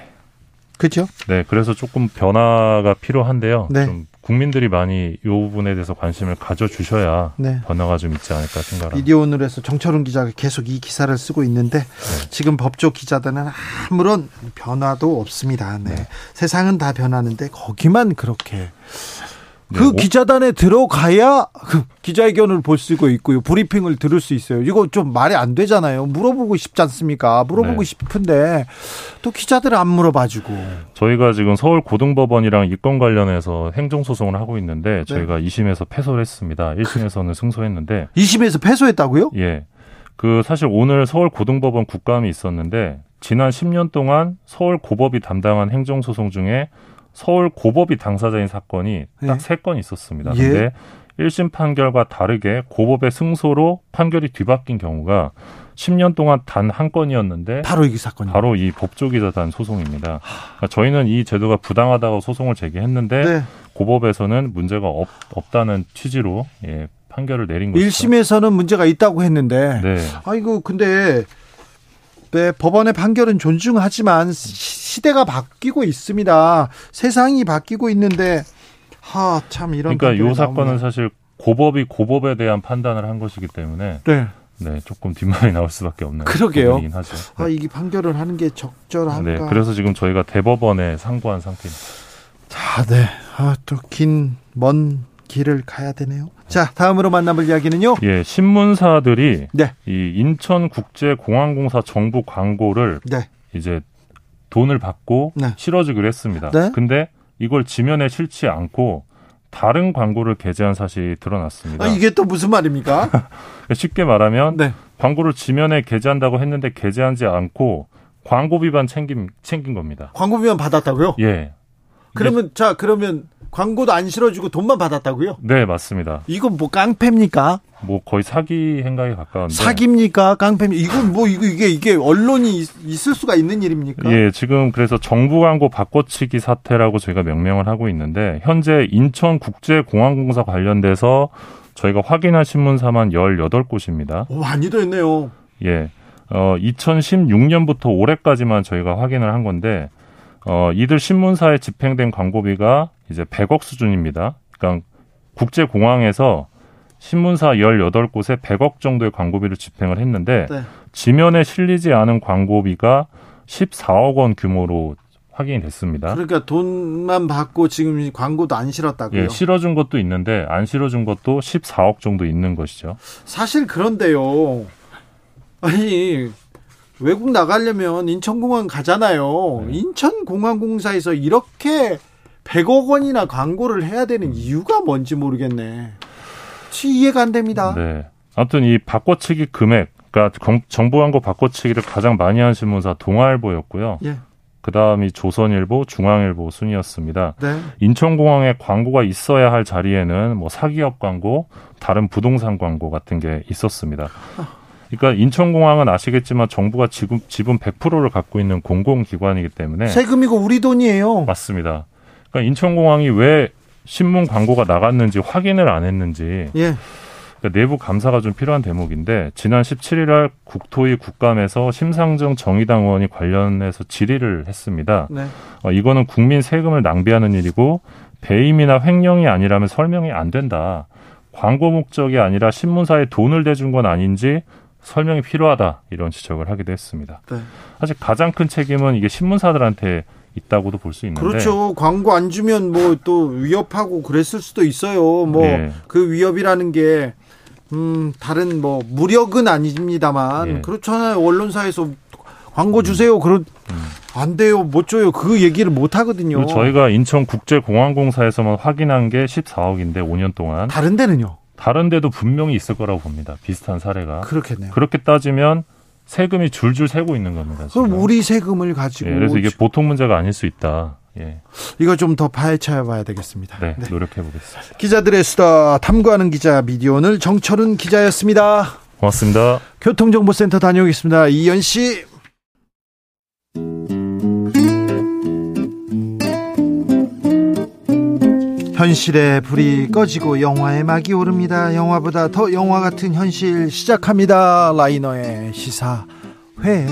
그렇죠? 네, 그래서 조금 변화가 필요한데요. 네. 좀 국민들이 많이 이 부분에 대해서 관심을 가져주셔야 네. 변화가 좀 있지 않을까 생각합니다. 미디어 오늘에서 정철훈 기자가 계속 이 기사를 쓰고 있는데 지금 법조 기자들은 아무런 변화도 없습니다. 네. 세상은 다 변하는데 거기만 그렇게 그 오- 기자단에 들어가야 그 기자회견을 볼 수가 있고요. 브리핑을 들을 수 있어요. 이거 좀 말이 안 되잖아요. 물어보고 싶지 않습니까? 물어보고 네. 싶은데 또 기자들은 안 물어봐주고. 저희가 지금 서울 고등법원이랑 이건 관련해서 행정소송을 하고 네. 있는데 저희가 2심에서 패소를 했습니다. 1심에서는 승소했는데 2심에서 패소했다고요? 예. 그 사실 오늘 서울 고등법원 국감이 있었는데 지난 10년 동안 서울 고법이 담당한 행정소송 중에 서울 고법이 당사자인 사건이 예. 딱세 건 있었습니다. 예. 근데 1심 판결과 다르게 고법의 승소로 판결이 뒤바뀐 경우가 10년 동안 단 한 건이었는데 바로 이 사건이. 바로 이 법조기자단 소송입니다. 그러니까 저희는 이 제도가 부당하다고 소송을 제기했는데 네. 고법에서는 문제가 없, 없다는 취지로 예, 판결을 내린 거죠. 1심에서는 문제가 있다고 했는데 네. 아이고 근데 네, 법원의 판결은 존중하지만 시- 시대가 바뀌고 있습니다. 세상이 바뀌고 있는데 하 참 이런 그러니까 이 판결이 사건은. 사실 고법이 고법에 대한 판단을 한 것이기 때문에 네. 네 조금 뒷말이 나올 수밖에 없는 그러게요. 하죠. 아 이게 판결을 하는 게 적절한가? 네, 그래서 지금 저희가 대법원에 상고한 상태입니다. 자, 네. 아, 또 긴 먼 길을 가야 되네요. 자, 다음으로 만나볼 이야기는요. 예, 신문사들이 네. 이 인천국제공항공사 정부 광고를 네. 이제 돈을 받고 네. 실어주기로 했습니다. 네. 근데 이걸 지면에 실지 않고 다른 광고를 게재한 사실이 드러났습니다. 아, 이게 또 무슨 말입니까? 쉽게 말하면 네. 광고를 지면에 게재한다고 했는데 게재하지 않고 광고 위반 챙김 챙긴 겁니다. 광고비만 받았다고요? 예. 그러면 자, 그러면 광고도 안 실어주고 돈만 받았다고요? 네, 맞습니다. 이건 뭐 깡패입니까? 뭐 거의 사기 행각에 가까운데. 사기입니까? 깡패입니까? 이건 뭐 이거 이게 이게 언론이 있- 있을 수가 있는 일입니까? 예, 지금 그래서 정부 광고 바꿔치기 사태라고 저희가 명명을 하고 있는데 현재 인천 국제공항공사 관련돼서 저희가 확인한 신문사만 18곳입니다. 오, 많이 됐네요. 예. 어, 2016년부터 올해까지만 저희가 확인을 한 건데, 어, 이들 신문사에 집행된 광고비가 이제 100억 수준입니다. 그러니까 국제 공항에서 신문사 18곳에 100억 정도의 광고비를 집행을 했는데, 네. 지면에 실리지 않은 광고비가 14억 원 규모로 확인이 됐습니다. 그러니까 돈만 받고 지금 광고도 안 실었다고요. 예, 실어준 것도 있는데, 안 실어준 것도 14억 정도 있는 것이죠. 사실 그런데요. 아니 외국 나가려면 인천공항 가잖아요. 네. 인천공항공사에서 이렇게 100억 원이나 광고를 해야 되는 이유가 뭔지 모르겠네. 치 이해가 안 됩니다. 네. 아무튼 이 바꿔치기 금액, 그러니까 정- 정부 광고 바꿔치기를 가장 많이 한 신문사 동아일보였고요. 예. 그 다음이 조선일보, 중앙일보 순이었습니다. 네. 인천공항에 광고가 있어야 할 자리에는 뭐 사기업 광고, 다른 부동산 광고 같은 게 있었습니다. 그러니까 인천공항은 아시겠지만 정부가 지금 지분 100%를 갖고 있는 공공기관이기 때문에 세금이고 우리 돈이에요. 맞습니다. 그러니까 인천공항이 왜 신문 광고가 나갔는지 확인을 안 했는지 예. 그러니까 내부 감사가 좀 필요한 대목인데 지난 17일 날 국토위 국감에서 심상정 정의당 의원이 관련해서 질의를 했습니다. 네. 어, 이거는 국민 세금을 낭비하는 일이고 배임이나 횡령이 아니라면 설명이 안 된다. 광고 목적이 아니라 신문사에 돈을 대준 건 아닌지 설명이 필요하다 이런 지적을 하기도 했습니다. 네. 사실 가장 큰 책임은 이게 신문사들한테 있다고도 볼 수 있는데 그렇죠. 광고 안 주면 뭐 또 위협하고 그랬을 수도 있어요. 뭐그 예. 위협이라는 게 음, 다른 뭐 무력은 아닙니다만 예. 그렇잖아요. 언론사에서 광고 주세요. 그런 안 돼요. 못 줘요. 그 얘기를 못 하거든요. 저희가 인천국제공항공사에서만 확인한 게 14억인데 5년 동안 다른 데는요. 다른 데도 분명히 있을 거라고 봅니다. 비슷한 사례가. 그렇겠네요. 그렇게 따지면 세금이 줄줄 새고 있는 겁니다. 지금. 그럼 우리 세금을 가지고 예, 그래서 이게 보통 문제가 아닐 수 있다. 예. 이거 좀 더 파헤쳐 봐야 되겠습니다. 네, 네. 노력해 보겠습니다. 기자들의 수다 탐구하는 기자 미디어 오늘 정철은 기자였습니다. 고맙습니다. 교통정보센터 다녀오겠습니다. 이현 씨. 현실의 불이 꺼지고 영화의 막이 오릅니다. 영화보다 더 영화 같은 현실 시작합니다. 라이너의 시사회.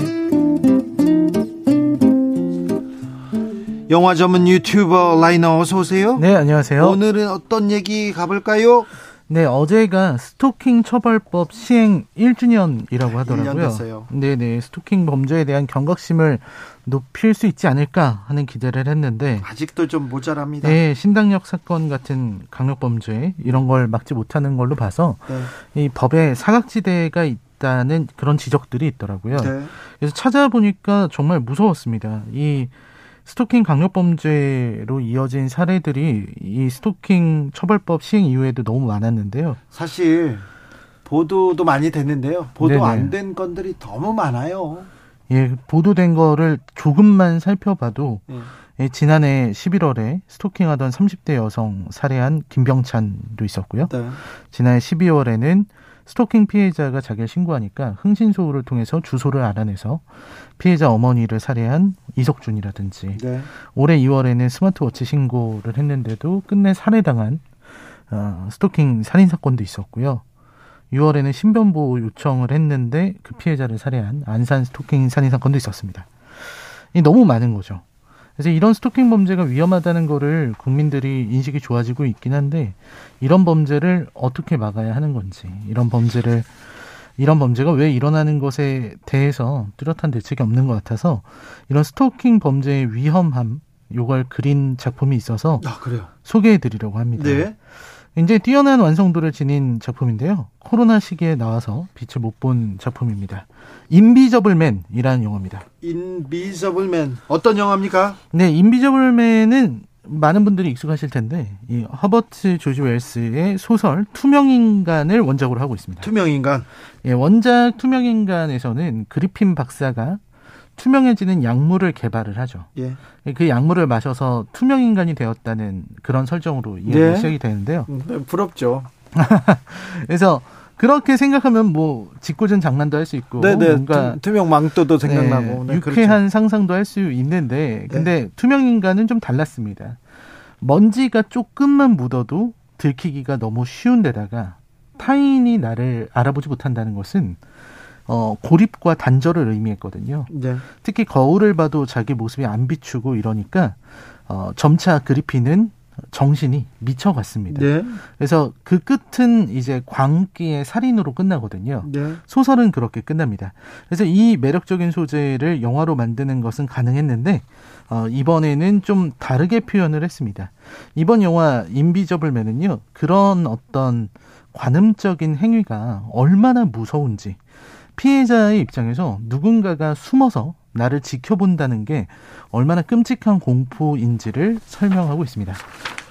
영화 전문 유튜버 라이너 어서 오세요. 네, 안녕하세요. 오늘은 어떤 얘기 가볼까요? 네, 어제가 스토킹 처벌법 시행 1주년이라고 하더라고요. 1년 됐어요. 네, 네. 스토킹 범죄에 대한 경각심을 높일 수 있지 않을까 하는 기대를 했는데 아직도 좀 모자랍니다. 네, 신당역 사건 같은 강력 범죄 이런 걸 막지 못하는 걸로 봐서 네. 이 법에 사각지대가 있다는 그런 지적들이 있더라고요. 네. 그래서 찾아보니까 정말 무서웠습니다. 이 스토킹 강력범죄로 이어진 사례들이 이 스토킹 처벌법 시행 이후에도 너무 많았는데요. 사실 보도도 많이 됐는데요. 보도. 안 된 건들이 너무 많아요. 예, 보도된 거를 조금만 살펴봐도 예. 예, 지난해 11월에 스토킹하던 30대 여성 살해한 김병찬도 있었고요. 네. 지난해 12월에는 스토킹 피해자가 자기를 신고하니까 흥신소를 통해서 주소를 알아내서 피해자 어머니를 살해한 이석준이라든지 네. 올해 2월에는 스마트워치 신고를 했는데도 끝내 살해당한 어, 스토킹 살인 사건도 있었고요. 6월에는 신변보호 요청을 했는데 그 피해자를 살해한 안산 스토킹 살인 사건도 있었습니다. 이 너무 많은 거죠. 그래서 이런 스토킹 범죄가 위험하다는 거를 국민들이 인식이 좋아지고 있긴 한데 이런 범죄를 어떻게 막아야 하는 건지 이런 범죄를 이런 범죄가 왜 일어나는 것에 대해서 뚜렷한 대책이 없는 것 같아서 이런 스토킹 범죄의 위험함 요걸 그린 작품이 있어서 아, 그래요. 소개해 드리려고 합니다. 네. 굉장히 뛰어난 완성도를 지닌 작품인데요. 코로나 시기에 나와서 빛을 못 본 작품입니다. 인비저블맨이라는 영화입니다. 인비저블맨 어떤 영화입니까? 네, 인비저블맨은 많은 분들이 익숙하실 텐데 이 허버트 조지 웰스의 소설 투명인간을 원작으로 하고 있습니다. 투명인간. 예, 원작 투명인간에서는 그리핀 박사가 투명해지는 약물을 개발을 하죠. 예. 그 약물을 마셔서 투명인간이 되었다는 그런 설정으로 이야기가 네. 시작이 되는데요. 음, 부럽죠. 그래서 그렇게 생각하면 뭐 짓궂은 장난도 할 수 있고 네네. 뭔가 투, 투명 망토도 생각나고. 네, 네, 유쾌한 그렇죠. 상상도 할 수 있는데 근데 투명 인간은 좀 달랐습니다. 먼지가 조금만 묻어도 들키기가 너무 쉬운데다가 타인이 나를 알아보지 못한다는 것은 어, 고립과 단절을 의미했거든요. 네. 특히 거울을 봐도 자기 모습이 안 비추고 이러니까 어, 점차 그리피는 정신이 미쳐갔습니다. 네. 그래서 그 끝은 이제 광기의 살인으로 끝나거든요. 네. 소설은 그렇게 끝납니다. 그래서 이 매력적인 소재를 영화로 만드는 것은 가능했는데 어, 이번에는 좀 다르게 표현을 했습니다. 이번 영화 인비저블맨은요 그런 어떤 관음적인 행위가 얼마나 무서운지 피해자의 입장에서 누군가가 숨어서 나를 지켜본다는 게 얼마나 끔찍한 공포인지를 설명하고 있습니다.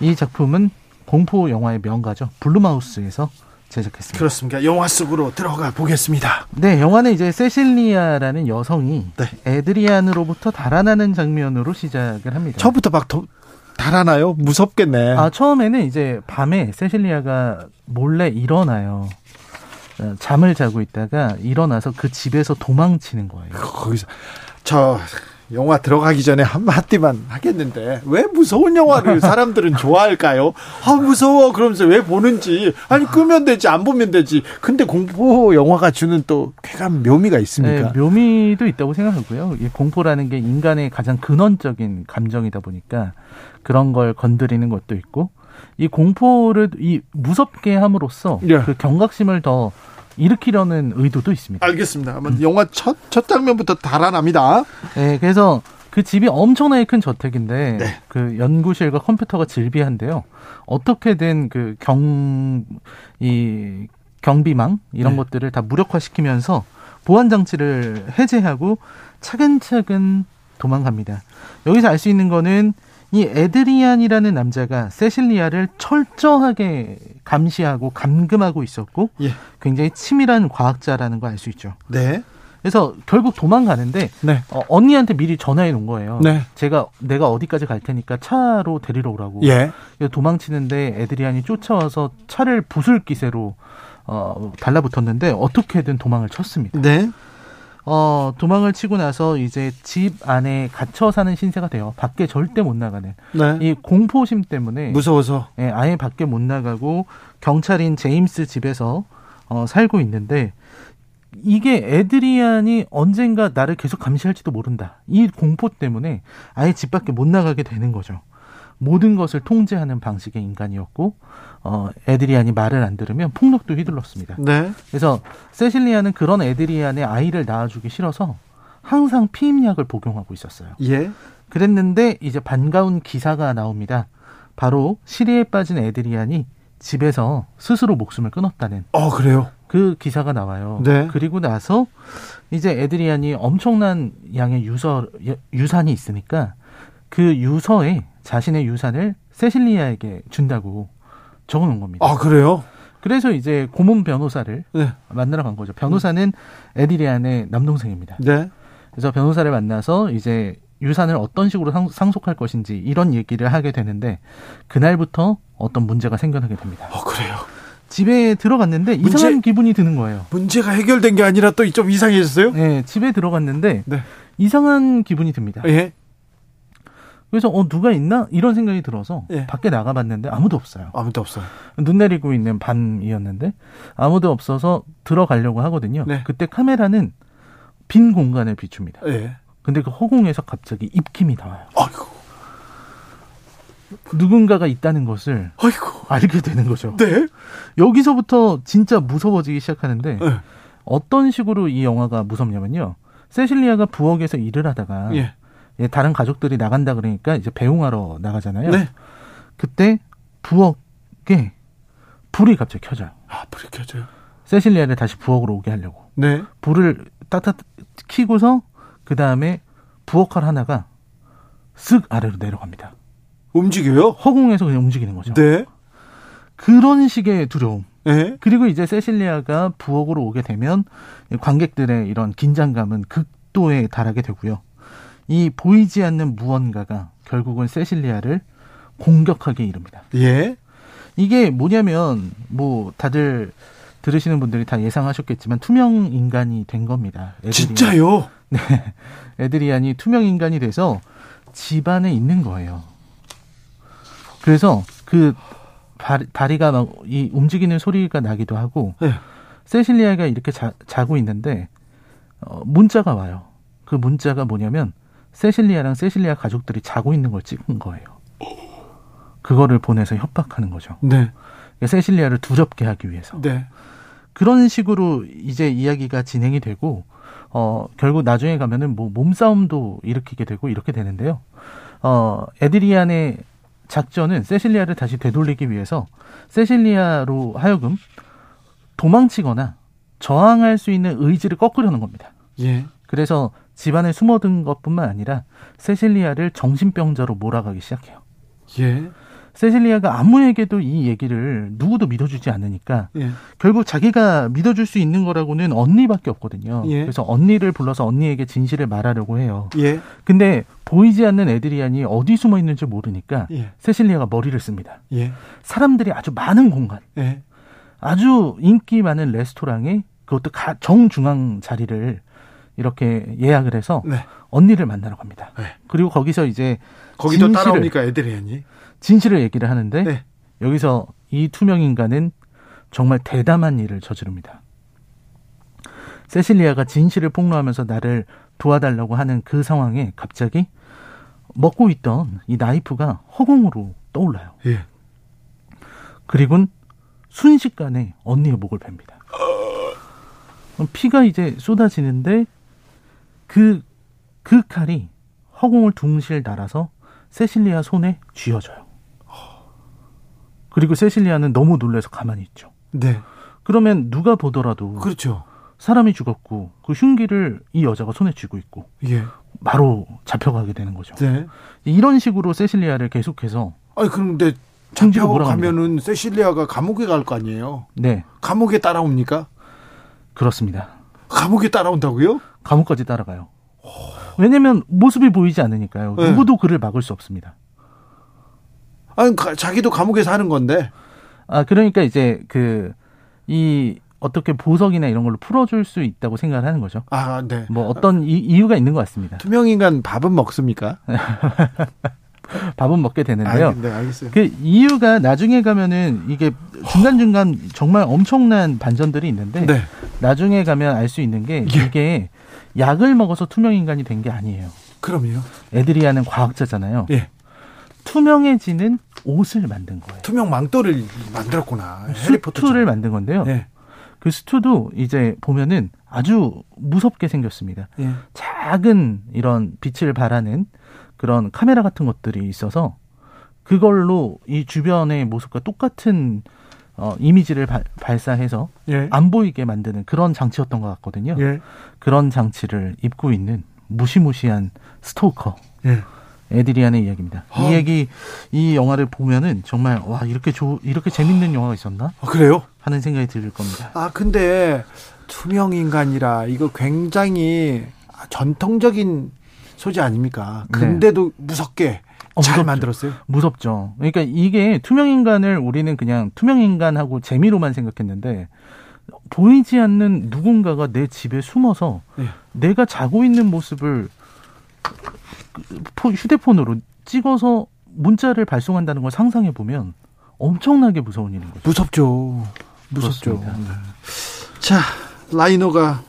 이 작품은 공포 영화의 명가죠. 블루마우스에서 제작했습니다. 그렇습니다. 영화 속으로 들어가 보겠습니다. 네, 영화는 이제 세실리아라는 여성이 네. 에드리안으로부터 달아나는 장면으로 시작을 합니다. 처음부터 막 더, 달아나요? 무섭겠네. 아, 처음에는 이제 밤에 세실리아가 몰래 일어나요. 어, 잠을 자고 있다가 일어나서 그 집에서 도망치는 거예요. 거기서 저 영화 들어가기 전에 한마디만 하겠는데 왜 무서운 영화를 사람들은 좋아할까요? 아 무서워 그러면서 왜 보는지 아니 끄면 되지 안 보면 되지 근데 공포 영화가 주는 또 쾌감 묘미가 있습니까? 네, 묘미도 있다고 생각하고요. 이 공포라는 게 인간의 가장 근원적인 감정이다 보니까 그런 걸 건드리는 것도 있고 이 공포를 이 무섭게 함으로써 예. 그 경각심을 더 일으키려는 의도도 있습니다. 알겠습니다. 한번 영화 첫, 첫 장면부터 달아납니다. 네, 그래서 그 집이 엄청나게 큰 저택인데 네. 그 연구실과 컴퓨터가 질비한데요. 어떻게든 그 경 이 경비망 이런 네. 것들을 다 무력화시키면서 보안 장치를 해제하고 차근차근 도망갑니다. 여기서 알 수 있는 거는 이 에드리안이라는 남자가 세실리아를 철저하게 감시하고 감금하고 있었고 예. 굉장히 치밀한 과학자라는 거 알 수 있죠. 네. 그래서 결국 도망가는데 네. 어, 언니한테 미리 전화해 놓은 거예요. 네. 제가 내가 어디까지 갈 테니까 차로 데리러 오라고. 예. 도망치는데 에드리안이 쫓아와서 차를 부술 기세로 어, 달라붙었는데 어떻게든 도망을 쳤습니다. 네. 어, 도망을 치고 나서 이제 집 안에 갇혀 사는 신세가 돼요. 밖에 절대 못 나가는. 네. 이 공포심 때문에 무서워서. 예, 아예 밖에 못 나가고 경찰인 제임스 집에서 어, 살고 있는데 이게 에드리안이 언젠가 나를 계속 감시할지도 모른다. 이 공포 때문에 아예 집 밖에 못 나가게 되는 거죠. 모든 것을 통제하는 방식의 인간이었고, 어, 에드리안이 말을 안 들으면 폭력도 휘둘렀습니다. 네. 그래서 세실리아는 그런 에드리안의 아이를 낳아주기 싫어서 항상 피임약을 복용하고 있었어요. 예. 그랬는데 이제 반가운 기사가 나옵니다. 바로 시리에 빠진 에드리안이 집에서 스스로 목숨을 끊었다는 어, 그래요. 그 기사가 나와요. 네. 그리고 나서 이제 에드리안이 엄청난 양의 유서 유산이 있으니까 그 유서에 자신의 유산을 세실리아에게 준다고 적어 놓은 겁니다. 아, 그래요? 그래서 이제 고문 변호사를 네. 만나러 간 거죠. 변호사는 에드리안의 남동생입니다. 네. 그래서 변호사를 만나서 이제 유산을 어떤 식으로 상, 상속할 것인지 이런 얘기를 하게 되는데 그날부터 어떤 문제가 생겨나게 됩니다. 어, 그래요. 집에 들어갔는데 문제- 이상한 기분이 드는 거예요. 문제가 해결된 게 아니라 또 좀 이상해졌어요? 네, 집에 들어갔는데 네. 이상한 기분이 듭니다. 예. 그래서 어 누가 있나 이런 생각이 들어서 예. 밖에 나가봤는데 아무도 없어요. 아무도 없어요. 눈 내리고 있는 밤이었는데 아무도 없어서 들어가려고 하거든요. 네. 그때 카메라는 빈 공간을 비춥니다. 예. 근데 그 허공에서 갑자기 입김이 나와요. 아이고. 누군가가 있다는 것을 아이고. 알게 되는 거죠. 네. 여기서부터 진짜 무서워지기 시작하는데 네. 어떤 식으로 이 영화가 무섭냐면요. 세실리아가 부엌에서 일을 하다가 예. 예, 다른 가족들이 나간다 그러니까 이제 배웅하러 나가잖아요. 네. 그때 부엌에 불이 갑자기 켜져요. 아, 불이 켜져요. 세실리아를 다시 부엌으로 오게 하려고. 네. 불을 따뜻 키고서 그 다음에 부엌칼 하나가 쓱 아래로 내려갑니다. 움직여요? 허공에서 그냥 움직이는 거죠. 네. 그런 식의 두려움. 예. 그리고 이제 세실리아가 부엌으로 오게 되면 관객들의 이런 긴장감은 극도에 달하게 되고요. 이 보이지 않는 무언가가 결국은 세실리아를 공격하게 이릅니다. 예. 이게 뭐냐면 뭐 다들 들으시는 분들이 다 예상하셨겠지만 투명 인간이 된 겁니다. 에드리안. 진짜요? 네. 에드리안이 투명 인간이 돼서 집안에 있는 거예요. 그래서 그 발, 다리 가 막 이 움직이는 소리가 나기도 하고 네. 세실리아가 이렇게 자, 자고 있는데 어, 문자가 와요. 그 문자가 뭐냐면 세실리아랑 세실리아 가족들이 자고 있는 걸 찍은 거예요. 그거를 보내서 협박하는 거죠. 네. 세실리아를 두렵게 하기 위해서. 네. 그런 식으로 이제 이야기가 진행이 되고 어 결국 나중에 가면은 뭐 몸싸움도 일으키게 되고 이렇게 되는데요. 어 에드리안의 작전은 세실리아를 다시 되돌리기 위해서 세실리아로 하여금 도망치거나 저항할 수 있는 의지를 꺾으려는 겁니다. 예. 그래서 집안에 숨어든 것뿐만 아니라 세실리아를 정신병자로 몰아가기 시작해요. 예. 세실리아가 아무에게도 이 얘기를 누구도 믿어주지 않으니까 예. 결국 자기가 믿어줄 수 있는 거라고는 언니밖에 없거든요. 예. 그래서 언니를 불러서 언니에게 진실을 말하려고 해요. 예. 근데 보이지 않는 에드리안이 어디 숨어 있는지 모르니까 예. 세실리아가 머리를 씁니다. 예. 사람들이 아주 많은 공간, 예. 아주 인기 많은 레스토랑에 그것도 가- 정중앙 자리를 이렇게 예약을 해서 네. 언니를 만나러 갑니다. 네. 그리고 거기서 이제 거기도 진실을- 따라옵니까, 에드리안이? 진실을 얘기를 하는데 네. 여기서 이 투명 인간은 정말 대담한 일을 저지릅니다. 세실리아가 진실을 폭로하면서 나를 도와달라고 하는 그 상황에 갑자기 먹고 있던 이 나이프가 허공으로 떠올라요. 예. 그리고는 순식간에 언니의 목을 팹니다. 피가 이제 쏟아지는데 그, 그 칼이 허공을 둥실 날아서 세실리아 손에 쥐어져요. 그리고 세실리아는 너무 놀라서 가만히 있죠. 네. 그러면 누가 보더라도 그렇죠. 사람이 죽었고 그 흉기를 이 여자가 손에 쥐고 있고 예. 바로 잡혀가게 되는 거죠. 네. 이런 식으로 세실리아를 계속해서 아니, 그런데 총지로 잡혀 몰아갑니다. 가면은 세실리아가 감옥에 갈 거 아니에요? 네 감옥에 따라옵니까? 그렇습니다. 감옥에 따라온다고요? 감옥까지 따라가요. 왜냐면 모습이 보이지 않으니까요. 네. 누구도 그를 막을 수 없습니다. 아니, 가- 자기도 감옥에 사는 건데. 아 그러니까 이제 그 이 어떻게 보석이나 이런 걸로 풀어줄 수 있다고 생각을 하는 거죠. 아, 네. 뭐 어떤 이, 이유가 있는 것 같습니다. 투명인간 밥은 먹습니까? 밥은 먹게 되는데요. 아, 네, 알겠어요. 그 이유가 나중에 가면은 이게 중간중간 정말 엄청난 반전들이 있는데 네. 나중에 가면 알 수 있는 게 예. 이게 약을 먹어서 투명 인간이 된 게 아니에요. 그럼요. 에드리아는 과학자잖아요. 예. 투명해지는 옷을 만든 거예요. 투명 망토를 만들었구나. 수트를 만든 건데요. 예. 그 수트도 이제 보면은 아주 무섭게 생겼습니다. 예. 작은 이런 빛을 발하는 그런 카메라 같은 것들이 있어서 그걸로 이 주변의 모습과 똑같은 어, 이미지를 발, 발사해서 예. 안 보이게 만드는 그런 장치였던 것 같거든요. 예. 그런 장치를 입고 있는 무시무시한 스토커 예. 에드리안의 이야기입니다. 아. 이 얘기 이 영화를 보면은 정말 와 이렇게 조, 이렇게 재밌는 영화가 있었나 아, 그래요? 하는 생각이 들 겁니다. 아, 근데 투명 인간이라 이거 굉장히 전통적인 소재 아닙니까? 네. 근데도 무섭게 어, 잘 무섭죠. 만들었어요. 무섭죠. 그러니까 이게 투명 인간을 우리는 그냥 투명 인간하고 재미로만 생각했는데 보이지 않는 누군가가 내 집에 숨어서 네. 내가 자고 있는 모습을 포- 휴대폰으로 찍어서 문자를 발송한다는 걸 상상해 보면 엄청나게 무서운 일인 거죠. 무섭죠. 무섭죠. 네. 자, 라이너가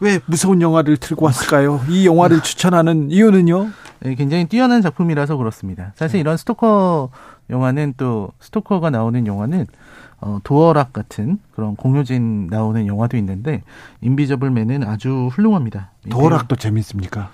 왜 무서운 영화를 들고 왔을까요? 이 영화를 추천하는 이유는요? 네, 굉장히 뛰어난 작품이라서 그렇습니다. 사실 이런 스토커 영화는 또 스토커가 나오는 영화는 어, 도어락 같은 그런 공효진 나오는 영화도 있는데 인비저블맨은 아주 훌륭합니다. 도어락도 재밌습니까?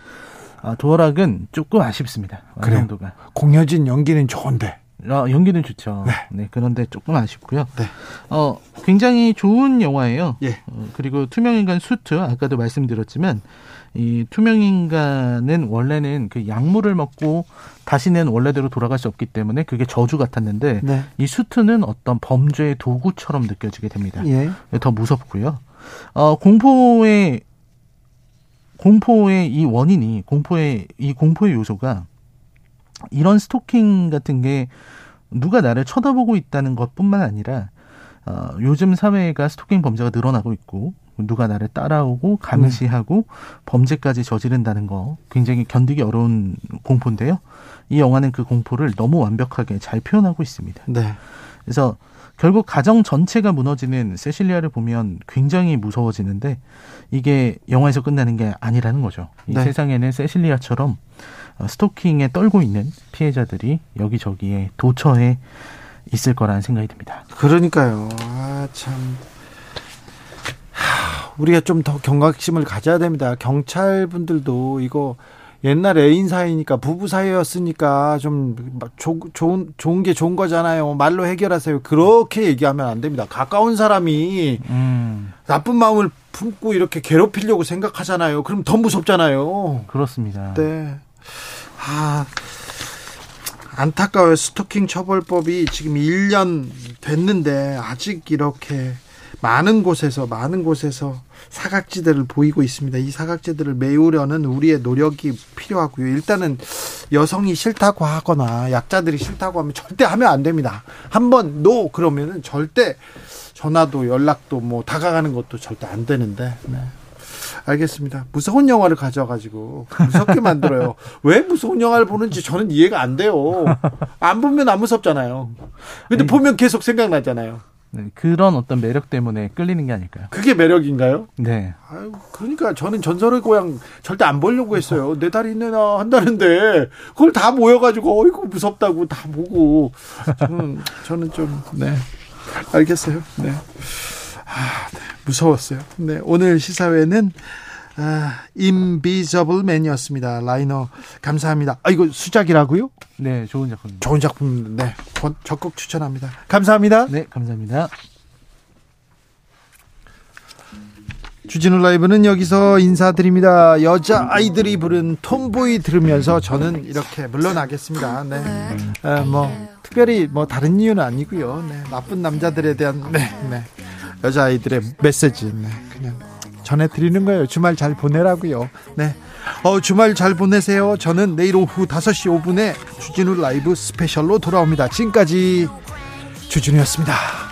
아, 도어락은 조금 아쉽습니다. 그래요? 완성도가. 공효진 연기는 좋은데. 아, 연기는 좋죠. 네. 네. 그런데 조금 아쉽고요. 네. 어, 굉장히 좋은 영화예요. 예. 어, 그리고 투명인간 수트 아까도 말씀드렸지만 이 투명인간은 원래는 그 약물을 먹고 다시는 원래대로 돌아갈 수 없기 때문에 그게 저주 같았는데 네. 이 수트는 어떤 범죄의 도구처럼 느껴지게 됩니다. 예. 더 무섭고요. 어, 공포의 공포의 이 원인이 공포의 이 공포의 요소가 이런 스토킹 같은 게 누가 나를 쳐다보고 있다는 것뿐만 아니라 어, 요즘 사회가 스토킹 범죄가 늘어나고 있고 누가 나를 따라오고 감시하고 범죄까지 저지른다는 거 굉장히 견디기 어려운 공포인데요. 이 영화는 그 공포를 너무 완벽하게 잘 표현하고 있습니다. 네. 그래서 결국 가정 전체가 무너지는 세실리아를 보면 굉장히 무서워지는데 이게 영화에서 끝나는 게 아니라는 거죠. 이 네. 세상에는 세실리아처럼 어, 스토킹에 떨고 있는 피해자들이 여기저기에 도처에 있을 거라는 생각이 듭니다. 그러니까요. 아, 참. 하, 우리가 좀 더 경각심을 가져야 됩니다. 경찰 분들도 이거 옛날 애인 사이니까 부부 사이였으니까 좀 조, 좋은 좋은 게 좋은 거잖아요. 말로 해결하세요. 그렇게 얘기하면 안 됩니다. 가까운 사람이 음, 나쁜 마음을 품고 이렇게 괴롭히려고 생각하잖아요. 그럼 더 무섭잖아요. 그렇습니다. 네. 아, 안타까워요. 스토킹 처벌법이 지금 1년 됐는데 아직 이렇게 많은 곳에서 많은 곳에서 사각지대를 보이고 있습니다. 이 사각지대를 메우려는 우리의 노력이 필요하고요. 일단은 여성이 싫다고 하거나 약자들이 싫다고 하면 절대 하면 안 됩니다. 한번 노 그러면은 절대 전화도 연락도 뭐 다가가는 것도 절대 안 되는데. 네. 알겠습니다. 무서운 영화를 가져가지고 무섭게 만들어요. 왜 무서운 영화를 보는지 저는 이해가 안 돼요. 안 보면 안 무섭잖아요. 근데 아니, 보면 계속 생각나잖아요. 네, 그런 어떤 매력 때문에 끌리는 게 아닐까요? 그게 매력인가요? 네. 아유, 그러니까 저는 전설의 고향 절대 안 보려고 했어요. 내 다리 있네나 한다는데 그걸 다 모여가지고 어이구 무섭다고 다 보고 저는 저는 좀 네. 알겠어요. 네. 아, 네. 무서웠어요. 네. 오늘 시사회는 아, 인비저블맨이었습니다. 라이너 감사합니다. 아 이거 수작이라고요? 네, 좋은 작품입니다. 좋은 작품 네. 곧 적극 추천합니다. 감사합니다. 네, 감사합니다. 주진우 라이브는 여기서 인사드립니다. 여자 아이들이 부른 톰보이 들으면서 저는 이렇게 물러나겠습니다. 네. 어, 뭐 특별히 뭐 다른 이유는 아니고요. 네. 나쁜 남자들에 대한 네, 네. 여자 아이들의 메시지 네. 그냥 전해드리는 거예요. 주말 잘 보내라고요. 네. 어, 주말 잘 보내세요. 저는 내일 오후 5시 5분에 주진우 라이브 스페셜로 돌아옵니다. 지금까지 주진우였습니다.